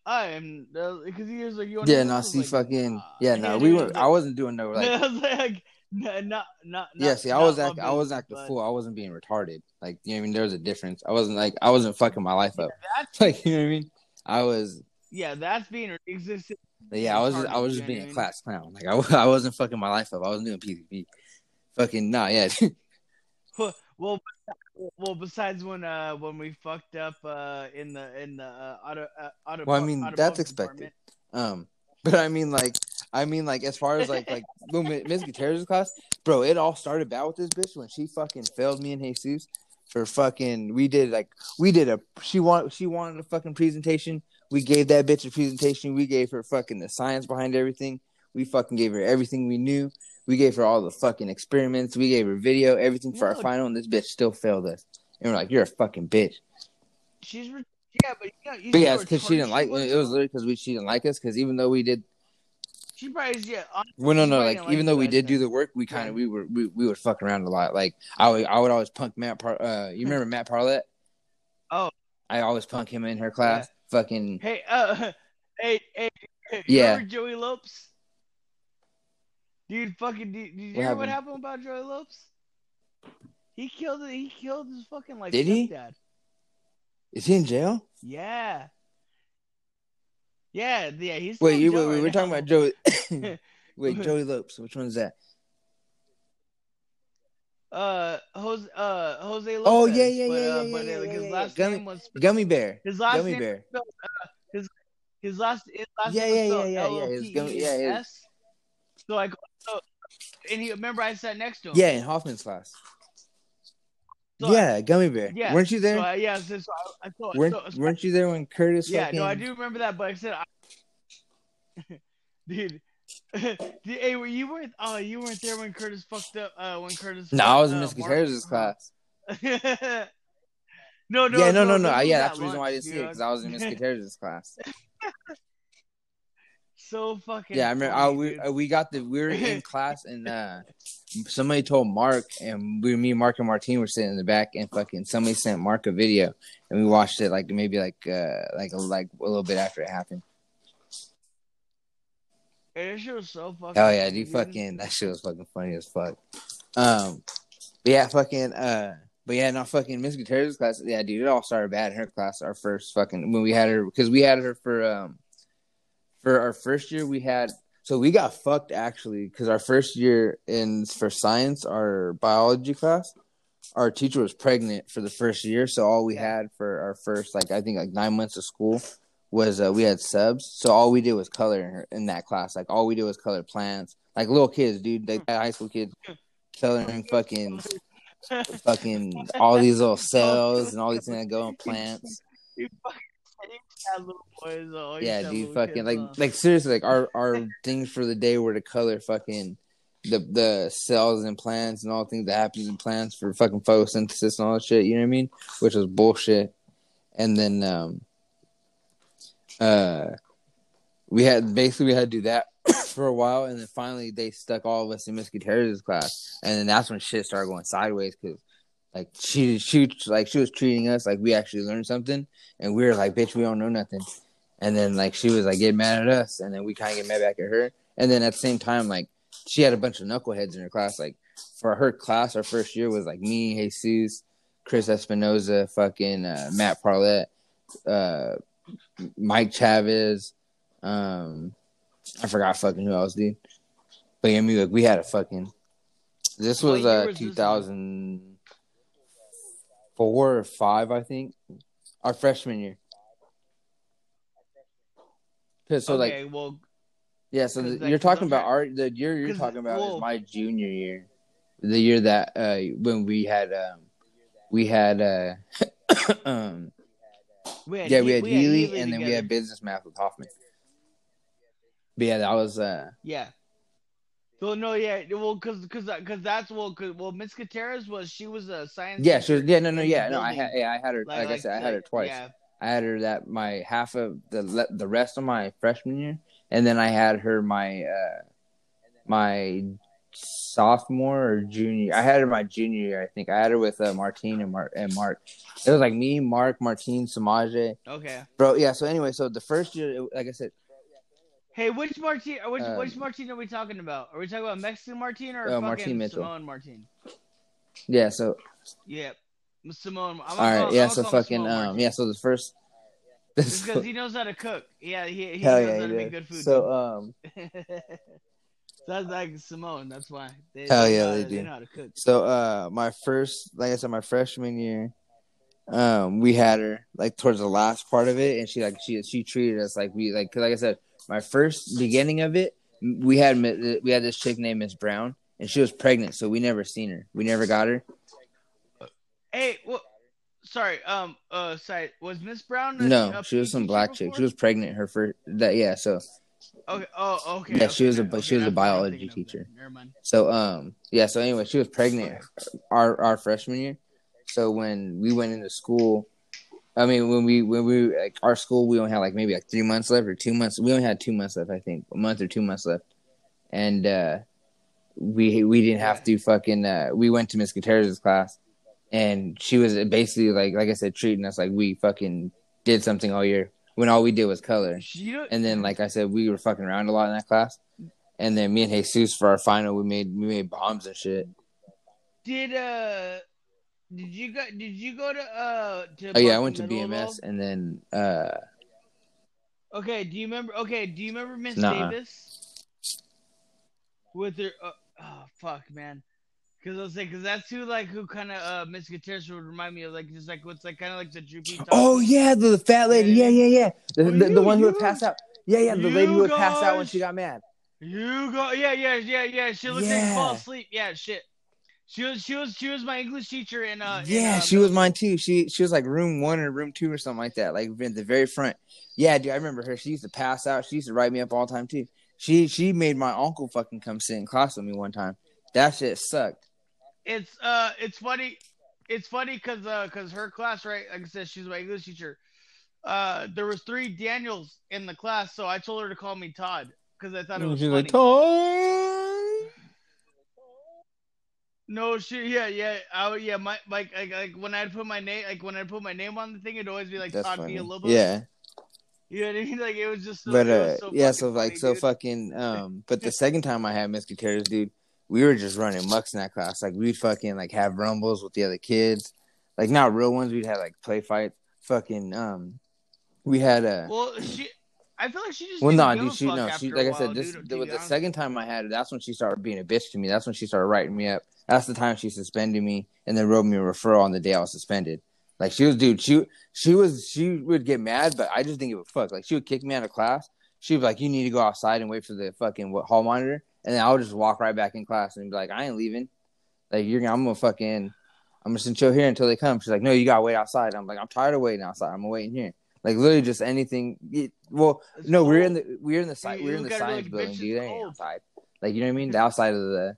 I am, because he was like, you want Yeah, no, see fucking yeah, no, we were I wasn't doing no like I was like, no, not, not, Yeah, not- see, I was acting, I was acting but fool. I wasn't being retarded. Like, you know what I mean? There was a difference. I wasn't like, I wasn't fucking my life up. That's, Like, you know what I mean? I was, yeah, that's being existed. yeah, I was, just, I was just being a class clown. Like, I, I wasn't fucking my life up. I wasn't doing PCP. Fucking nah, yeah. Well, well, besides when uh when we fucked up uh in the in the uh, auto uh, auto. Well, I mean, that's expected. um, but I mean, like, I mean, like, as far as like, like, when Mi- Miss Gutierrez's class, bro, it all started bad with this bitch when she fucking failed me and Jesus for fucking. We did like, we did a. She wanted, she wanted a fucking presentation. We gave that bitch a presentation. We gave her fucking the science behind everything. We fucking gave her everything we knew. We gave her all the fucking experiments. We gave her video, everything for our final, and this bitch still failed us. And we're like, you're a fucking bitch. She's re- yeah, but you know, you But yeah, it's because she didn't like. was, It was literally because we she didn't like us. Because even though we did She probably yeah. honestly, Well, no, no. probably Like even though we did do the work, we kind Yeah. of we were we, we would fuck around a lot. Like I would I would always punk Matt. Par- uh, you remember Matt Parlett? Oh. I always punk him in her class. Fucking Hey, uh, hey, hey, hey, Yeah. remember Joey Lopes? Dude, fucking, did, did you What hear what happened? happened about Joey Lopes? He killed it. He killed his fucking like Did he? is he in jail? Yeah. Yeah, yeah. He's Wait, you wait, wait, right we're talking about Joey. wait, Joey Lopes. Which one's that? uh Jose uh Jose Lopez. Oh, yeah, yeah, but, yeah, uh, yeah, but yeah, uh, yeah, his last Gummy- name was Gummy Bear. his last Gummy name Bear. was uh, his his last his last Yeah, name was yeah, spelled yeah, yeah, yeah, his gummy- yeah, his- L-O-P-E-S. So like so and he remember I sat next to him. Yeah, in Hoffman's class. So I- yeah, Gummy Bear. yeah. Weren't you there? So I, yeah, so, so I, I thought weren't so, so- Weren't you there when Curtis? yeah, fucking... no, I do remember that, but I said, I, dude, hey, were you weren't? Oh, you weren't there when Curtis fucked up. Uh, when Curtis. No, I was in uh, Miss Gutierrez's class. no, no, yeah, no, no, no. was yeah, at that's the reason why I didn't see it because. I was in Miss Gutierrez's class. So fucking. Yeah, I remember. funny, I, we dude. uh, we got the we were in class and uh somebody told Mark and we me Mark and Martine were sitting in the back and fucking somebody sent Mark a video and we watched it like maybe like uh like like a little bit after it happened. Hey, that shit was so fucking. Oh yeah, dude, fucking that shit was fucking funny as fuck. Um, but yeah, fucking uh, but yeah, not fucking Miss Gutierrez's class. Yeah, dude, it all started bad in her class. Our first fucking when we had her because we had her for um for our first year we had so we got fucked actually because our first year in for science our biology class our teacher was pregnant for the first year. So all we had for our first like i think like nine months of school was uh, we had subs. So all we did was color in, her, in that class. Like all we did was color plants. Like little kids dude like high school kids coloring fucking fucking all these little cells and all these things that go in plants boys. Yeah, dude, fucking like like seriously, like our our things for the day were to color fucking the the cells and plants and all things that happens in plants for fucking photosynthesis and all that shit. You know what I mean? Which was bullshit. And then um uh we had basically we had to do that for a while, and then finally they stuck all of us in Miss Gutierrez's class, and then that's when shit started going sideways because. Like she, she, like she was treating us like we actually learned something, and we were like, "Bitch, we don't know nothing." And then like she was like getting mad at us, and then we kind of get mad back at her. And then at the same time, like she had a bunch of knuckleheads in her class. Like for her class, our first year was like me, Jesus, Chris Espinoza, fucking uh, Matt Parlett, uh, Mike Chavez. Um, I forgot fucking who else, dude. But yeah, I mean, like we had a fucking. This was uh was this 2004 or five, I think. Our freshman year. 'Cause so like well, yeah, So the, like, you're talking about our the year you're talking about well- is my junior year, the year that uh when we had um we had uh um we had yeah we He- had Healy and then we had business math with Hoffman. But yeah, that was uh Yeah. So no, yeah, well, cause, cause, cause that's well, cause well, Miss Gutierrez was she was a science. yeah she was yeah no no yeah no I had yeah I had her like, I said I had her twice. Yeah, I had her that my half of the the rest of my freshman year, and then I had her my uh my sophomore or junior. I had her my junior year, I think. I had her with uh, Martine and Mark and Mark. It was like me, Mark, Martine, Samaje, okay. bro. Yeah. So anyway, so the first year, like I said, Hey, which Martine? Which Um, which Martine are we talking about? Are we talking about Mexican Martine or Uh, fucking Martine Mitchell. Simone Martine? yeah. So Yeah, Simone. I'm all right, yeah. So fucking um, Martine. yeah. So the first. Because he knows how to cook. Yeah, he, he Hell knows yeah, how to make good food. So um, That's like Simone. That's why. They, Hell they yeah, they how- do. know how to cook. So uh my first like I said, my freshman year, um, we had her like towards the last part of it and she like she she treated us like we like cause like I said, my first beginning of it, we had we had this chick named Miss Brown and she was pregnant, so we never seen her. We never got her. Hey, well, sorry. Um, uh, sorry. Was Miss Brown? No, she was some black chick. She was pregnant her first that yeah, so Okay. Oh, okay. Yeah, okay, she was a- okay, she was a that's what I'm biology teacher. Never mind. So um yeah, so anyway, she was pregnant our our freshman year. So when we went into school, I mean when we when we like our school we only had like maybe like three months left or two months. We only had two months left, I think, a month or two months left, and uh we we didn't have to fucking uh we went to Miss Gutierrez's class, and she was basically like like I said treating us like we fucking did something all year when all we did was color. And then, like I said, we were fucking around a lot in that class. And then me and Jesus for our final, we made we made bombs and shit. did uh, did you go? Did you go to uh? To Oh yeah, I went to BMS and then uh Okay, do you remember? Okay, do you remember Miss Nuh-uh. Davis? With her, uh, oh fuck, man. Because I was like, because that's who like who kind of uh Miss Gutierrez would remind me of, like just like what's like kind of like the droopy. top. Oh yeah, the, the fat lady. Yeah, yeah, yeah. The, Oh, the, the you- one who would pass out. Yeah, yeah. The lady who would pass out when she got mad. You go, yeah, yeah, yeah, yeah. She looked like she fall asleep. Yeah, shit. She was, she was, she was my English teacher in uh. in, yeah, uh, she was mine too. She she was like room one or room two or something like that, like in the very front. Yeah, dude, I remember her. She used to pass out. She used to write me up all the time too. She she made my uncle fucking come sit in class with me one time. That shit sucked. It's uh, it's funny, it's funny because uh, because her class, right? Like I said, she's my English teacher. Uh, there was three Daniels in the class, so I told her to call me Todd because I thought it was She's funny. like, "Todd." No, she, yeah, yeah, I, would- yeah, my like, like, like when I put my name, like when I put my name on the thing, it'd always be like That's Todd funny. Villalobos. Yeah, you know what I mean? Like it was just, so, but it was uh, so yeah, fucking so like, funny, so dude. fucking um. But the second time I had Miss Gutierrez, dude, we were just running mucks in that class. Like we'd fucking like have rumbles with the other kids, like not real ones. We'd have like play fights. Fucking um, we had a. Well, she, I feel like she just. Well, no, dude. She no, she like I said. This the, the second time I had it. That's when she started being a bitch to me. That's when she started writing me up. That's the time she suspended me and then wrote me a referral on the day I was suspended. Like she was, dude. She she was she would get mad, but I just didn't give a fuck. Like she would kick me out of class. She'd be like, "You need to go outside and wait for the fucking what, hall monitor," and then I would just walk right back in class and be like, "I ain't leaving. Like you're, gonna- I'm gonna fucking, I'm just gonna chill here until they come." She's like, "No, you gotta wait outside." I'm like, "I'm tired of waiting outside. I'm gonna wait here." Like literally just anything. It- well, It's no, we're in the we're in the You- we're in the science like, building, dude. ain't outside. Like you know what I mean? The outside of the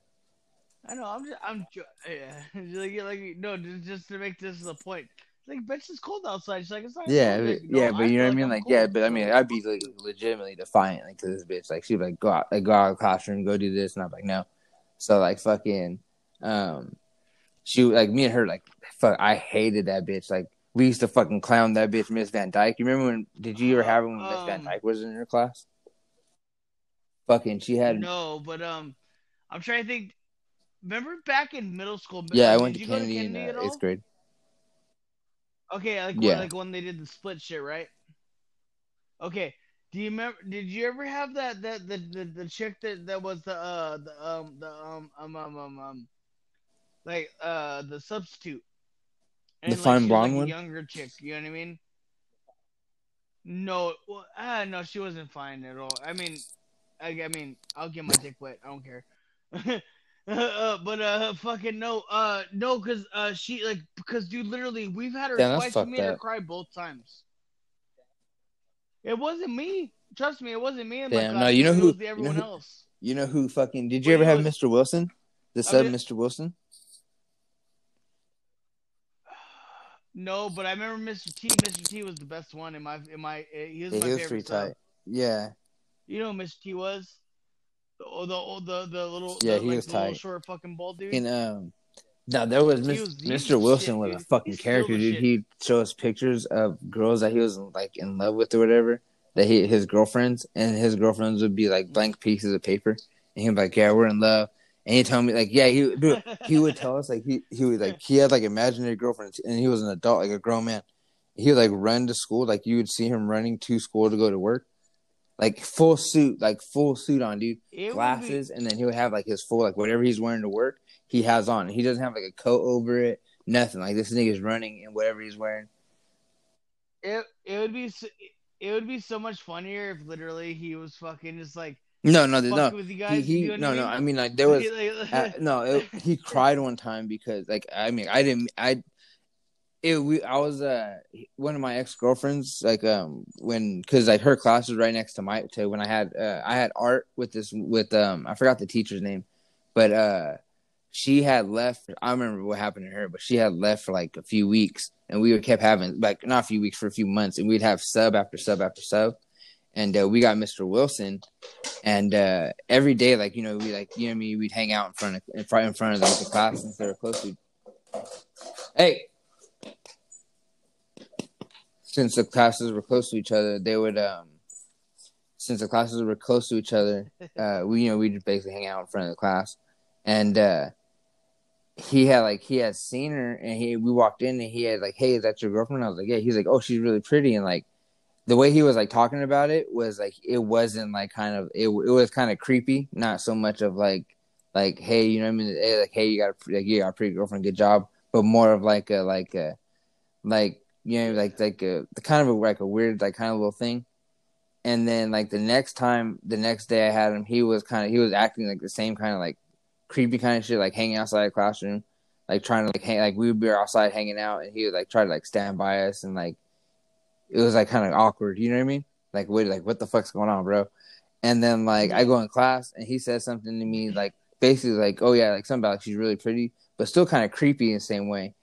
I know. I'm just. I'm. ju- Yeah. like, like no, just, just to make this a point. Like, bitch, it's cold outside. She's like, it's not. yeah, cold. but, Like, no, yeah, but you know what I mean? Like yeah, but I mean, I'd be like legitimately defiant like to this bitch. Like she'd be like go out, like go out of the classroom, go do this, and I'm like no. So like fucking, um, she like me and her like fuck. I hated that bitch. Like we used to fucking clown that bitch, Miss Van Dyke. You remember when? Did you ever have it when Miss Van Um, Dyke was in your class? Fucking, she had. No, but um, I'm trying to think. Remember back in middle school? yeah, I went to you go Kennedy, in uh, eighth grade. Okay, like Yeah. when, like when they did the split shit, right? Okay. Do you remember? Did you ever have that that the the, the chick that that was the uh the um the um um um um, um like uh the substitute? The like, fine blonde like, one? younger chick. You know what I mean? No, well, ah, no, she wasn't fine at all. I mean, I, I mean, I'll get my dick wet. I don't care. uh, but uh, fucking no, uh, no, cause uh, she like, because dude, literally, we've had her Damn, twice. We made her cry both times. It wasn't me. Trust me, it wasn't me. My Damn, class. no, you know who- was the you know everyone who- else. You know who fucking? Did you Well, ever have know- Mr. Wilson? The sub, mean- Mr. Wilson. No, but I remember Mr. T. Mr. T was the best one in my in my. uh, He was Yeah, my he was favorite. pretty sub. tight. Yeah, You know who Mr. T was? Oh, the oh, the, the little Yeah, the, he like, was tight. short fucking bald dude. and um, no, there was, Mis- was- Mr. Wilson shit, was a fucking He's character, dude. shit. He'd show us pictures of girls that he was like in love with or whatever. That he his girlfriends and his girlfriends would be like blank pieces of paper, and he'd be like, "Yeah, we're in love." And he'd tell me like, "Yeah, he dude, he would tell us like he he would like he had like imaginary girlfriends, and he was an adult, like a grown man. He would like run to school, like you would see him running to school to go to work, like full suit, like full suit on, dude, It would be- glasses, and then he would have like his full like whatever he's wearing to work, he has on. He doesn't have like a coat over it, nothing. Like this nigga's running in whatever he's wearing. it it would be so, it would be so much funnier if literally he was fucking just like No, no, no. with you He, guys. he no, no. I I mean? like there was uh, no. It, he cried one time because like I mean I didn't I. It, we I was uh one of my ex girlfriends like um when because like her class was right next to my to when I had uh, I had art with this with um I forgot the teacher's name, but uh she had left. I remember what happened to her, but she had left for like a few weeks, and we kept having like not a few weeks for a few months, and we'd have sub after sub after sub, and uh, we got Mr. Wilson, and uh, every day like you know we like you know mean we'd hang out in front of in front in front of like, the class since they were close to. Hey, since the classes were close to each other, they would um. Since the classes were close to each other, uh, we you know we'd just basically hang out in front of the class, and uh, he had like he had seen her and he we walked in and he had like hey is that your girlfriend I was like yeah he's like oh she's really pretty and like the way he was like talking about it was like it wasn't like kind of it. It was kind of creepy, not so much of like like hey, you know what I mean? Hey, like hey, you got a, like you got a pretty girlfriend, good job, but more of like a like a like you know like like a the kind of a, like a weird like kind of little thing. And then like the next time, the next day I had him, he was kind of he was acting like the same kind of like creepy kind of shit, like hanging outside the classroom, like trying to like hang like we would be outside hanging out, and he would like try to like stand by us and like it was like kind of awkward. You know what I mean? Like, wait, like what the fuck's going on, bro? And then like I go in class and he says something to me like basically like, oh yeah, like something about like she's really pretty, but still kind of creepy in the same way.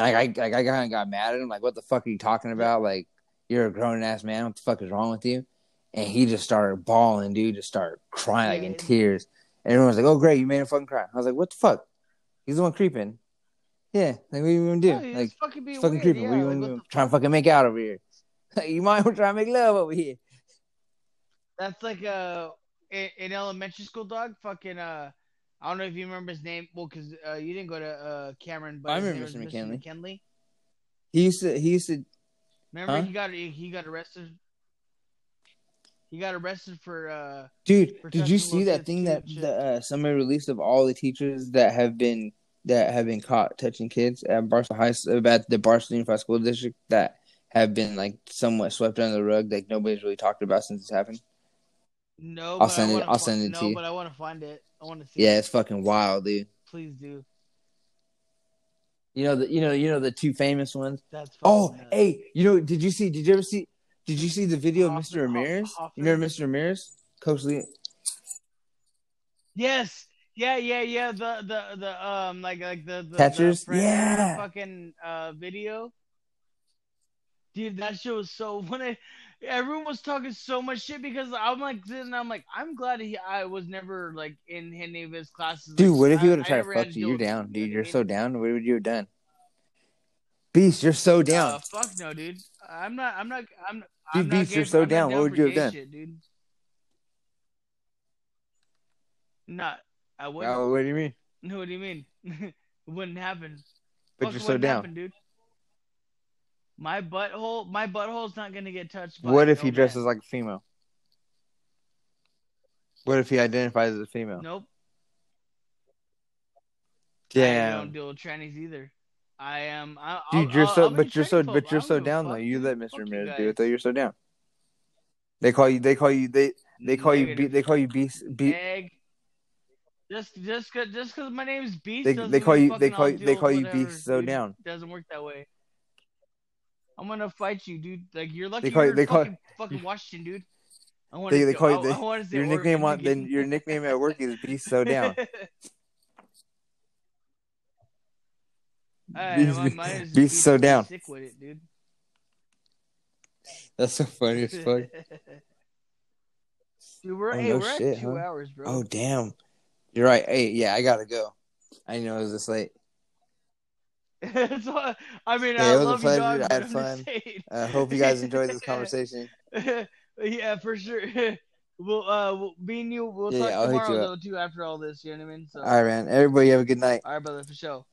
And like I like I kind of got mad at him, like, what the fuck are you talking about? Like you're a grown ass man. What the fuck is wrong with you? And he just started bawling, dude. Just started crying like in tears. And everyone was like, "Oh, great, you made him fucking cry." I was like, "What the fuck? He's the one creeping." Yeah, like what are you gonna do? No, like fucking, being fucking weird, creeping. Yeah, what are you like, gonna do? Trying to fucking make out over here. you might want to try to make love over here. That's like uh in, in elementary school, dog. Fucking uh, I don't know if you remember his name. Well, because uh, you didn't go to uh Cameron, but I remember Mr. McKinley. McKinley. He used to. He used to. Remember Huh? he got he got arrested. He got arrested for uh Dude, For did you see that thing that the, uh, somebody released of all the teachers that have been that have been caught touching kids at Barcelona High at the Barcelona Unified School District that have been like somewhat swept under the rug, like nobody's really talked about since it's happened. no. I'll send it- I'll fi- send it no, to you. but I want to find it. I want to see. Yeah, it. it's fucking wild, dude. please do. You know the you know you know the two famous ones. That's Oh, nuts. hey, you know, did you see? Did you ever see? Did you see the video of Mr. Ramirez? Hoff- You remember Mr. Ramirez, Coach Lee? Yes. Yeah, yeah, yeah. The the the um like like the the, Catchers? the Yeah. fucking uh video. Dude, that shit was so when I everyone was talking so much shit because I'm like sitting I'm like I'm glad he I was never like in any of his classes. Dude, Like, what if he would have tried to fuck you? You're down, dude. You're so down. What would you have done? Beast, you're so down. Uh, fuck no, dude. I'm not. I'm not. I'm. Dude, I'm not Beast, you're so I'm down. What would you have done? Shit, dude. Not. I wouldn't. Oh, what do you mean? No, what do you mean? it wouldn't happen. But Fuck you're so down. happen, dude. My butthole. My butthole's not gonna get touched. By What if no he dresses man. like a female? What if he identifies as a female? Nope. I Damn, don't deal with trannies either. I am. I, dude, you're I'll, so, I'll but you're so, but you're so don't give a down though. You let Mr. Ramirez do it though. You're so down. They call you. They call you. They they call you. Be, Negative. they call you beast. Be, Egg. Just, just, cause, just cause my name is Beast. They- they call you- they call you- they call you Beast so down. Doesn't work that way. I'm gonna fight you, dude. Like you're lucky They call you- you're they in call- fucking, fucking Washington, dude. I want They- to they call you- I, they- I wanna say your nickname on then your nickname at work is Beast so down. Alright, Beast- my- mine is Beast so down. Sick with it, dude. That's so funny as fuck. Dude, we're, Oh, hey, no we're shit, at two huh? hours, bro. Oh damn, you're right. Hey, yeah, I gotta go. I know it was this late. I mean, Yeah, I it was a love you, dog, I had fun. I uh, hope you guys enjoyed this conversation. yeah, for sure. we'll uh, we'll, me and you, we'll Yeah, talk yeah, tomorrow you though too. After all this, you know what I mean? So, All right, man. Everybody have a good night. all right, brother, for sure.